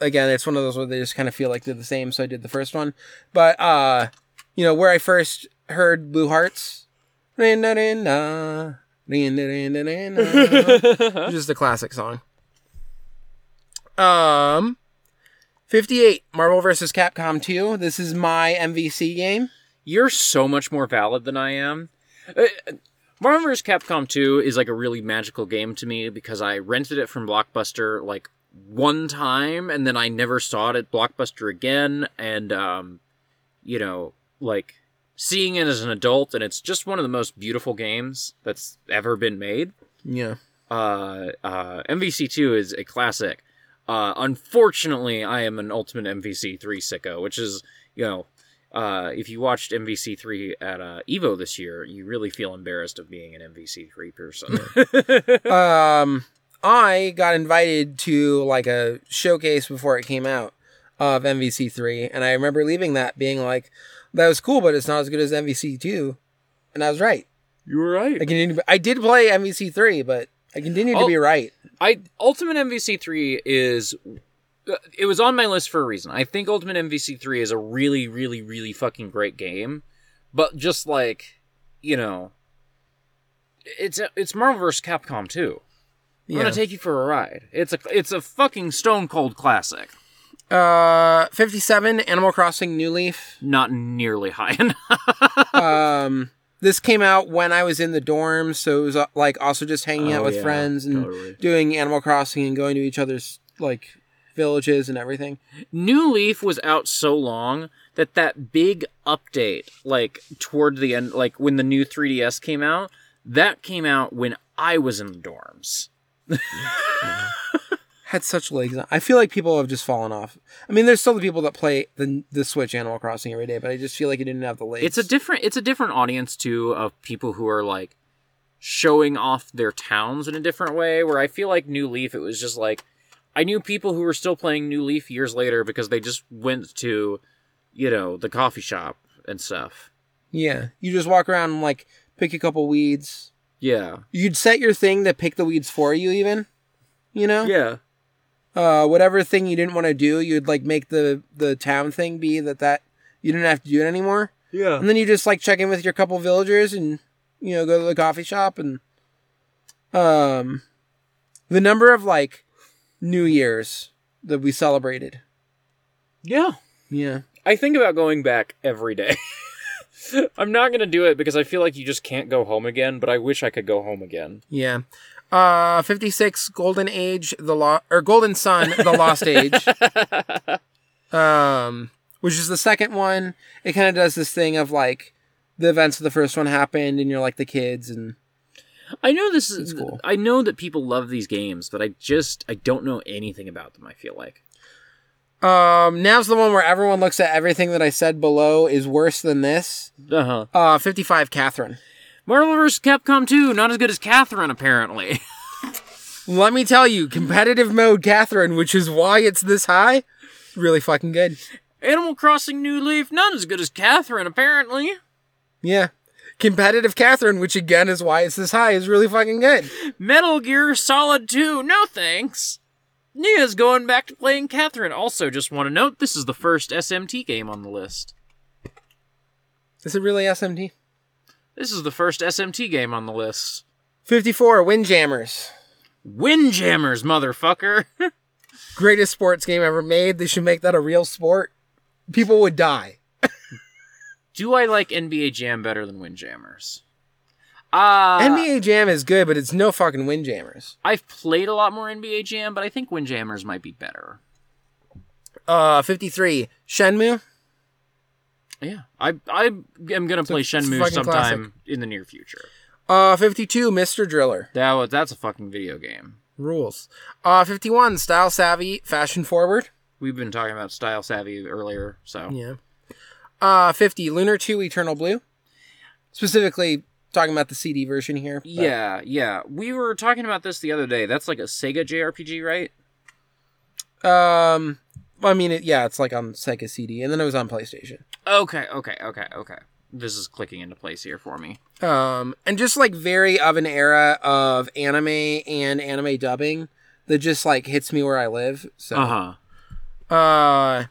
Again, it's one of those where they just kind of feel like they're the same, so I did the first one. But uh you know, where I first heard Blue Hearts just a classic song. Um 58 Marvel vs. Capcom 2. This is my MVC game. you're so much more valid than I am. Uh, Marvel vs. Capcom 2 is like a really magical game to me because I rented it from Blockbuster like one time and then I never saw it at Blockbuster again and um you know like seeing it as an adult and it's just one of the most beautiful games that's ever been made. Yeah. uh, uh, MVC2 is a classic. Uh, unfortunately, I am an Ultimate MVC3 sicko, which is, you know, uh, if you watched MVC3 at uh, Evo this year, you really feel embarrassed of being an MVC3 person. um I got invited to like a showcase before it came out of MVC3 and I remember leaving that being like that was cool but it's not as good as MVC2 and I was right. you were right. I continue to, I did play MVC3 but I continue to be right. I Ultimate MVC3 is uh, it was on my list for a reason. I think Ultimate MVC3 is a really really really fucking great game, but just like, you know, it's it's Marvel vs. Capcom 2. I'm Yeah. gonna take you for a ride. It's a it's a fucking stone cold classic. Uh 57 Animal Crossing New Leaf. Not nearly high enough. Um this came out when I was in the dorms so it was uh, like also just hanging out Oh, with yeah, friends and totally. doing Animal Crossing and going to each other's like villages and everything. New Leaf was out so long that that big update, like toward the end, like when the new 3DS came out, that came out when I was in the dorms. Had such legs. on- I feel like people have just fallen off. I mean, there's still the people that play the the Switch Animal Crossing every day, but I just feel like it didn't have the legs. It's a different it's a different audience too of people who are like showing off their towns in a different way. Where I feel like New Leaf, it was just like I knew people who were still playing New Leaf years later because they just went to, you know, the coffee shop and stuff. yeah. You just walk around and like pick a couple weeds. Yeah. You'd set your thing to pick the weeds for you, even. You know, Yeah. uh, whatever thing you didn't want to do, you'd like make the the town thing be that that you didn't have to do it anymore, Yeah. and then you just like check in with your couple villagers and you know go to the coffee shop and um the number of like New Years that we celebrated. Yeah. Yeah. I think about going back every day. I'm not gonna do it because I feel like you just can't go home again, but I wish I could go home again. Yeah. Uh 56 Golden Age the Lo- or Golden Sun the Lost Age. Um which is the second one. It kind of does this thing of like the events of the first one happened and you're like the kids and I know this is It's cool. I know that people love these games, but I just I don't know anything about them, I feel like. Um now's the one where everyone looks at everything that I said below is worse than this. Uh-huh. Uh 55 Catherine. Marvel vs. Capcom 2, not as good as Catherine, apparently. Let me tell you, competitive mode Catherine, which is why it's this high, really fucking good. Animal Crossing New Leaf, not as good as Catherine, apparently. Yeah. Competitive Catherine, which again is why it's this high, is really fucking good. Metal Gear Solid 2, no thanks. Nia's going back to playing Catherine. Also, just want to note this is the first SMT game on the list. Is it really SMT? This is the first SMT game on the list. 54, Windjammers. Windjammers, motherfucker. Greatest sports game ever made. They should make that a real sport. People would die. Do I like NBA Jam better than Windjammers? Uh, NBA Jam is good, but it's no fucking Windjammers. I've played a lot more NBA Jam, but I think Windjammers might be better. Uh, 53, Shenmue. Yeah, I I am gonna play a Shenmue sometime in the near future. Uh, 52, Mr. Driller. That was, that's a fucking video game. Rules. Uh, 51, Style Savvy, Fashion Forward. We've been talking about style savvy earlier, so Yeah. Uh, 50, Lunar 2, Eternal Blue. Specifically talking about the CD version here. but- yeah, yeah. We were talking about this the other day. That's like a Sega JRPG, right? Um, I mean, it, yeah, it's like on Sega CD, and then it was on PlayStation. Okay, okay, okay, okay. This is clicking into place here for me. Um, and just like very of an era of anime and anime dubbing that just like hits me where I live. So, Uh huh. uh,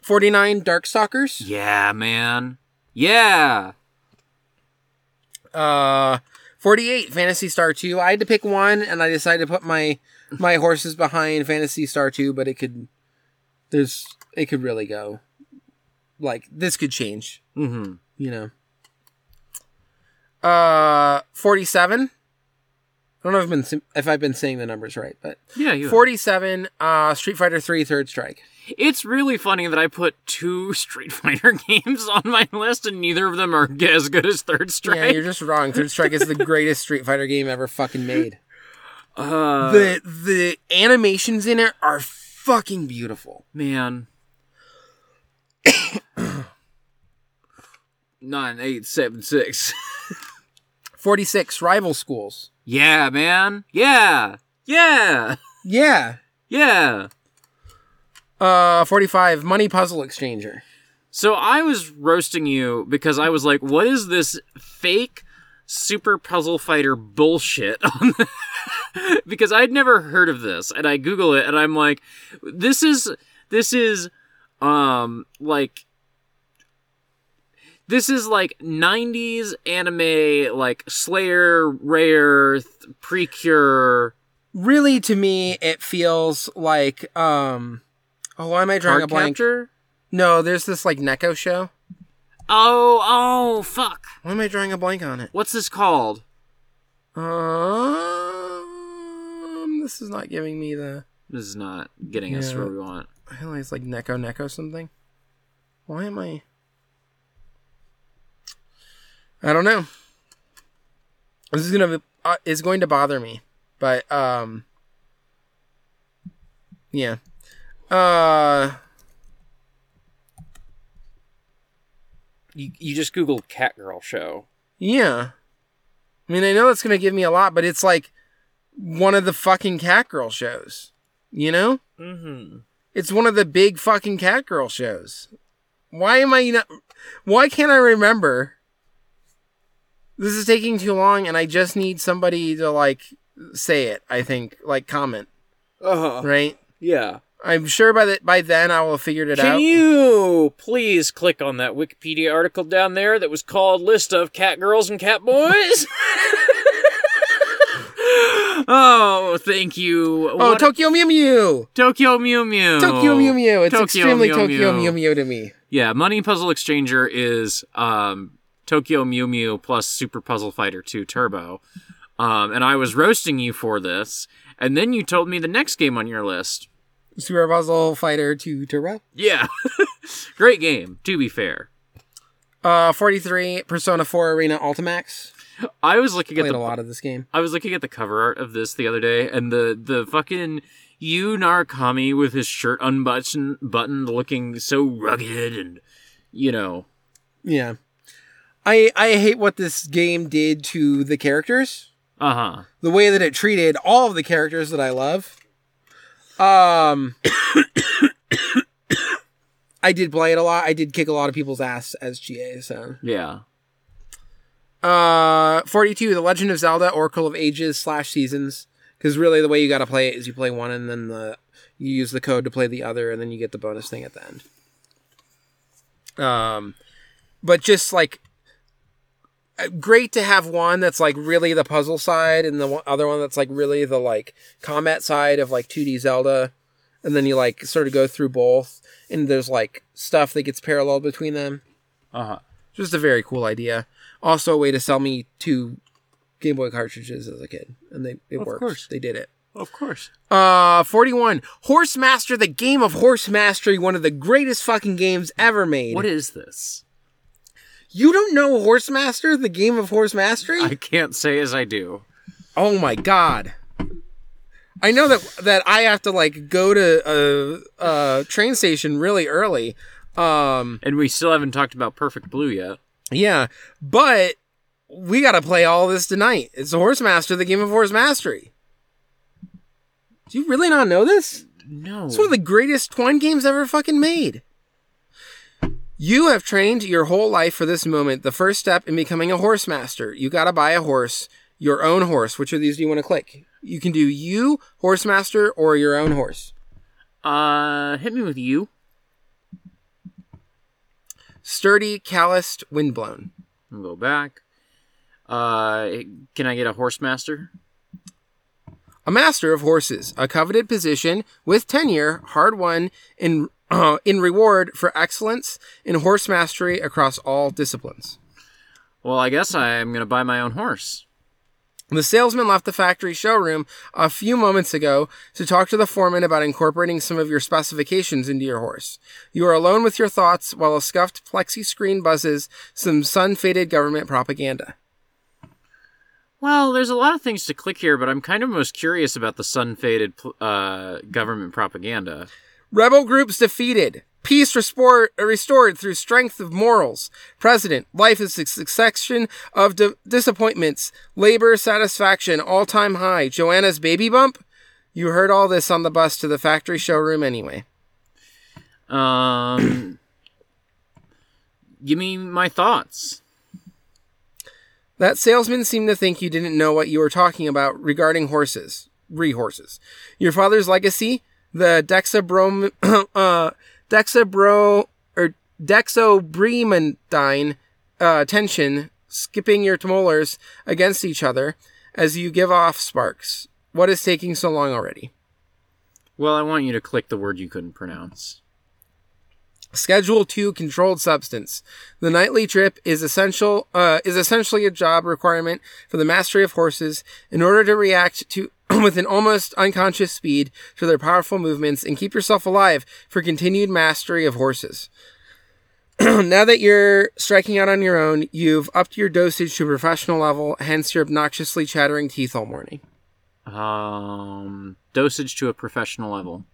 49, Darkstalkers. Yeah, man. Yeah. Uh, 48, Phantasy Star 2. I had to pick one, and I decided to put my my horses behind Phantasy Star 2, but it could, there's, it could really go. Like, this could change, Mm-hmm. you know. Uh, 47. I don't know if I've been if I've been saying the numbers right, but Yeah, you. 47 uh Street Fighter 3 Third Strike. It's really funny that I put two Street Fighter games on my list, and neither of them are as good as Third Strike. Yeah, you're just wrong. Third Strike is the greatest Street Fighter game ever fucking made. uh, The the animations in it are fucking beautiful. man. Nine eight seven six. 46 Rival Schools. Yeah, man. Yeah. Yeah. Yeah. Yeah. Uh 45 Money Puzzle Exchanger. So I was roasting you because I was like, what is this fake super puzzle fighter bullshit on the- because I'd never heard of this and I google it and I'm like this is this is um like this is like 90s anime like Slayer, Rare, th- Precure, Really to me it feels like um Oh, why am I drawing Card a blank? Captor. No, there's this like Neko show. Oh, oh, fuck. Why am I drawing a blank on it? What's this called? Um, this is not giving me the. This is not getting us where we want. I feel like it's like Neko Neko something. Why am I? I don't know. This is gonna be, uh, is going to bother me, but um, yeah, uh, You, you just googled Catgirl show. yeah. I mean, I know it's gonna give me a lot, but it's like one of the fucking Catgirl shows. You know, Mm-hmm. it's one of the big fucking Catgirl shows. Why am I not? Why can't I remember? This is taking too long, and I just need somebody to like say it. I think, like, comment, Uh-huh. right? Yeah. I'm sure by the by then I will have figured it Can out. Can you please click on that Wikipedia article down there that was called List of Cat Girls and Cat Boys"? oh, thank you. oh, What- Tokyo Mew Mew! Tokyo Mew Mew. Tokyo Mew Mew! It's Tokyo extremely Mew Tokyo Mew. Mew Mew to me. Yeah, Money Puzzle Exchanger is um, Tokyo Mew Mew plus Super Puzzle Fighter 2 Turbo. Um, and I was roasting you for this, and then you told me the next game on your list. Super Puzzle Fighter 2 Turbo. Yeah. Great game, to be fair. Uh, 43 Persona 4 Arena Ultimax. I was looking at the a lot of this game. I was looking at the cover art of this the other day, and the the fucking Yu Narukami with his shirt unbuttoned, buttoned, looking so rugged, and you know, Yeah. I I hate what this game did to the characters. uh huh. The way that it treated all of the characters that I love. Um I did play it a lot. I did kick a lot of people's ass as GA, so Yeah. uh 42 The Legend of Zelda Oracle of Ages slash Seasons cuz really the way you got to play it is you play one and then the you use the code to play the other and then you get the bonus thing at the end. Um but just like great to have one that's like really the puzzle side and the one, other one that's like really the like combat side of like 2D Zelda and then you like sort of go through both and there's like stuff that gets paralleled between them. Uh huh. Just a very cool idea. Also a way to sell me two Game Boy cartridges as a kid and they it Of worked. course. They did it. Of course. Uh, 41. Horse Master, the game of horse mastery, one of the greatest fucking games ever made. What is this? You don't know Horse Master, the game of horse mastery? I can't say as I do. Oh my god. I know that that I have to like go to a, a train station really early. Um And we still haven't talked about Perfect Blue yet. yeah, but we got to play all this tonight. It's Horse Master, the game of horse mastery. Do you really not know this? No. It's one of the greatest twine games ever fucking made. You have trained your whole life for this moment, the first step in becoming a horse master. You gotta buy a horse, your own horse. Which of these do you want to click? You can do you, horse master, or your own horse. uh, hit me with you. Sturdy, calloused, windblown. I'll go back. Uh, can I get a horse master? A master of horses, a coveted position with tenure, hard won in uh, in reward for excellence in horse mastery across all disciplines. Well, I guess I'm gonna buy my own horse. The salesman left the factory showroom a few moments ago to talk to the foreman about incorporating some of your specifications into your horse. You are alone with your thoughts while a scuffed plexi screen buzzes some sun faded government propaganda. Well, there's a lot of things to click here, but I'm kind of most curious about the sun-faded uh, government propaganda. Rebel groups defeated. Peace restored, restored through strength of morals. President, life is a succession of di- disappointments. Labor satisfaction, all time high. Joanna's baby bump? You heard all this on the bus to the factory showroom anyway. Um, give me my thoughts. That salesman seemed to think you didn't know what you were talking about regarding horses. Re horses. Your father's legacy, the Dexabrom, uh, Dexabro, or Dexobremendine, uh, tension, skipping your molars against each other as you give off sparks. What is taking so long already? Well, I want you to click the word you couldn't pronounce. Schedule 2 controlled substance. The nightly trip is essential uh, is essentially a job requirement for the mastery of horses in order to react to with an almost unconscious speed to their powerful movements and keep yourself alive for continued mastery of horses. now that you're striking out on your own, you've upped your dosage to a professional level, hence your obnoxiously chattering teeth all morning. Um, dosage to a professional level.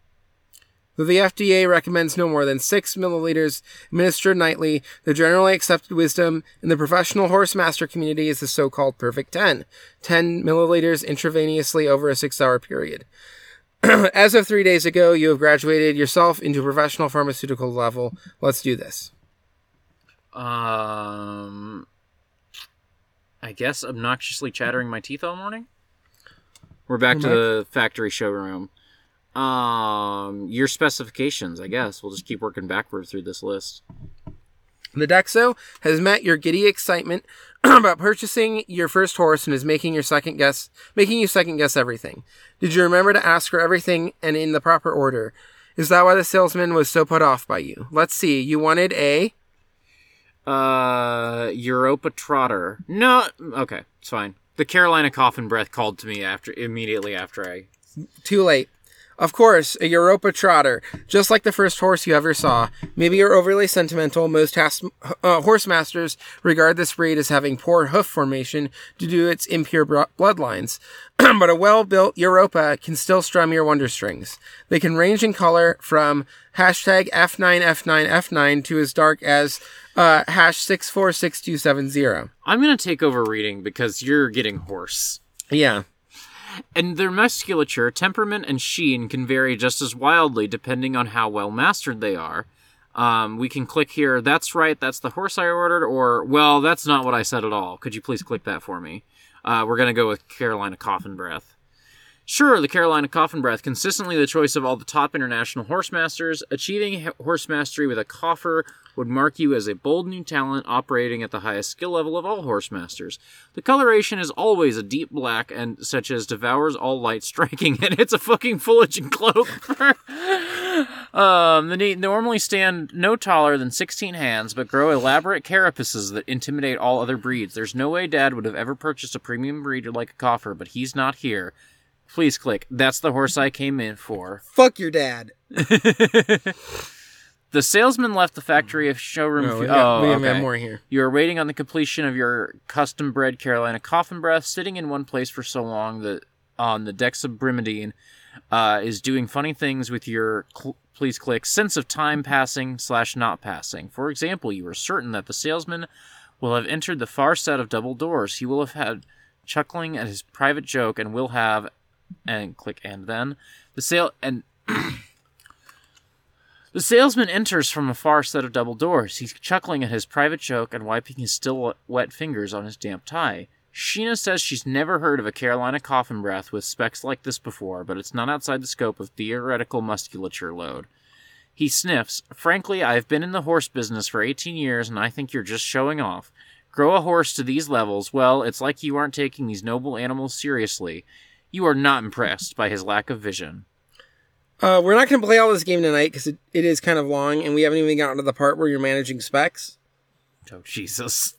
Though the FDA recommends no more than 6 milliliters administered nightly, the generally accepted wisdom in the professional horse master community is the so-called perfect 10. 10 milliliters intravenously over a six-hour period. As of three days ago, you have graduated yourself into professional pharmaceutical level. Let's do this. Um, I guess obnoxiously chattering my teeth all morning. We're back to the factory showroom. Um, your specifications, I guess. We'll just keep working backward through this list. The Dexo has met your giddy excitement about purchasing your first horse and is making your second guess, making you second guess everything. Did you remember to ask for everything and in the proper order? Is that why the salesman was so put off by you? Let's see. You wanted a Uh, Europa Trotter. No, okay, it's fine. The Carolina Coffin Breath called to me after immediately after I. too late. Of course, a Europa Trotter, just like the first horse you ever saw. Maybe you're overly sentimental. Most has- uh, horse masters regard this breed as having poor hoof formation due to its impure bro- bloodlines. but a well-built Europa can still strum your wonder strings. They can range in color from hashtag F9F9F9 to as dark as uh, hash 646270. I'm gonna take over reading because you're getting hoarse. Yeah. And their musculature, temperament, and sheen can vary just as wildly depending on how well mastered they are. Um, we can click here, that's right, that's the horse I ordered, or, well, that's not what I said at all. Could you please click that for me? Uh, we're going to go with Carolina Coffin Breath. Sure, the Carolina Coffin Breath, consistently the choice of all the top international horse masters. Achieving horse mastery with a coffer would mark you as a bold new talent operating at the highest skill level of all horse masters. The coloration is always a deep black and such as devours all light, striking and It's a fucking foliage cloak. um, the ne- normally stand no taller than 16 hands, but grow elaborate carapaces that intimidate all other breeds. There's no way Dad would have ever purchased a premium breed like a coffer, but he's not here. Please click. That's the horse I came in for. Fuck your dad. The salesman left the factory of showroom. No, fu- we got, oh, we have more here. You are waiting on the completion of your custom bred Carolina coffin breath, sitting in one place for so long that on the dexabrimidine uh, is doing funny things with your cl- please click sense of time passing slash not passing. For example, you are certain that the salesman will have entered the far set of double doors. He will have had chuckling at his private joke and will have and click and then the sale and the salesman enters from a far set of double doors. He's chuckling at his private joke and wiping his still wet fingers on his damp tie. Sheena says she's never heard of a Carolina coffin breath with specs like this before, but it's not outside the scope of theoretical musculature load. He sniffs. Frankly, I've been in the horse business for 18 years, and I think you're just showing off. Grow a horse to these levels, well, it's like you aren't taking these noble animals seriously. You are not impressed by his lack of vision. Uh, we're not going to play all this game tonight because it, it is kind of long, and we haven't even gotten to the part where you're managing specs. Oh, Jesus.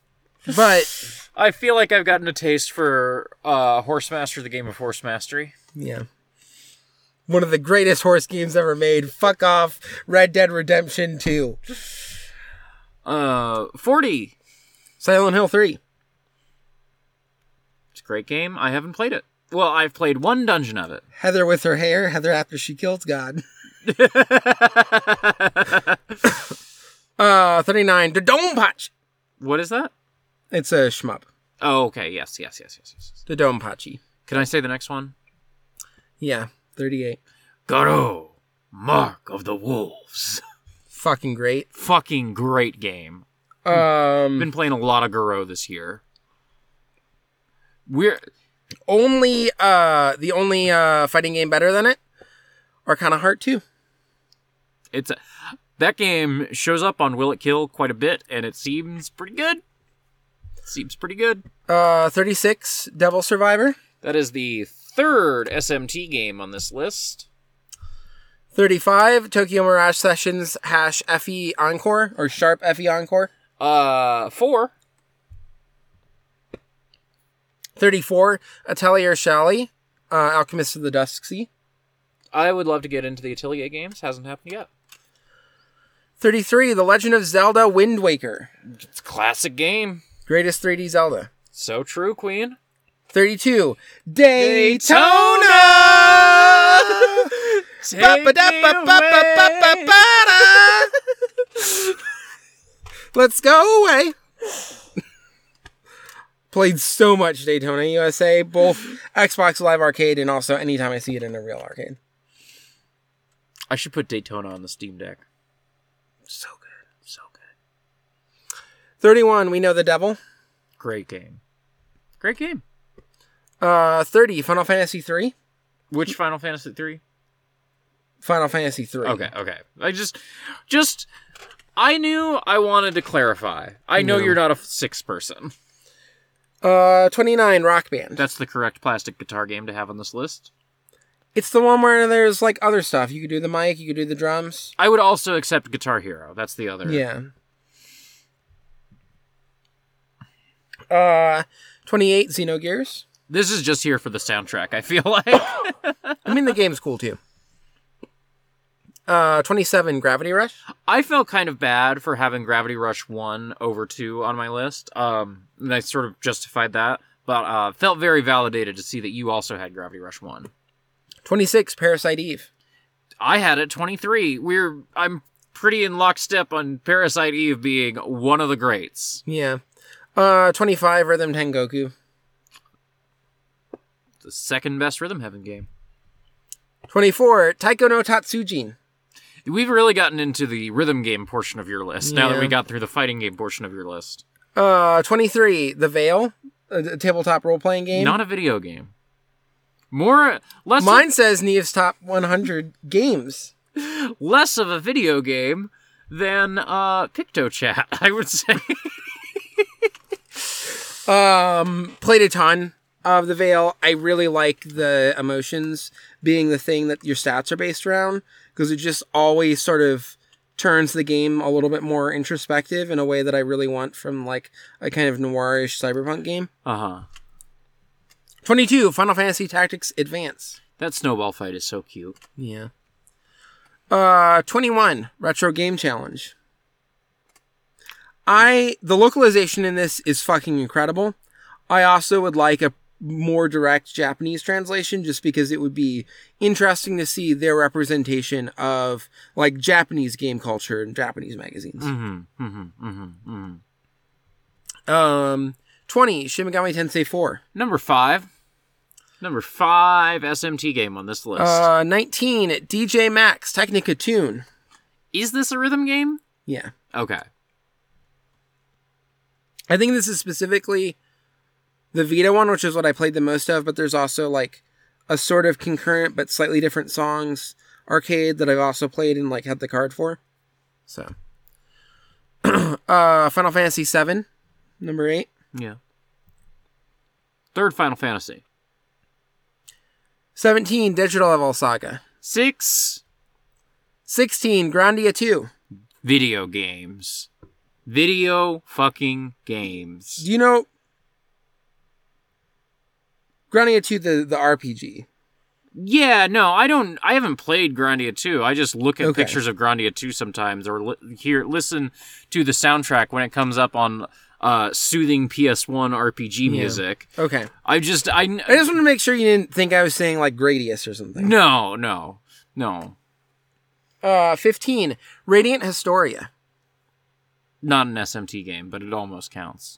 But I feel like I've gotten a taste for uh, Horsemaster, the game of Horse Mastery. yeah, one of the greatest horse games ever made. Fuck off, Red Dead Redemption Two, Uh, 40. Silent Hill Three. It's a great game. I haven't played it. Well, I've played one dungeon of it. Heather with her hair. Heather after she kills God. uh, thirty nine. DoDonPachi. What is that? It's a shmup. Oh, okay. Yes, yes, yes, yes, yes. DoDonPachi. Can I say the next one? Yeah, thirty eight. Garo, Mark of the Wolves. Fucking great. Fucking great game. Um, Been playing a lot of Garo this year. We're only uh the only uh fighting game better than it. Arcana Heart Two. it's a, that game shows up on Will It Kill quite a bit, and it seems pretty good. seems pretty good. Uh, thirty six. Devil Survivor. That is the third SMT game on this list. 35 Tokyo Mirage Sessions hash FE Encore or Sharp FE Encore. Uh, four. 34 Atelier Shallie, uh, Alchemist of the Dusk Sea. I would love to get into the Atelier games. Hasn't happened yet. 33 The Legend of Zelda Wind Waker, It's a classic game. greatest 3D Zelda. So true, Queen. 32 Daytona. Away. Let's go away. Played so much Daytona USA, both Xbox Live Arcade and also anytime I see it in a real arcade. I should put Daytona on the Steam Deck. So good. So good. 31 We Know the Devil. Great game. Great game. Uh, 30 Final Fantasy 3. Which Final Fantasy three? Final Fantasy 3. Okay, okay. I just, just, I knew I wanted to clarify. I know No. you're not a six person. Uh, 29 Rock Band. That's the correct plastic guitar game to have on this list. It's the one where there's like other stuff. You could do the mic, you could do the drums. I would also accept Guitar Hero. That's the other. Yeah. Uh, 28 Xenogears. This is just here for the soundtrack. I feel like. I mean, the game's cool too. Uh, 27 Gravity Rush. I felt kind of bad for having Gravity Rush 1 over 2 on my list. Um, and I sort of justified that, but uh, felt very validated to see that you also had Gravity Rush 1. 26 Parasite Eve. I had it 23. We're I'm pretty in lockstep on Parasite Eve being one of the greats. Yeah. Uh, 25 Rhythm Tengoku. The second best Rhythm Heaven game. 24 Taiko no Tatsujin. We've really gotten into the rhythm game portion of your list now that we got through the fighting game portion of your list. Uh, 23 The Veil. A, a tabletop role playing game. Not a video game. More less Mine says Niamh's top 100 games. less of a video game than uh PictoChat, I would say. Um, played a ton of the Veil. I really like the emotions being the thing that your stats are based around because it just always sort of turns the game a little bit more introspective in a way that I really want from like a kind of noirish cyberpunk game. uh-huh. 22, Final Fantasy Tactics Advance. That snowball fight is so cute. Yeah. Uh, 21, Retro Game Challenge. I the localization in this is fucking incredible. I also would like a more direct Japanese translation just because it would be interesting to see their representation of like Japanese game culture and Japanese magazines. Mm-hmm. Mm-hmm. Mm-hmm. Mm-hmm. Um 20 Shin Megami Tensei 4. Number five. Number five SMT game on this list. Uh 19 DJ Max Technika Tune. is this a rhythm game? Yeah. Okay. I think this is specifically the Vita one, which is what I played the most of, but there's also like a sort of concurrent but slightly different songs arcade that I've also played and like had the card for. So uh Final Fantasy 7, number 8. Yeah. Third Final Fantasy. 17 Digital Devil Saga. Six 16 Grandia 2. video games. Video fucking games. Do you know Grandia 2 the the RPG? Yeah, no, I don't. I haven't played Grandia 2. I just look at Okay. pictures of Grandia 2 sometimes, or li- hear listen to the soundtrack when it comes up on uh, soothing PS1 RPG music. Okay. I just I I just want to make sure you didn't think I was saying like Gradius or something. no no no Uh 15 Radiant Historia. not an SMT game, but it almost counts.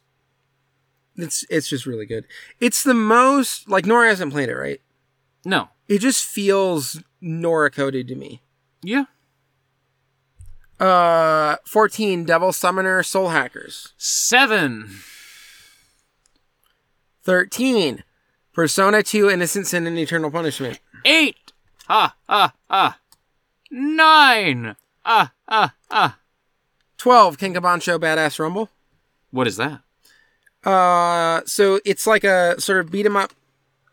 It's it's just really good. It's the most like Nora hasn't played it, right? No, It just feels Nora coded to me. yeah, Uh 14 Devil Summoner Soul Hackers. seven, 13 Persona 2 Innocent Sin and Eternal Punishment. eight, ah ah ah, nine, ah ah ah. 12 Kenka Bancho Badass Rumble. What is that? Uh so it's like a sort of beat 'em up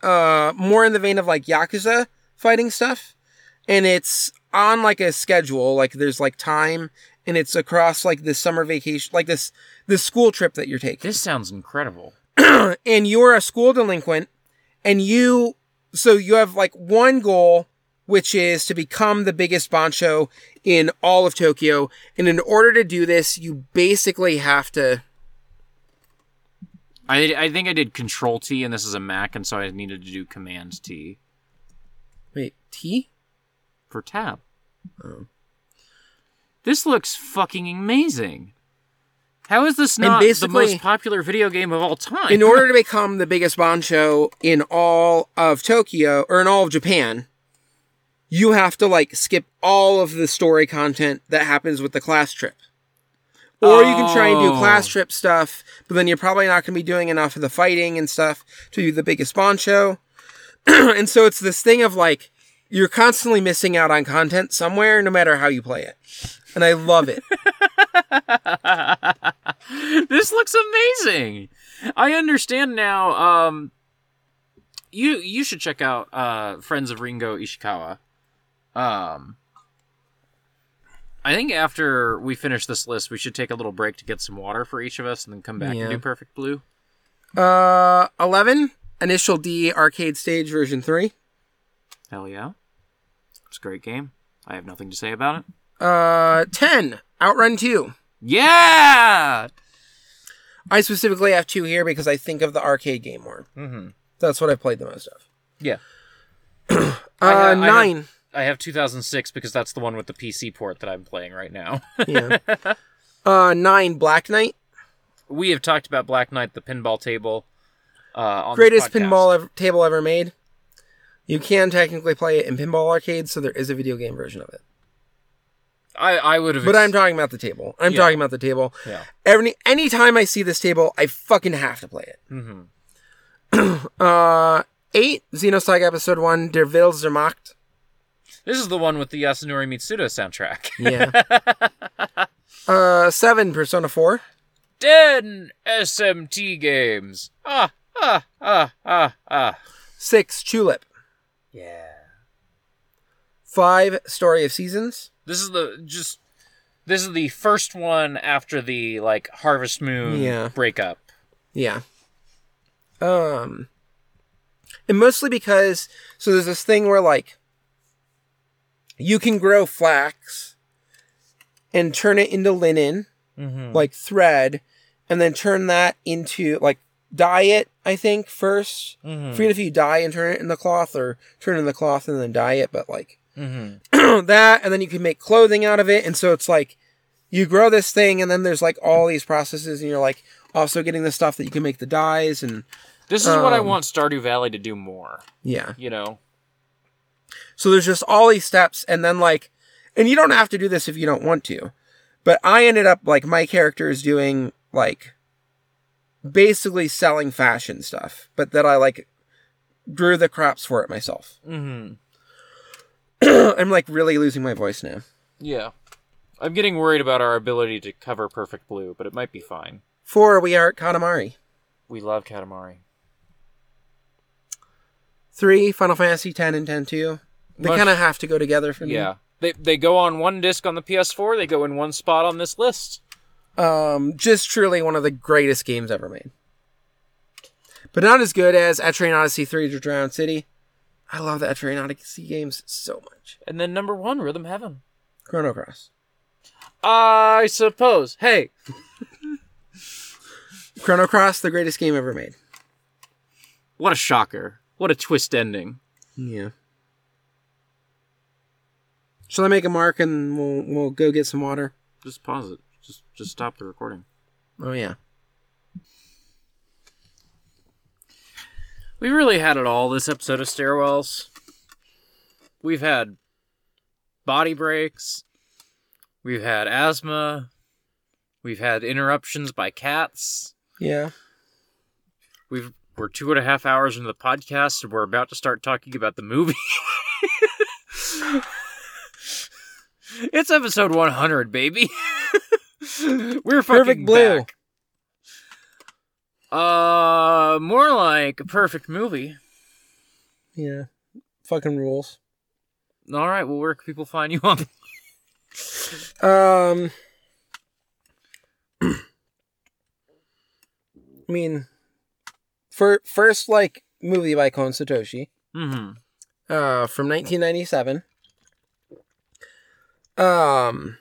uh more in the vein of like Yakuza fighting stuff. And it's on like a schedule, like there's like time and it's across like this summer vacation like this this school trip that you're taking. This sounds incredible. and you're a school delinquent and you so you have like one goal which is to become the biggest bancho in all of Tokyo and in order to do this you basically have to I I think I did Control T, and this is a Mac, and so I needed to do Command T wait T for tab. Oh. This looks fucking amazing. How is this not the most popular video game of all time? in order to become the biggest boncho in all of Tokyo or in all of Japan you have to like skip all of the story content that happens with the class trip or you can try and do Oh. class trip stuff, but then you're probably not going to be doing enough of the fighting and stuff to be the biggest bancho. and so it's this thing of like, you're constantly missing out on content somewhere, no matter how you play it. And I love it. this looks amazing. I understand now. Um, you you should check out uh, Friends of Ringo Ishikawa. Um, I think after we finish this list, we should take a little break to get some water for each of us, and then come back Yeah. and do Perfect Blue. Uh, 11, Initial D Arcade Stage version 3. Hell yeah, it's a great game. I have nothing to say about it. Uh, 10, Outrun 2. Yeah. I specifically have two here because I think of the arcade game more. Mm-hmm. That's what I've played the most of. Yeah. Uh, I ha- I have- 9. I have 2006 because that's the one with the PC port that I'm playing right now. yeah. Uh, 9, Black Knight. we have talked about Black Knight, the pinball table. Uh, on greatest pinball ever, table ever made. You can technically play it in pinball arcades, so there is a video game version of it. I, I would have. But I'm talking about the table. I'm Yeah. talking about the table. Yeah. Every anytime I see this table, I fucking have to play it. Mhm. Uh, eight Xenosaga episode one, Der Wille zur Macht. This is the one with the Yasunori Mitsuda soundtrack. Yeah. uh, seven Persona four. Ten SMT games. Ah ah ah ah ah. Six Tulip. Yeah. Five Story of Seasons. This is the just. This is the first one after the like Harvest Moon Yeah. breakup. Yeah. Um. And mostly because so there's this thing where like you can grow flax and turn it into linen, Mm-hmm. like thread, and then turn that into like dye it, I think, 1st Mm-hmm. Forget if you dye and turn it in the cloth or turn it in the cloth and then dye it, but like Mm-hmm. that, and then you can make clothing out of it. And so it's like you grow this thing, and then there's like all these processes, and you're like also getting the stuff that you can make the dyes, and This is what I Um, want Stardew Valley to do more. yeah. You know. So there's just all these steps, and then like, and you don't have to do this if you don't want to, but I ended up like my character is doing like basically selling fashion stuff, but that I like drew the crops for it myself. Mm-hmm. I'm like really losing my voice now. Yeah. I'm getting worried about our ability to cover Perfect Blue, but it might be fine. Four, we are at Katamari. We love Katamari. Three, Final Fantasy 10 and 10 2. They kind of have to go together for me. Yeah. They they go on one disc on the PS4, they go in one spot on this list. Um, just truly one of the greatest games ever made. But not as good as Etrian Odyssey 3 to Drowned City. I love the Etrian Odyssey games so much. And then number one, Rhythm Heaven. Chrono Cross. I suppose. Hey, Chrono Cross, the greatest game ever made. what a shocker. What a twist ending. Yeah. Shall I make a mark and we'll we'll go get some water? Just pause it. Just just stop the recording. Oh yeah. We really had it all this episode of Stairwells. We've had body breaks. We've had asthma. We've had interruptions by cats. Yeah. We've we're two and a half hours into the podcast and we're about to start talking about the movie. it's episode 100, baby. we're fucking Perfect Blue. back. Uh, more like a perfect movie. Yeah. Fucking rules. All right, well, where can people find you on? Um I mean for first like movie by Kon Satoshi. mm-hmm. uh, from 1997. Um,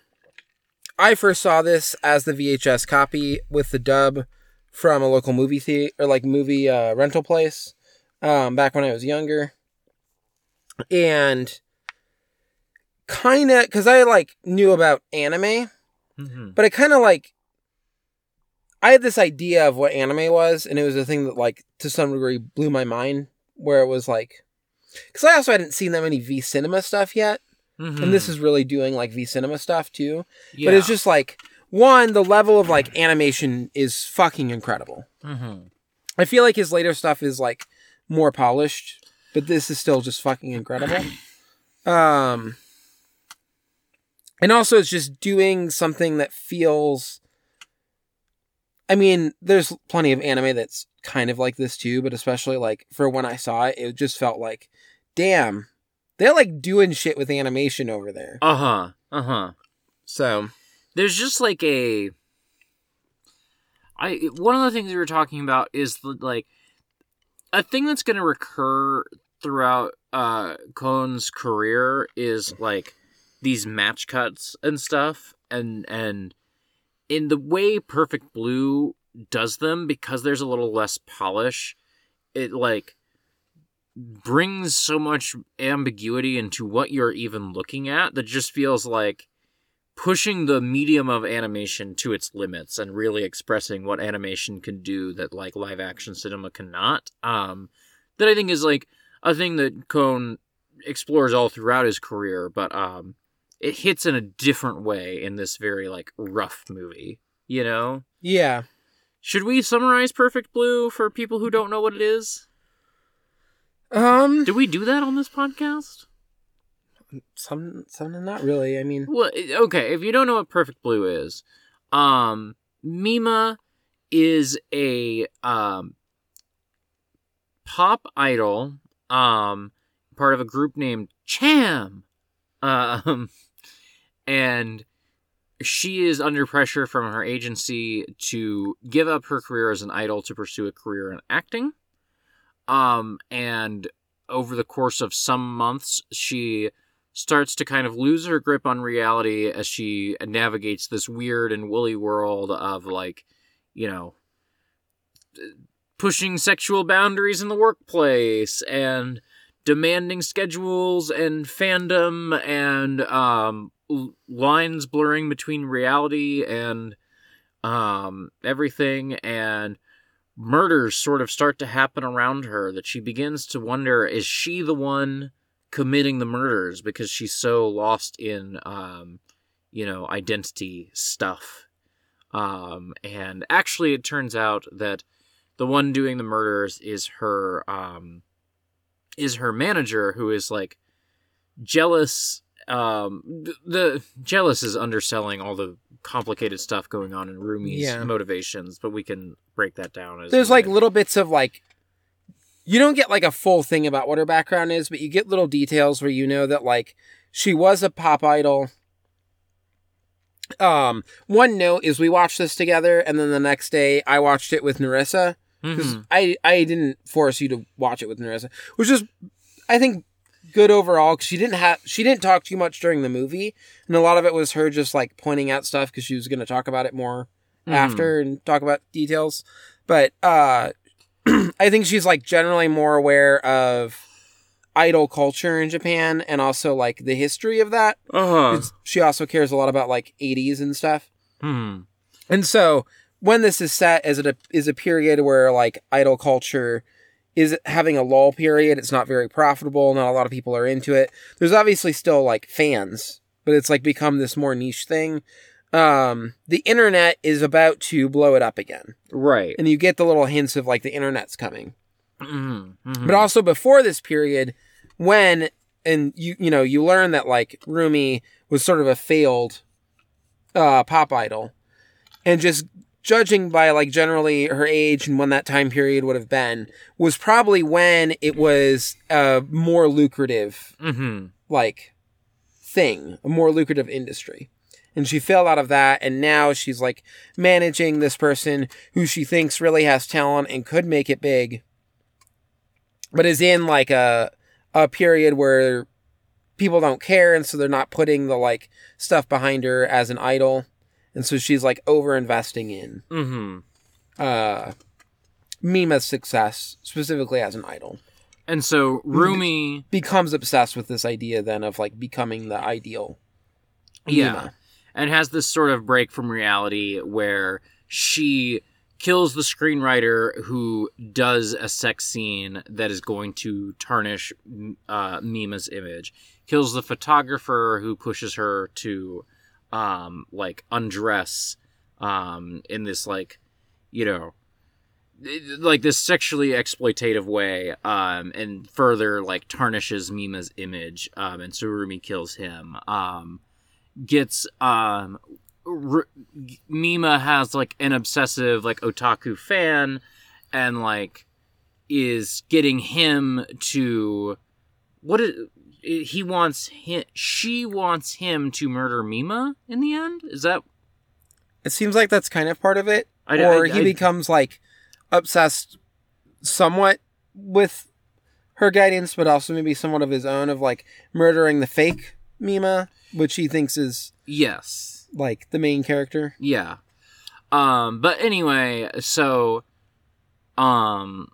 I first saw this as the VHS copy with the dub from a local movie theater or like movie uh, rental place. Um, back when I was younger, and kind of because I like knew about anime, Mm-hmm. but I kind of like I had this idea of what anime was, and it was a thing that like to some degree blew my mind. Where it was like, because I also hadn't seen that many V Cinema stuff yet, Mm-hmm. and this is really doing like V Cinema stuff too. yeah. But it's just like one, the level of like animation is fucking incredible. Mm-hmm. I feel like his later stuff is like more polished, but this is still just fucking incredible. Um and also it's just doing something that feels I mean, there's plenty of anime that's kind of like this too, but especially like for when I saw it, it just felt like, damn, they're like doing shit with animation over there. Uh huh. Uh huh. So, There's just like a. I one of the things we were talking about is like a thing that's going to recur throughout uh Kon's career is like these match cuts and stuff and and in the way Perfect Blue does them because there's a little less polish it like brings so much ambiguity into what you're even looking at that just feels like pushing the medium of animation to its limits and really expressing what animation can do that like live action cinema cannot um that i think is like a thing that Kon explores all throughout his career but um it hits in a different way in this very like rough movie you know yeah. should we summarize perfect blue for people who don't know what it is Um did we do that on this podcast some some not really. I mean, Well, okay, if you don't know what Perfect Blue is, um, Mima is a um pop idol, um, part of a group named Cham, um, and she is under pressure from her agency to give up her career as an idol to pursue a career in acting. Um, and over the course of some months, she starts to kind of lose her grip on reality as she navigates this weird and woolly world of like, you know, pushing sexual boundaries in the workplace and demanding schedules and fandom and um, lines blurring between reality and um, everything and murders sort of start to happen around her that she begins to wonder is she the one committing the murders? Because she's so lost in um, you know identity stuff. Um, and actually it turns out that the one doing the murders is her um, is her manager who is like jealous um th- the jealous is underselling all the complicated stuff going on in Rumi's Yeah. motivations but we can break that down as There's like needed. little bits of like you don't get like a full thing about what her background is, but you get little details where you know that like she was a pop idol. Um, one note is we watched this together, and then the next day I watched it with Nerissa because Mhm. I I didn't force you to watch it with Nerissa, which is I think good overall because she didn't have she didn't talk too much during the movie, and a lot of it was her just like pointing out stuff because she was going to talk about it more Mhm. after and talk about details. But uh I think she's like generally more aware of idol culture in Japan and also like the history of that. uh-huh. She also cares a lot about like 80s and stuff. Mhm. And so when this is set as a is a period where like idol culture is having a lull period, it's not very profitable, not a lot of people are into it. There's obviously still like fans, but it's like become this more niche thing. Um the internet is about to blow it up again. right And you get the little hints of like the internet's coming. Mhm. Mhm. But also before this period when and you you know, you learn that like Rumi was sort of a failed uh pop idol. And just judging by like generally her age and when that time period would have been was probably when it was a more lucrative Mhm. like thing, a more lucrative industry. And she fell out of that, and now she's like managing this person who she thinks really has talent and could make it big, but is in like a a period where people don't care, and so they're not putting the like stuff behind her as an idol, and so she's like over investing in Mhm. uh Mima's success specifically as an idol. and so Rumi Becomes obsessed with this idea then of like becoming the ideal. Yeah. Mima. and has this sort of break from reality where she kills the screenwriter who does a sex scene that is going to tarnish uh, Mima's image. Kills the photographer who pushes her to um, like undress um, in this like you know like this sexually exploitative way um, and further like tarnishes Mima's image um, and Surumi kills him um, gets um R- Mima has like an obsessive like otaku fan and like is getting him to what is he wants him she wants him to murder Mima in the end is that It seems like that's kind of part of it. I- or I- he I- becomes like obsessed somewhat with her guidance, but also maybe somewhat of his own of like murdering the fake Mima, which he thinks is yes like the main character. Yeah. Um, but anyway, so, um,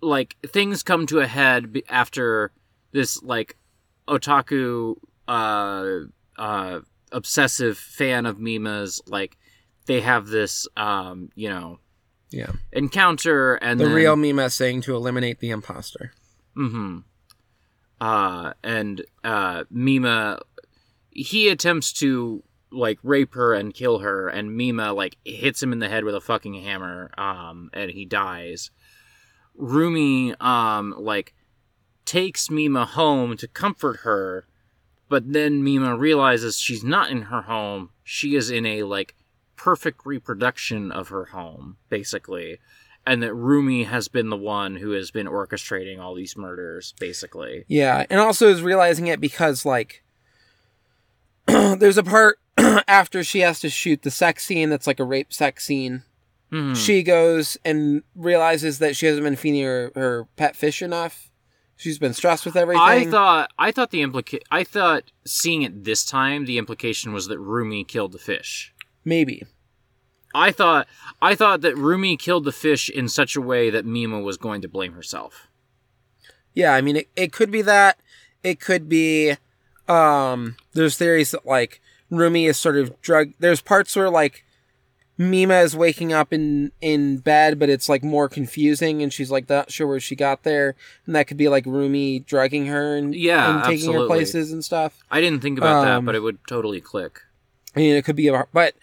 like things come to a head after this like otaku, uh, uh, obsessive fan of Mima's like they have this um, you know, Yeah. encounter and The then, real Mima saying to eliminate the imposter. Mm-hmm. Uh, and uh, Mima, he attempts to like rape her and kill her, and Mima like hits him in the head with a fucking hammer, um, and he dies. Rumi, um, like takes Mima home to comfort her, but then Mima realizes she's not in her home. She is in a like perfect reproduction of her home, basically and that Rumi has been the one who has been orchestrating all these murders, basically. Yeah, and also is realizing it because like there's a part after she has to shoot the sex scene that's like a rape sex scene Mhm. she goes and realizes that she hasn't been feeding her, her pet fish enough. She's been stressed with everything. I thought I thought the implica- I thought seeing it this time the implication was that Rumi killed the fish. maybe. I thought I thought that Rumi killed the fish in such a way that Mima was going to blame herself. Yeah, I mean it, it could be that. It could be um there's theories that like Rumi is sort of drug there's parts where like Mima is waking up in in bed but it's like more confusing and she's like not sure where she got there and that could be like Rumi drugging her and, Yeah, and taking her places and stuff. I didn't think about that, Um, but it would totally click. I mean, it could be, a, but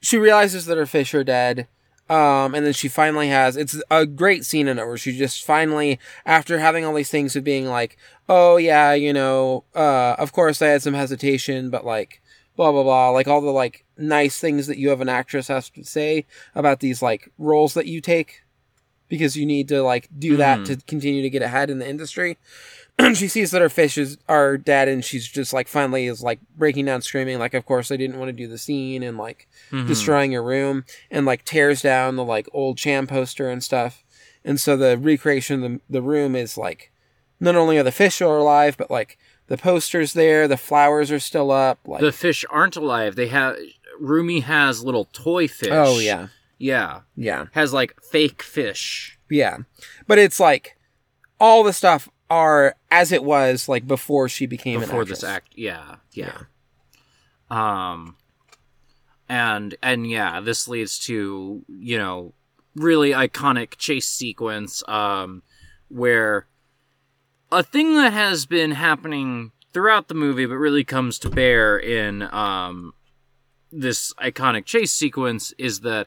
she realizes that her fish are dead. Um, and then she finally has, it's a great scene in it where she just finally, after having all these things of being like, oh yeah, you know, uh, of course I had some hesitation, but like, blah, blah, blah, like all the like nice things that you have an actress has to say about these like roles that you take because you need to like do that Mhm. to continue to get ahead in the industry. And she sees that her fish is are dead and she's just like finally is like breaking down screaming like of course I didn't want to do the scene and like Mhm. destroying her room and like tears down the like old Cham poster and stuff. And so the recreation of the, the room is like not only are the fish still alive, but like the posters there, the flowers are still up. Like the fish aren't alive. They have Rumi has little toy fish. oh yeah, yeah, yeah, has like fake fish. yeah. But it's like all the stuff are as it was like before she became before an this act yeah, yeah um and and yeah this leads to you know really iconic chase sequence um where a thing that has been happening throughout the movie but really comes to bear in um this iconic chase sequence is that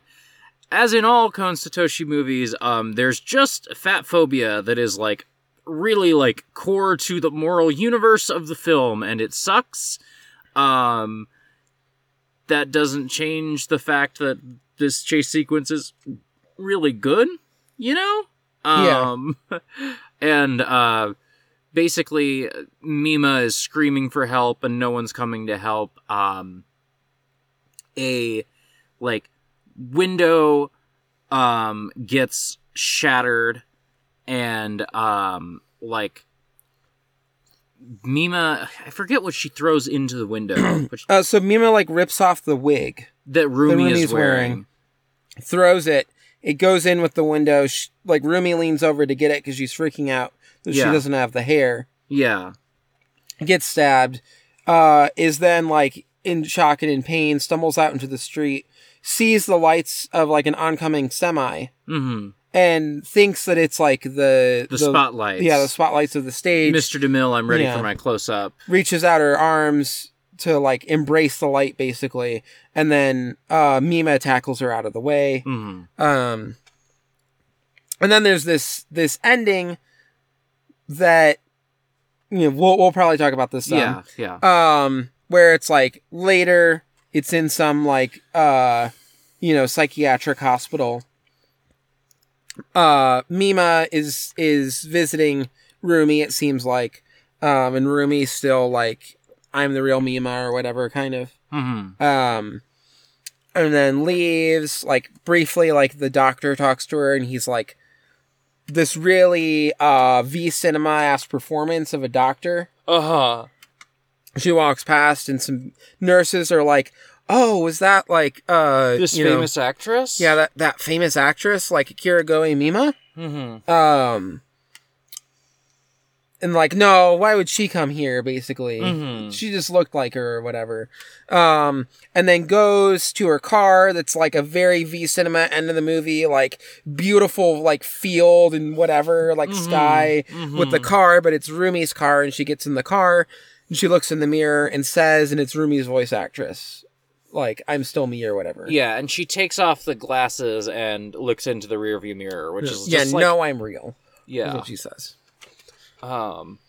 as in all Kon Satoshi movies, um, there's just fat phobia that is like really like core to the moral universe of the film, and it sucks. Um, that doesn't change the fact that this chase sequence is really good, you know? Yeah. Um, and uh, basically, Mima is screaming for help, and no one's coming to help. Um, a like window um gets shattered and um like Mima I forget what she throws into the window but she- Uh, so Mima like rips off the wig, that Rumi Rumi's is wearing. wearing. throws it. It goes in with the window. Sh like Rumi leans over to get it because she's freaking out that she doesn't have the hair. Yeah. Gets stabbed. Uh, is then like in shock and in pain. Stumbles out into the street. Sees the lights of like an oncoming semi Mhm. and thinks that it's like the The, spotlights. Yeah, the spotlights of the stage. Mr. DeMille, I'm ready Yeah. for my close up. reaches out her arms to like embrace the light basically and then uh Mima tackles her out of the way Mhm. um and then there's this this ending that you know we'll, we'll probably talk about this some. Yeah, yeah. um where it's like later it's in some like uh you know psychiatric hospital uh mima is is visiting rumi it seems like um and rumi's still like i'm the real mima or whatever kind of Mhm. um and then leaves like briefly like the doctor talks to her and he's like this really uh v cinema ass performance of a doctor Uh-huh. she walks past and some nurses are like oh was that like uh This you know- famous actress? yeah that that famous actress like kirigoe mima Mhm. um and like no why would she come here basically Mhm. she just looked like her or whatever um and then goes to her car that's like a very v cinema end of the movie like beautiful like field and whatever like Mhm. sky with the car but it's rumi's car and she gets in the car and she looks in the mirror and says and it's rumi's voice actress like i'm still me or whatever Yeah, and she takes off the glasses and looks into the rearview mirror, which is yeah just like, no i'm real is yeah. what she says Um,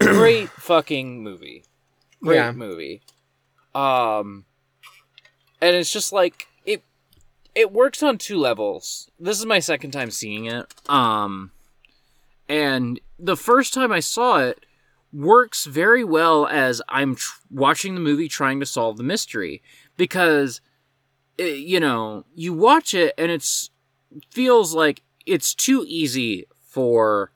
great fucking movie. Great Yeah. movie. Um, and it's just like it. It works on two levels. This is my second time seeing it. Um, and the first time I saw it works very well as I'm tr- watching the movie trying to solve the mystery because uh, you know, you watch it and it's feels like it's too easy for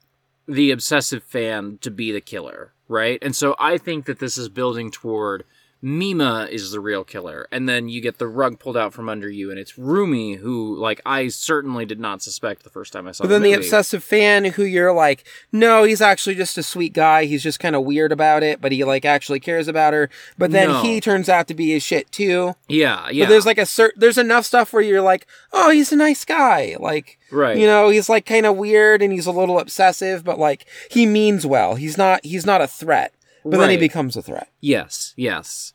the obsessive fan to be the killer, right? And so I think that this is building toward Mima is the real killer, and then you get the rug pulled out from under you, and it's Rumi who, like, I certainly did not suspect the first time I saw. But then the, movie. obsessive fan who you're like, no, he's actually just a sweet guy. He's just kind of weird about it, but he like actually cares about her. But then No. he turns out to be his shit too. yeah, yeah, But there's like a cert there's enough stuff where you're like, oh, he's a nice guy. Like, right, you know, he's like kind of weird and he's a little obsessive, but like he means well. He's not he's not a threat. But then he becomes a threat. yes, yes,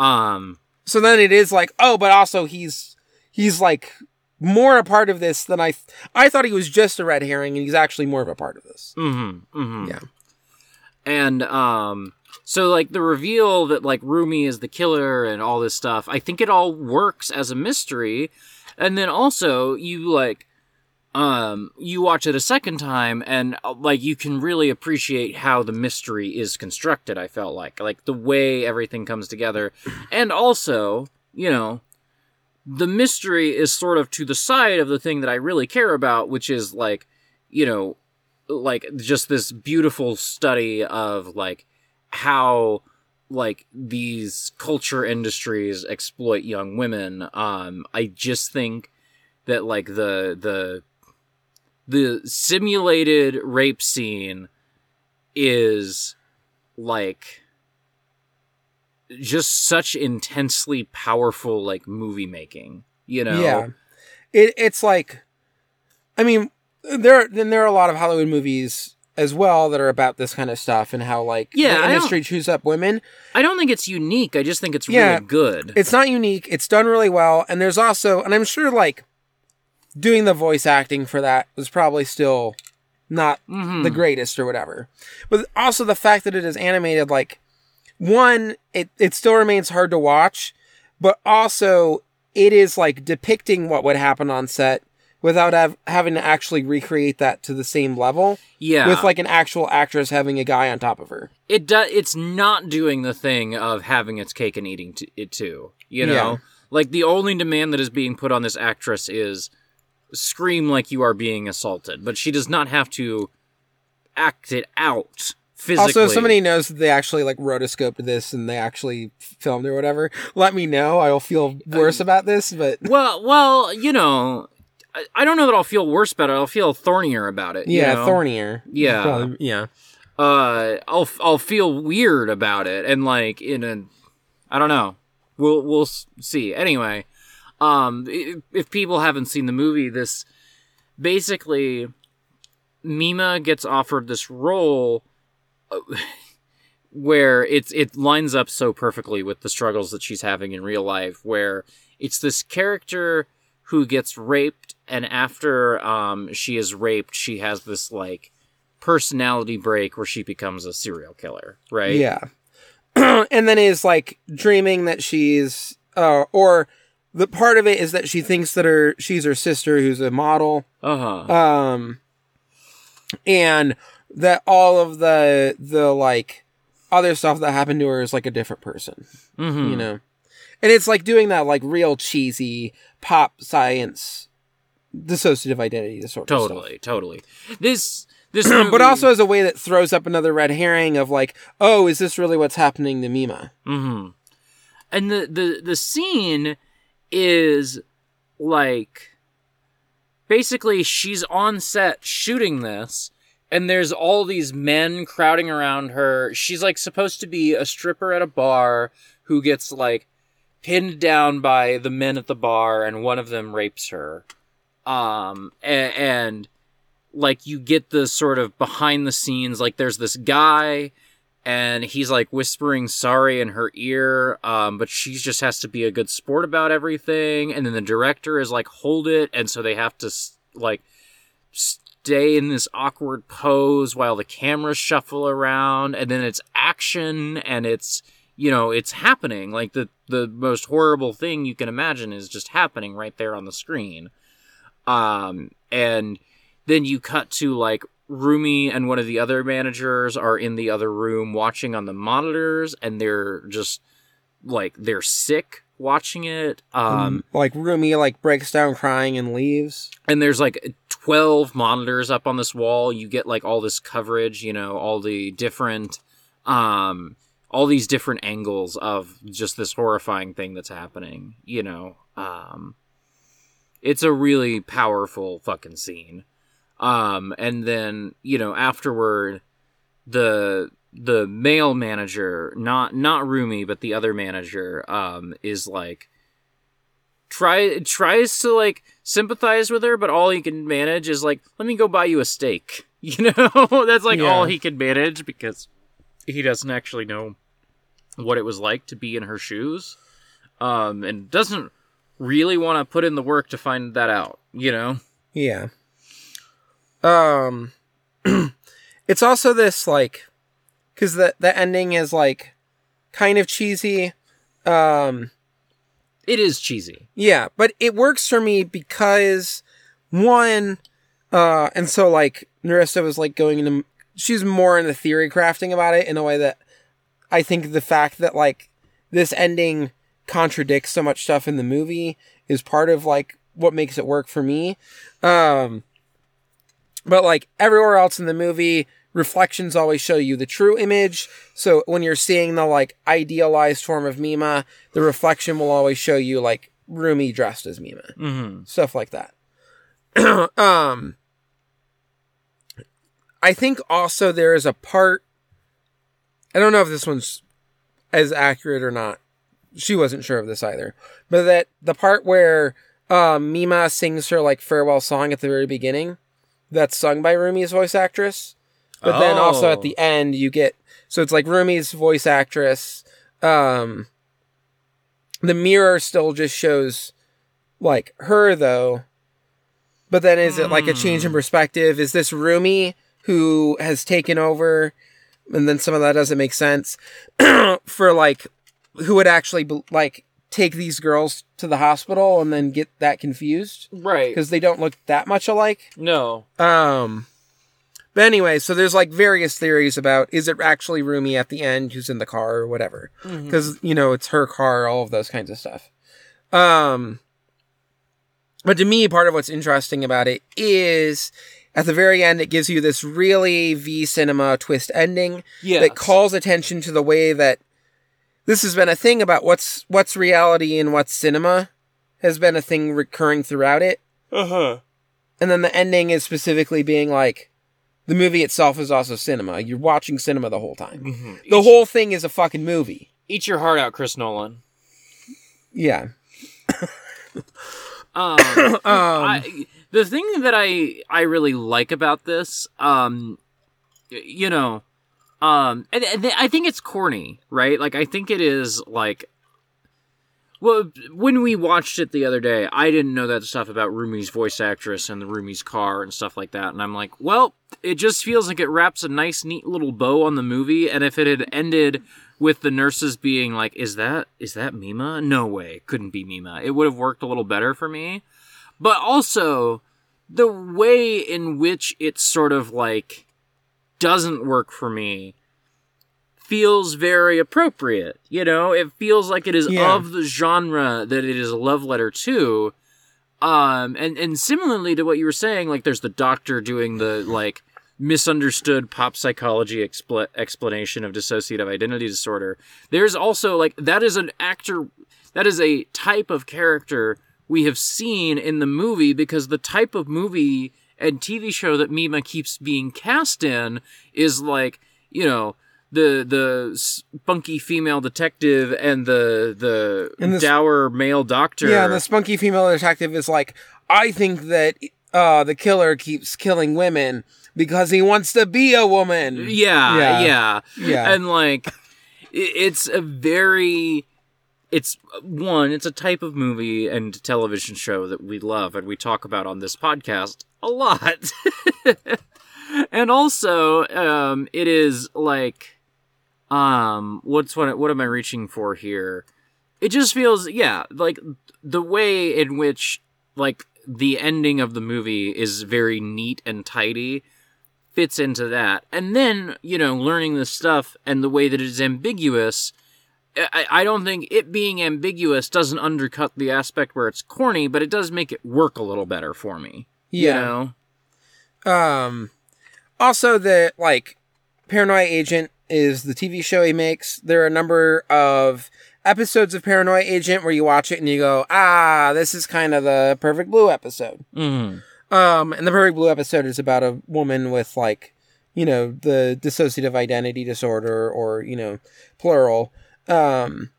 um, So then it is like, oh, but also he's he's like more a part of this than I th- I thought he was just a red herring and he's actually more of a part of this. mm-hmm, mm-hmm. Yeah. and um so like the reveal that like Rumi is the killer and all this stuff I think it all works as a mystery and then also you like um you watch it a second time and uh, like you can really appreciate how the mystery is constructed I felt like. Like the way everything comes together. And also you know the mystery is sort of to the side of the thing that I really care about which is like you know like just this beautiful study of like how like these culture industries exploit young women. Um i just think that like the the the simulated rape scene is like just such intensely powerful like movie making you know Yeah. It it's like I mean there then there are a lot of Hollywood movies as well that are about this kind of stuff and how like Yeah, the industry chews up women. i don't think it's unique i just think it's Yeah. really good It's not unique. It's done really well and there's also and I'm sure like doing the voice acting for that was probably still not Mhm. the greatest or whatever. But also the fact that it is animated like one it it still remains hard to watch, but also it is like depicting what would happen on set without have, having to actually recreate that to the same level yeah with like an actual actress having a guy on top of her. it does it's not doing the thing of having its cake and eating t- it too you know Yeah. like the only demand that is being put on this actress is scream like you are being assaulted but she does not have to act it out physically Also, if somebody knows that they actually like rotoscoped this and they actually filmed or whatever, let me know. I'll feel worse about this, but well well you know I, I don't know that i'll feel worse about it i'll feel thornier about it you yeah, know? thornier. Yeah. Probably- yeah. uh I'll I'll feel weird about it and like in a I don't know. We'll we'll see. Anyway, um if people haven't seen the movie this basically Mima gets offered this role uh, where it's it lines up so perfectly with the struggles that she's having in real life where it's this character who gets raped and after um she is raped she has this like personality break where she becomes a serial killer, right? Yeah. and then is like dreaming that she's uh or the part of it is that she thinks that her she's her sister who's a model. Uh-huh. Um and that all of the the like other stuff that happened to her is like a different person, Mhm. you know. And it's like doing that like real cheesy pop science dissociative identity disorder. stuff. Totally, totally. This this but also as a way that throws up another red herring of like, oh, is this really what's happening to Mima? hmm And the, the the scene is like basically she's on set shooting this and there's all these men crowding around her. She's like supposed to be a stripper at a bar who gets like pinned down by the men at the bar and one of them rapes her. Um and, and like you get the sort of behind the scenes like there's this guy and he's like whispering sorry in her ear um but she just has to be a good sport about everything and then the director is like hold it and so they have to like stay in this awkward pose while the cameras shuffle around and then it's action and it's you know it's happening. Like the the most horrible thing you can imagine is just happening right there on the screen. Um and then you cut to like Rumi and one of the other managers are in the other room watching on the monitors and they're just like they're sick watching it. Um, like Rumi like breaks down crying and leaves. and there's like 12 monitors up on this wall you get like all this coverage you know all the different um all these different angles of just this horrifying thing that's happening you know um it's a really powerful fucking scene um and then you know afterward the the male manager not not Rumi but the other manager um is like try tries to like sympathize with her, but all he can manage is like, let me go buy you a steak. You know, that's like Yeah. all he can manage because he doesn't actually know what it was like to be in her shoes, um, and doesn't really want to put in the work to find that out. You know, Yeah. Um it's also this like cuz the the ending is like kind of cheesy. Um it is cheesy. yeah, but it works for me because one uh and so like Nerissa was like going into she's more in the theory crafting about it in a way that I think the fact that like this ending contradicts so much stuff in the movie is part of like what makes it work for me. Um but like everywhere else in the movie, reflections always show you the true image. So when you're seeing the like idealized form of Mima, the reflection will always show you like Rumi dressed as Mima. Mm-hmm. Stuff like that. um I think also there is a part I don't know if this one's as accurate or not. She wasn't sure of this either. But that the part where um, Mima sings her like farewell song at the very beginning, that's sung by Rumi's voice actress. But then also at Oh. the end you get so it's like Rumi's voice actress. Um the mirror still just shows like her though. But then is it like a change in perspective? Is this Rumi who has taken over? And then some of that doesn't make sense for like who would actually be- like take these girls to the hospital and then get that confused Right. because they don't look that much alike. No. Um, but anyway, so there's like various theories about is it actually Rumi at the end who's in the car or whatever, because you know it's her car, all of those kinds of stuff. Um, but to me, part of what's interesting about it is at the very end, it gives you this really V cinema twist ending Yeah. that calls attention to the way that this has been a thing about what's what's reality and what's cinema has been a thing recurring throughout it. Uh huh. And then the ending is specifically being like the movie itself is also cinema. You're watching cinema the whole time. Mm-hmm. The whole thing is a fucking movie. Eat your heart out, Chris Nolan. Yeah. Um, I, the thing that I I really like about this, um, you know, um, and, and I think it's corny, right? Like I think it is like. Well, when we watched it the other day, I didn't know that stuff about Rumi's voice actress and the Rumi's car and stuff like that. And I'm like, well, it just feels like it wraps a nice, neat little bow on the movie. And if it had ended with the nurses being like, "Is that is that Mima? No way, couldn't be Mima." It would have worked a little better for me. But also, the way in which it's sort of like doesn't work for me feels very appropriate. You know, it feels like it is Yeah. of the genre that it is a love letter to. Um, and and similarly to what you were saying, like there's the doctor doing the like misunderstood pop psychology expl- explanation of dissociative identity disorder. There's also like that is an actor, that is a type of character we have seen in the movie because the type of movie and TV show that Mima keeps being cast in is like you know the the spunky female detective and the the And this- dour male doctor. Yeah, the spunky female detective is like, I think that uh, the killer keeps killing women because he wants to be a woman. Yeah, Yeah. yeah, Yeah. And like, it's a very, it's one, it's a type of movie and television show that we love and we talk about on this podcast a lot. and also, um, it is like, um, what's what? What am I reaching for here? It just feels, yeah, like the way in which like the ending of the movie is very neat and tidy fits into that. And then, you know, learning this stuff and the way that it is ambiguous I, I don't think it being ambiguous doesn't undercut the aspect where it's corny, but it does make it work a little better for me. Yeah. You know? Um, also, the like Paranoia Agent is the TV show he makes. There are a number of episodes of Paranoia Agent where you watch it and you go, ah, this is kind of the Perfect Blue episode. Mm-hmm. Um, and the Perfect Blue episode is about a woman with like, you know, the dissociative identity disorder or you know, plural. Um,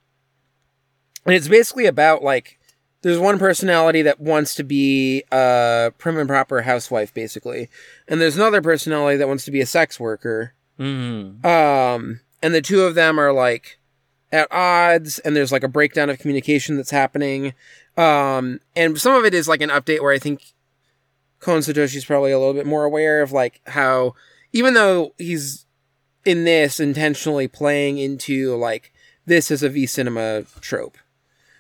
and it's basically about like there's one personality that wants to be a prim and proper housewife, basically, and there's another personality that wants to be a sex worker. Mm-hmm. Um, and the two of them are like at odds, and there's like a breakdown of communication that's happening. Um, and some of it is like an update where I think Kon Satoshi's probably a little bit more aware of like how, even though he's in this intentionally playing into like this is a V cinema trope.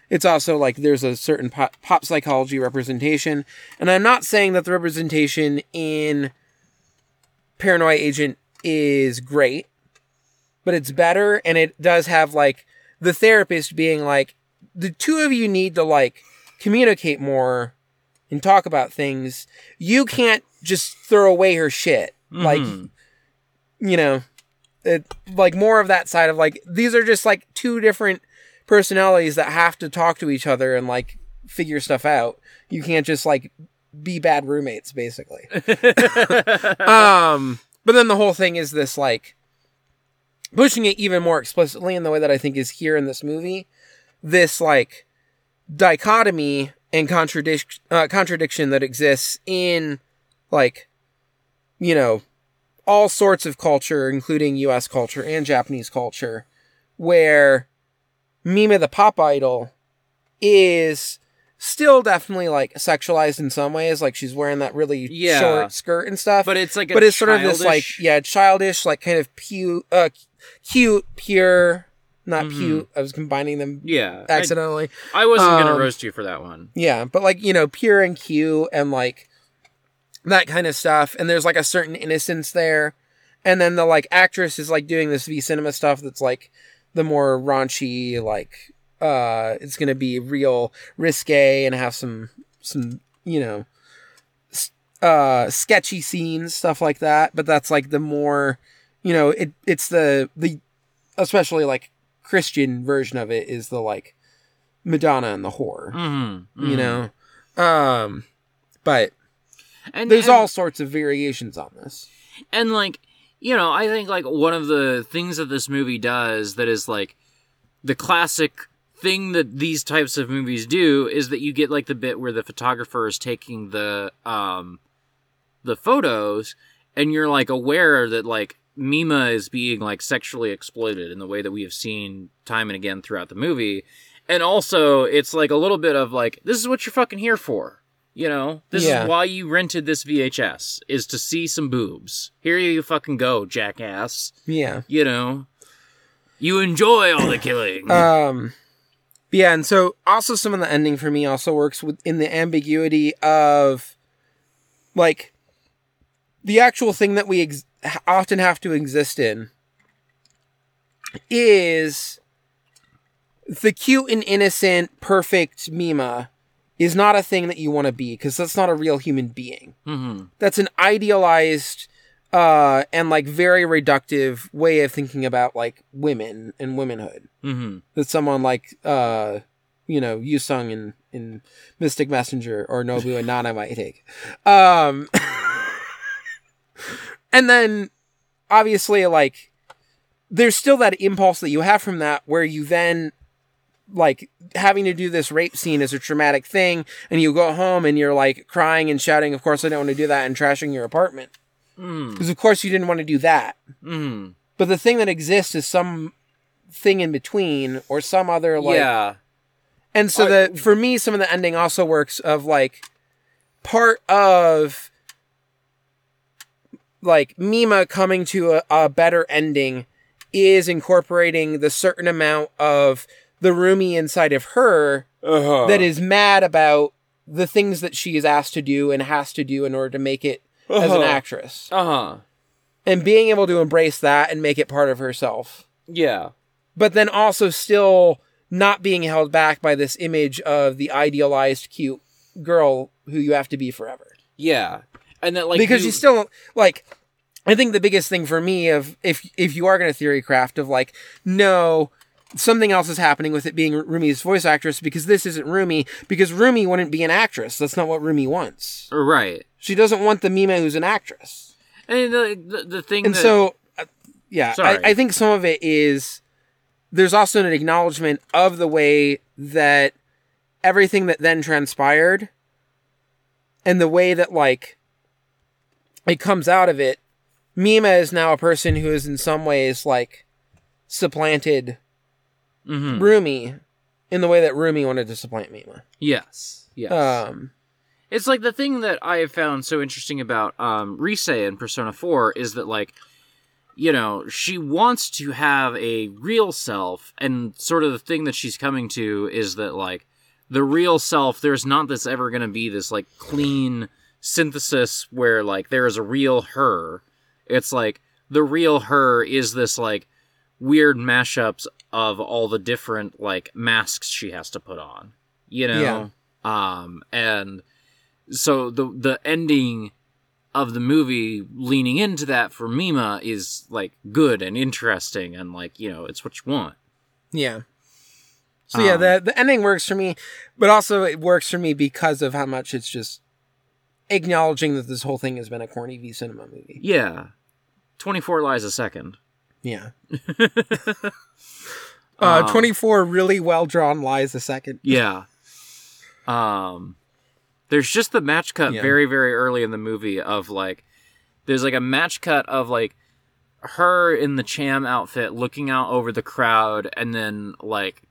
It's also like there's a certain pop, pop psychology representation, and I'm not saying that the representation in Paranoia Agent is great, but it's better, and it does have like the therapist being like, the two of you need to like communicate more and talk about things. You can't just throw away her shit. Like, Mhm. you know, it, like more of that side of like, these are just like two different personalities that have to talk to each other and like figure stuff out. You can't just like be bad roommates, basically. um, but then the whole thing is this like pushing it even more explicitly in the way that I think is here in this movie. This like dichotomy and contradiction uh, contradiction that exists in like you know all sorts of culture, including U.S. culture and Japanese culture, where Mima the pop idol is still definitely like sexualized in some ways. Like she's wearing that really Yeah. short skirt and stuff. But it's like a but it's sort of this like yeah, childish, like kind of pu- uh, cute, pure, not Mhm. cute. I was combining them yeah. Accidentally. I wasn't gonna Um, roast you for that one. Yeah, but like, you know, pure and cute and like that kind of stuff. And there's like a certain innocence there. And then the like actress is like doing this V cinema stuff that's like the more raunchy, like uh it's gonna be real risque and have some some, you know, uh sketchy scenes, stuff like that. But that's like the more you know, it it's the the especially like Christian version of it is the like Madonna and the whore Mm-hmm. you know um but and there's and- all sorts of variations on this and like you know i think like one of the things that this movie does that is like the classic thing that these types of movies do is that you get like the bit where the photographer is taking the um the photos and you're like aware that like Mima is being like sexually exploited in the way that we have seen time and again throughout the movie. And also it's like a little bit of like this is what you're fucking here for. You know, this Yeah. is why you rented this VHS is to see some boobs. Here you fucking go, jackass. yeah You know, you enjoy all the killing. um yeah and so also some of the ending for me also works with in the ambiguity of like the actual thing that we ex- often have to exist in is the cute and innocent perfect mima is not a thing that you want to be because that's not a real human being. Hmm that's an idealized uh and like very reductive way of thinking about like women and womanhood. Hmm that someone like uh you know Yoosung in in Mystic Messenger or Nobu and Nana might take. Um and then obviously like there's still that impulse that you have from that where you then like having to do this rape scene is a traumatic thing and you go home and you're like crying and shouting of course i don't want to do that and trashing your apartment. Mm because of course you didn't want to do that. Mm but the thing that exists is some thing in between or some other like yeah. and so that for me some of the ending also works of like part of like mima coming to a, a better ending is incorporating the certain amount of the Rumi inside of her Uh-huh. that is mad about the things that she is asked to do and has to do in order to make it as an Uh-huh. actress Uh huh. and being able to embrace that and make it part of herself Yeah. but then also still not being held back by this image of the idealized cute girl who you have to be forever. Yeah, and that like because you, still like I think the biggest thing for me of if if you are going to theory craft of like no something else is happening with it being Rumi's voice actress because this isn't Rumi because Rumi wouldn't be an actress. That's not what Rumi wants. right. She doesn't want the Mima who's an actress. And the the, the thing And that, so uh, yeah, I, I think some of it is there's also an acknowledgement of the way that everything that then transpired and the way that like it comes out of it mima is now a person who is in some ways like supplanted Mhm. rumi in the way that rumi wanted to supplant mima yes, yes. um It's like the thing that I have found so interesting about um, Rise in Persona 4 is that, like, you know, she wants to have a real self, and sort of the thing that she's coming to is that, like, the real self, there's not this ever going to be this, like, clean synthesis where, like, there is a real her. It's like the real her is this, like, weird mashups of all the different, like, masks she has to put on, you know? Um, and so the the ending of the movie leaning into that for Mima is like good and interesting and like you know it's what you want. yeah so yeah Um, the the ending works for me but also it works for me because of how much it's just acknowledging that this whole thing has been a corny v cinema movie Yeah, twenty four lies a second. Yeah. uh, Um, 24 really well drawn lies a second. Yeah. Um, there's just the match cut Yeah. very very early in the movie of like there's like a match cut of like her in the Cham outfit looking out over the crowd and then like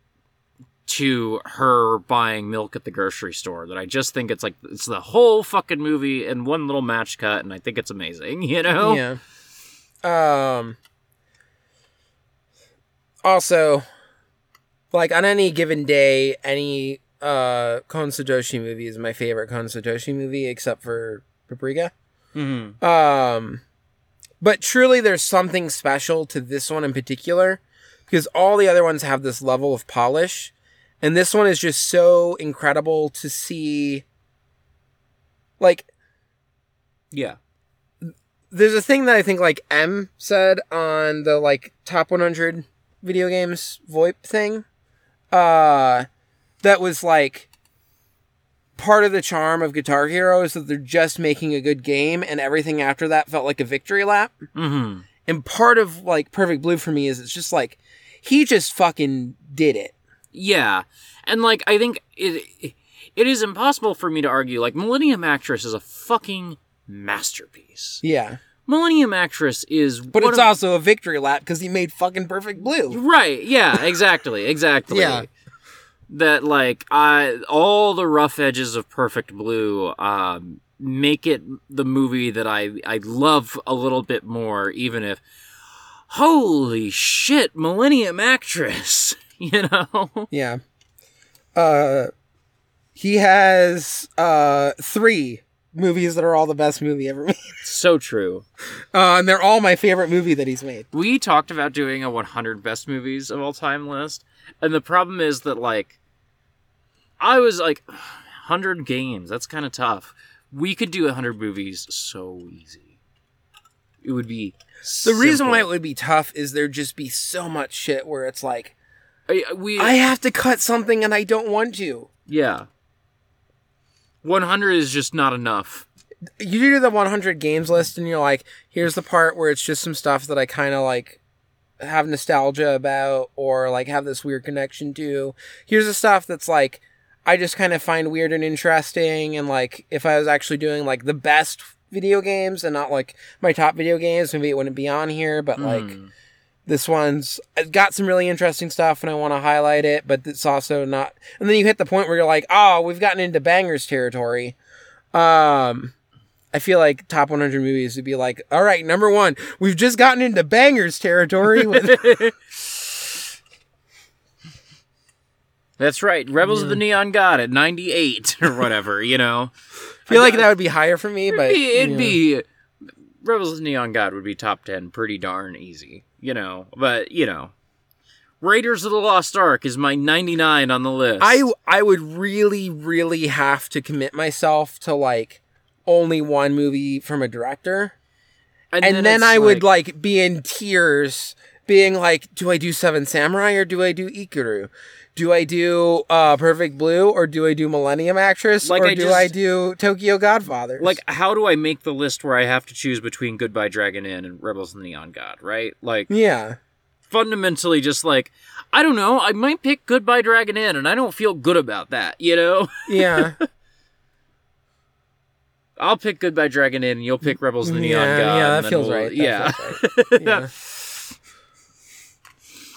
to her buying milk at the grocery store that I just think it's like it's the whole fucking movie in one little match cut and I think it's amazing, you know? Yeah. Um. Also, like on any given day, any uh Kon Satoshi movie is my favorite Kon Satoshi movie, except for Paprika. Mhm. Um, but truly, there's something special to this one in particular because all the other ones have this level of polish, and this one is just so incredible to see. Like, Yeah. there's a thing that I think like M said on the like top 100 video games VoIP thing, uh, that was like part of the charm of Guitar Hero is that they're just making a good game, and everything after that felt like a victory lap. Mhm. And part of like Perfect Blue for me is it's just like he just fucking did it. Yeah, and like I think it it is impossible for me to argue. Like Millennium Actress is a fucking masterpiece. Yeah, Millennium Actress is, but it's of- also a victory lap because he made fucking Perfect Blue. right. Yeah, exactly, exactly. Yeah. that like I all the rough edges of Perfect Blue um, make it the movie that I I love a little bit more, even if holy shit, Millennium Actress, you know. Yeah. Uh he has uh 3 movies that are all the best movie ever made. So true. Uh and they're all my favorite movie that he's made. We talked about doing a 100 best movies of all time list, and the problem is that like I was like 100 games. That's kind of tough. We could do 100 movies so easy. It would be The reason why it would be tough is there'd just be so much shit where it's like I, we I have to cut something and I don't want to. yeah. 100 is just not enough. You do the 100 games list and you're like, here's the part where it's just some stuff that I kind of like have nostalgia about or like have this weird connection to. Here's the stuff that's like I just kind of find weird and interesting and like if I was actually doing like the best video games and not like my top video games, maybe it wouldn't be on here, but like Hmm. This one's it's got some really interesting stuff and I want to highlight it, but it's also not and then you hit the point where you're like, "Oh, we've gotten into bangers territory." Um I feel like top 100 movies would be like, "All right, number 1, we've just gotten into bangers territory with That's right. Rebels of the Neon God at 98 or whatever, you know. I feel like that would be higher for me, but It'd be, it'd yeah. be Rebels of the Neon God would be top 10 pretty darn easy, you know. But, you know, Raiders of the Lost Ark is my 99 on the list. I I would really really have to commit myself to like only one movie from a director, and, then, it's I would like be in tears, being like, do I do Seven Samurai or do I do Ikiru? Do I do uh, Perfect Blue or do I do Millennium Actress Like, or I do just- I do Tokyo Godfathers? like how do I make the list where I have to choose between Goodbye Dragon Inn and Rebels of the Neon God, right? Like yeah, fundamentally just like I don't know, I might pick Goodbye Dragon Inn and I don't feel good about that, you know? yeah, I'll pick Goodbye Dragon Inn and you'll pick Rebels of the Neon yeah, God. yeah. That feels we'll- right. That yeah. feels right. yeah.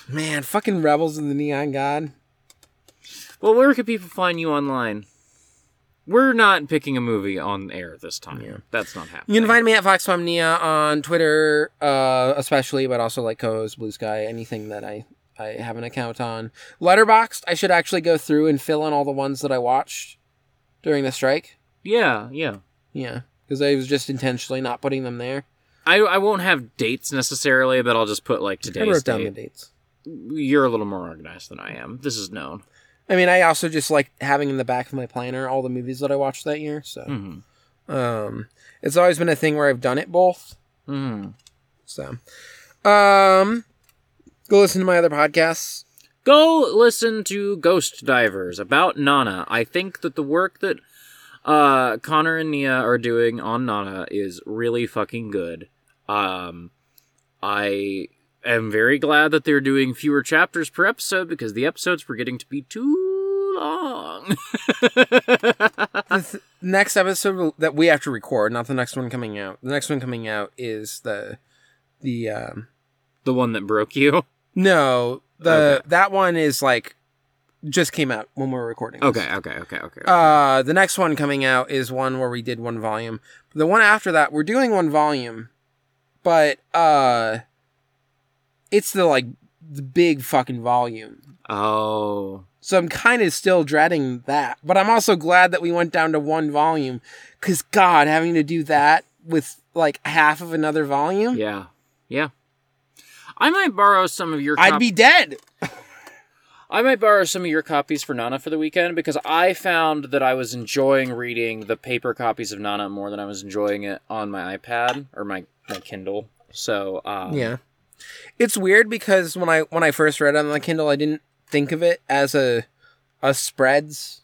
Man, fucking Rebels in the Neon God. Well, where can people find you online? We're not picking a movie on air this time. Yeah. That's not happening. You can find me at FoxmomNia on Twitter, uh, especially, but also like co-host Blue Sky, anything that I I have an account on. Letterboxd, I should actually go through and fill in all the ones that I watched during the strike. Yeah, yeah. Yeah, because I was just intentionally not putting them there. I, I won't have dates necessarily, but I'll just put like I today's wrote down date. the dates. You're a little more organized than I am. This is known. I mean, I also just like having in the back of my planner all the movies that I watched that year. So, hmm um, it's always been a thing where I've done it both. hmm So, um, go listen to my other podcasts. Go listen to Ghost Divers about Nana. I think that the work that uh, Connor and Nia are doing on Nana is really fucking good. Um, I am very glad that they're doing fewer chapters per episode because the episodes were getting to be too long. the th- next episode that we have to record, not the next one coming out. The next one coming out is the the um the one that broke you. no the Okay. that one is like just came out when we are recording. this. Okay, okay, okay, okay. Uh, the next one coming out is one where we did one volume. The one after that, we're doing one volume, but uh, it's the like the big fucking volume. oh, So I'm kind of still dreading that, but I'm also glad that we went down to one volume, because God, having to do that with like half of another volume, yeah, yeah. I might borrow some of your. I'd be dead. I might borrow some of your copies for Nana for the weekend because I found that I was enjoying reading the paper copies of Nana more than I was enjoying it on my iPad or my, my Kindle. So um, Yeah, it's weird because when I when I first read it on the Kindle, I didn't think of it as a a spreads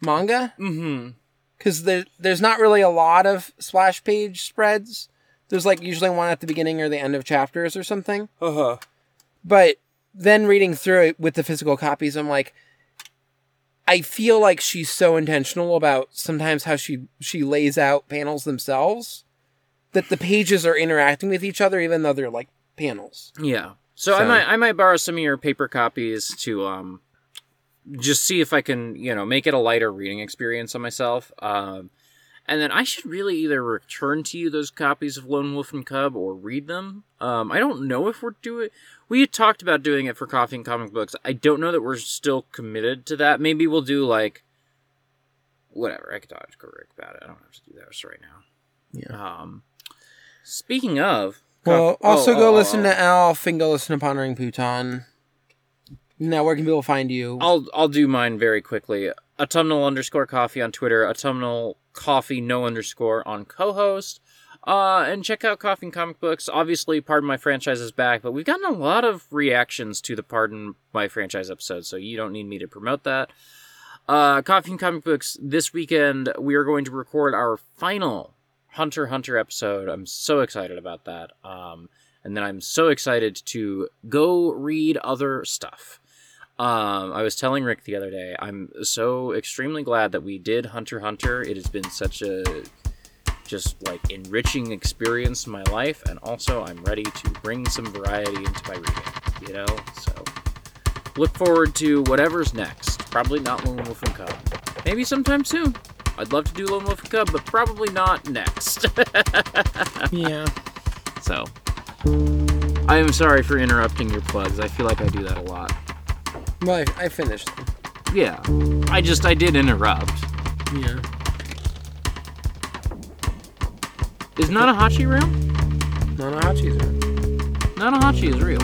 manga. hmm because there, there's not really a lot of splash page spreads. There's like usually one at the beginning or the end of chapters or something. Uh huh. But then reading through it with the physical copies, I'm like, I feel like she's so intentional about sometimes how she she lays out panels themselves that the pages are interacting with each other even though they're like panels. Yeah. So, I might I might borrow some of your paper copies to um just see if I can you know make it a lighter reading experience on myself. Um, and then I should really either return to you those copies of Lone Wolf and Cub or read them. Um, I don't know if we're doing. It. We talked about doing it for Coffee and Comic Books. I don't know that we're still committed to that. Maybe we'll do like whatever. I could talk to Rick about it. I don't have to do that right now. Yeah. Um, speaking of. Well, Coff- also oh, go oh, listen oh. to Alf and go listen to Pondering Pootan. Now, where can people find you? I'll I'll do mine very quickly. Autumnal underscore coffee on Twitter. Autumnal coffee no underscore on co-host. Uh, and check out Coffee and Comic Books. Obviously, Pardon My Franchise is back, but we've gotten a lot of reactions to the Pardon My Franchise episode, so you don't need me to promote that. Uh, Coffee and Comic Books, this weekend, we are going to record our final Hunter Hunter episode. I'm so excited about that. Um, and then I'm so excited to go read other stuff. Um, I was telling Rick the other day, I'm so extremely glad that we did Hunter Hunter. It has been such a just like enriching experience in my life, and also I'm ready to bring some variety into my reading. You know, so look forward to whatever's next. Probably not Lone Wolf and Cub. Maybe sometime soon. I'd love to do Lone Wolf and Cub, but probably not next. yeah. so, I am sorry for interrupting your plugs. I feel like I do that a lot. Well, I, I finished. Yeah, I just I did interrupt. Yeah. Is Nanahachi real? Nanahachi's are. Nanahachi is real.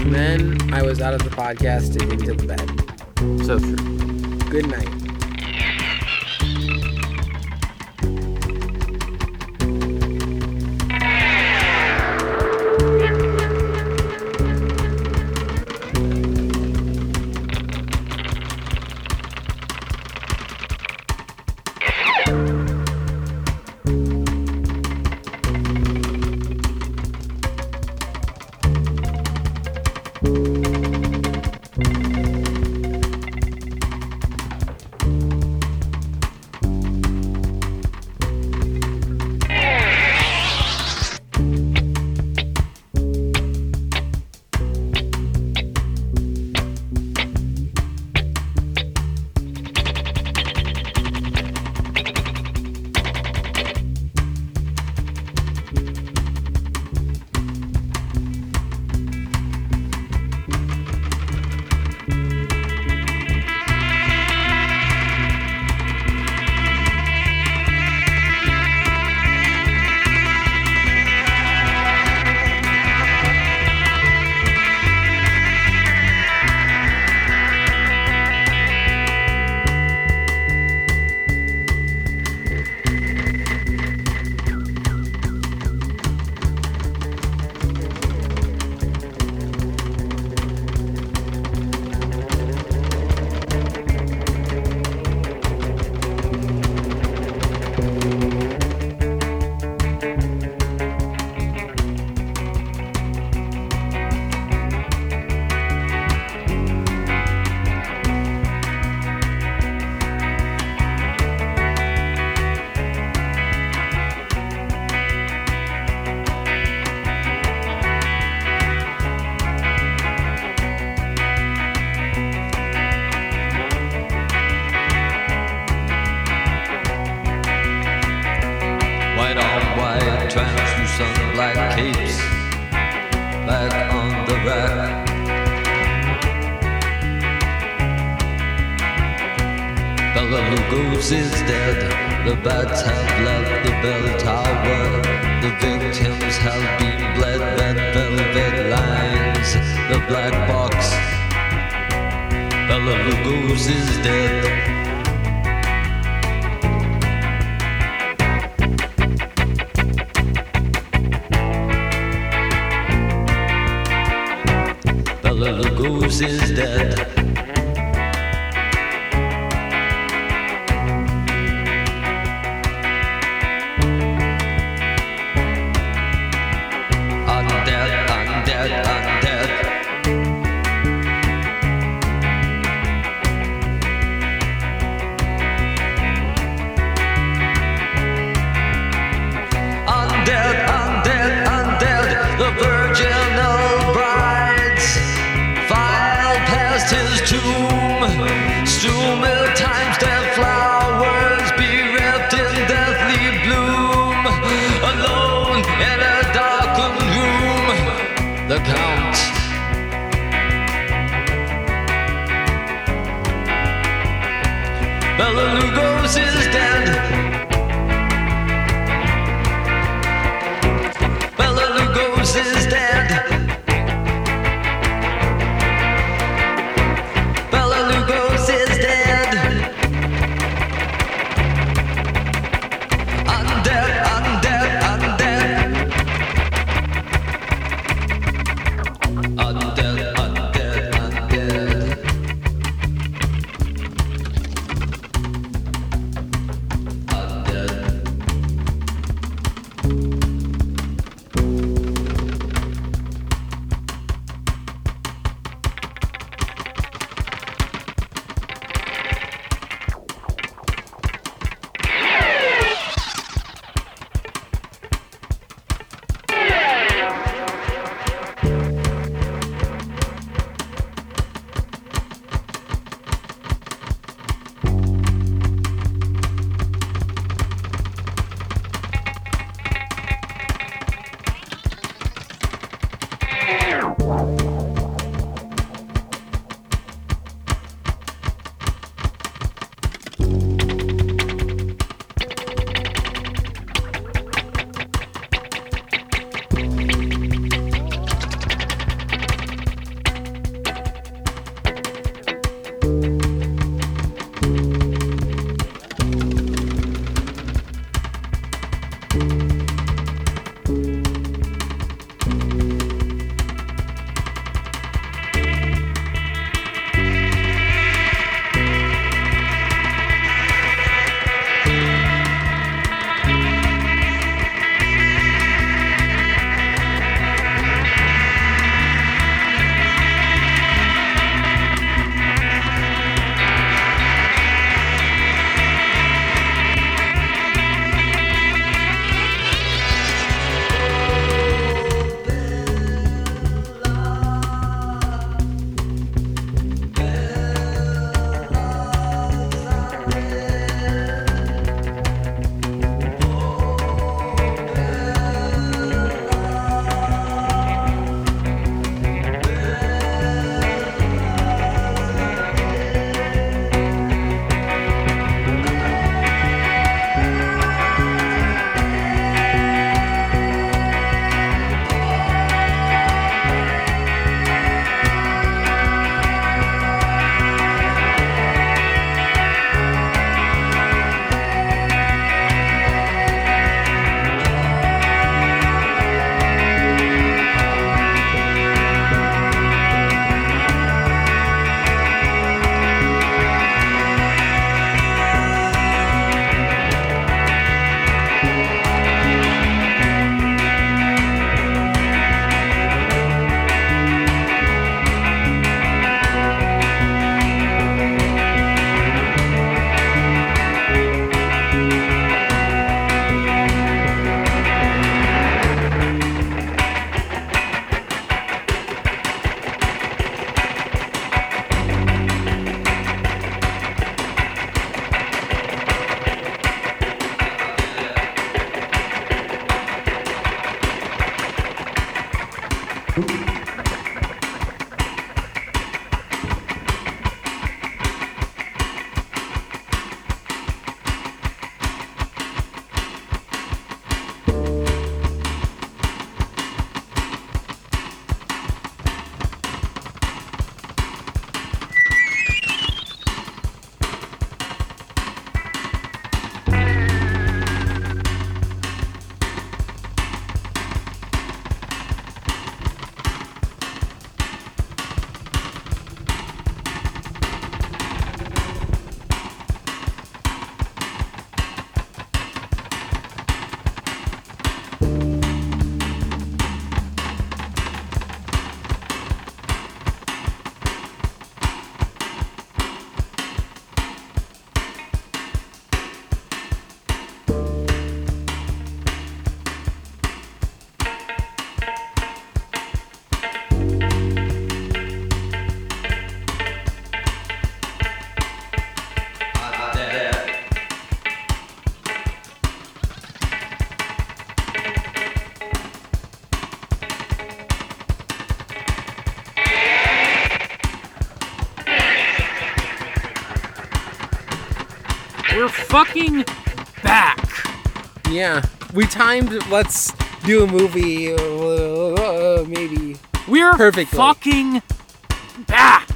And then I was out of the podcast and into the bed. So true. Good night. Fucking back. Yeah, we timed. Let's do a movie. Uh, maybe. We're Perfectly. fucking back.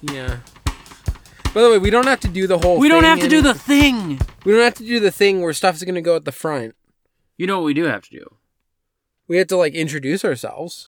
Yeah. By the way, we don't have to do the whole. We don't have to do the thing. We don't have to do the thing where stuff's gonna go at the front. You know what we do have to do? We have to like introduce ourselves.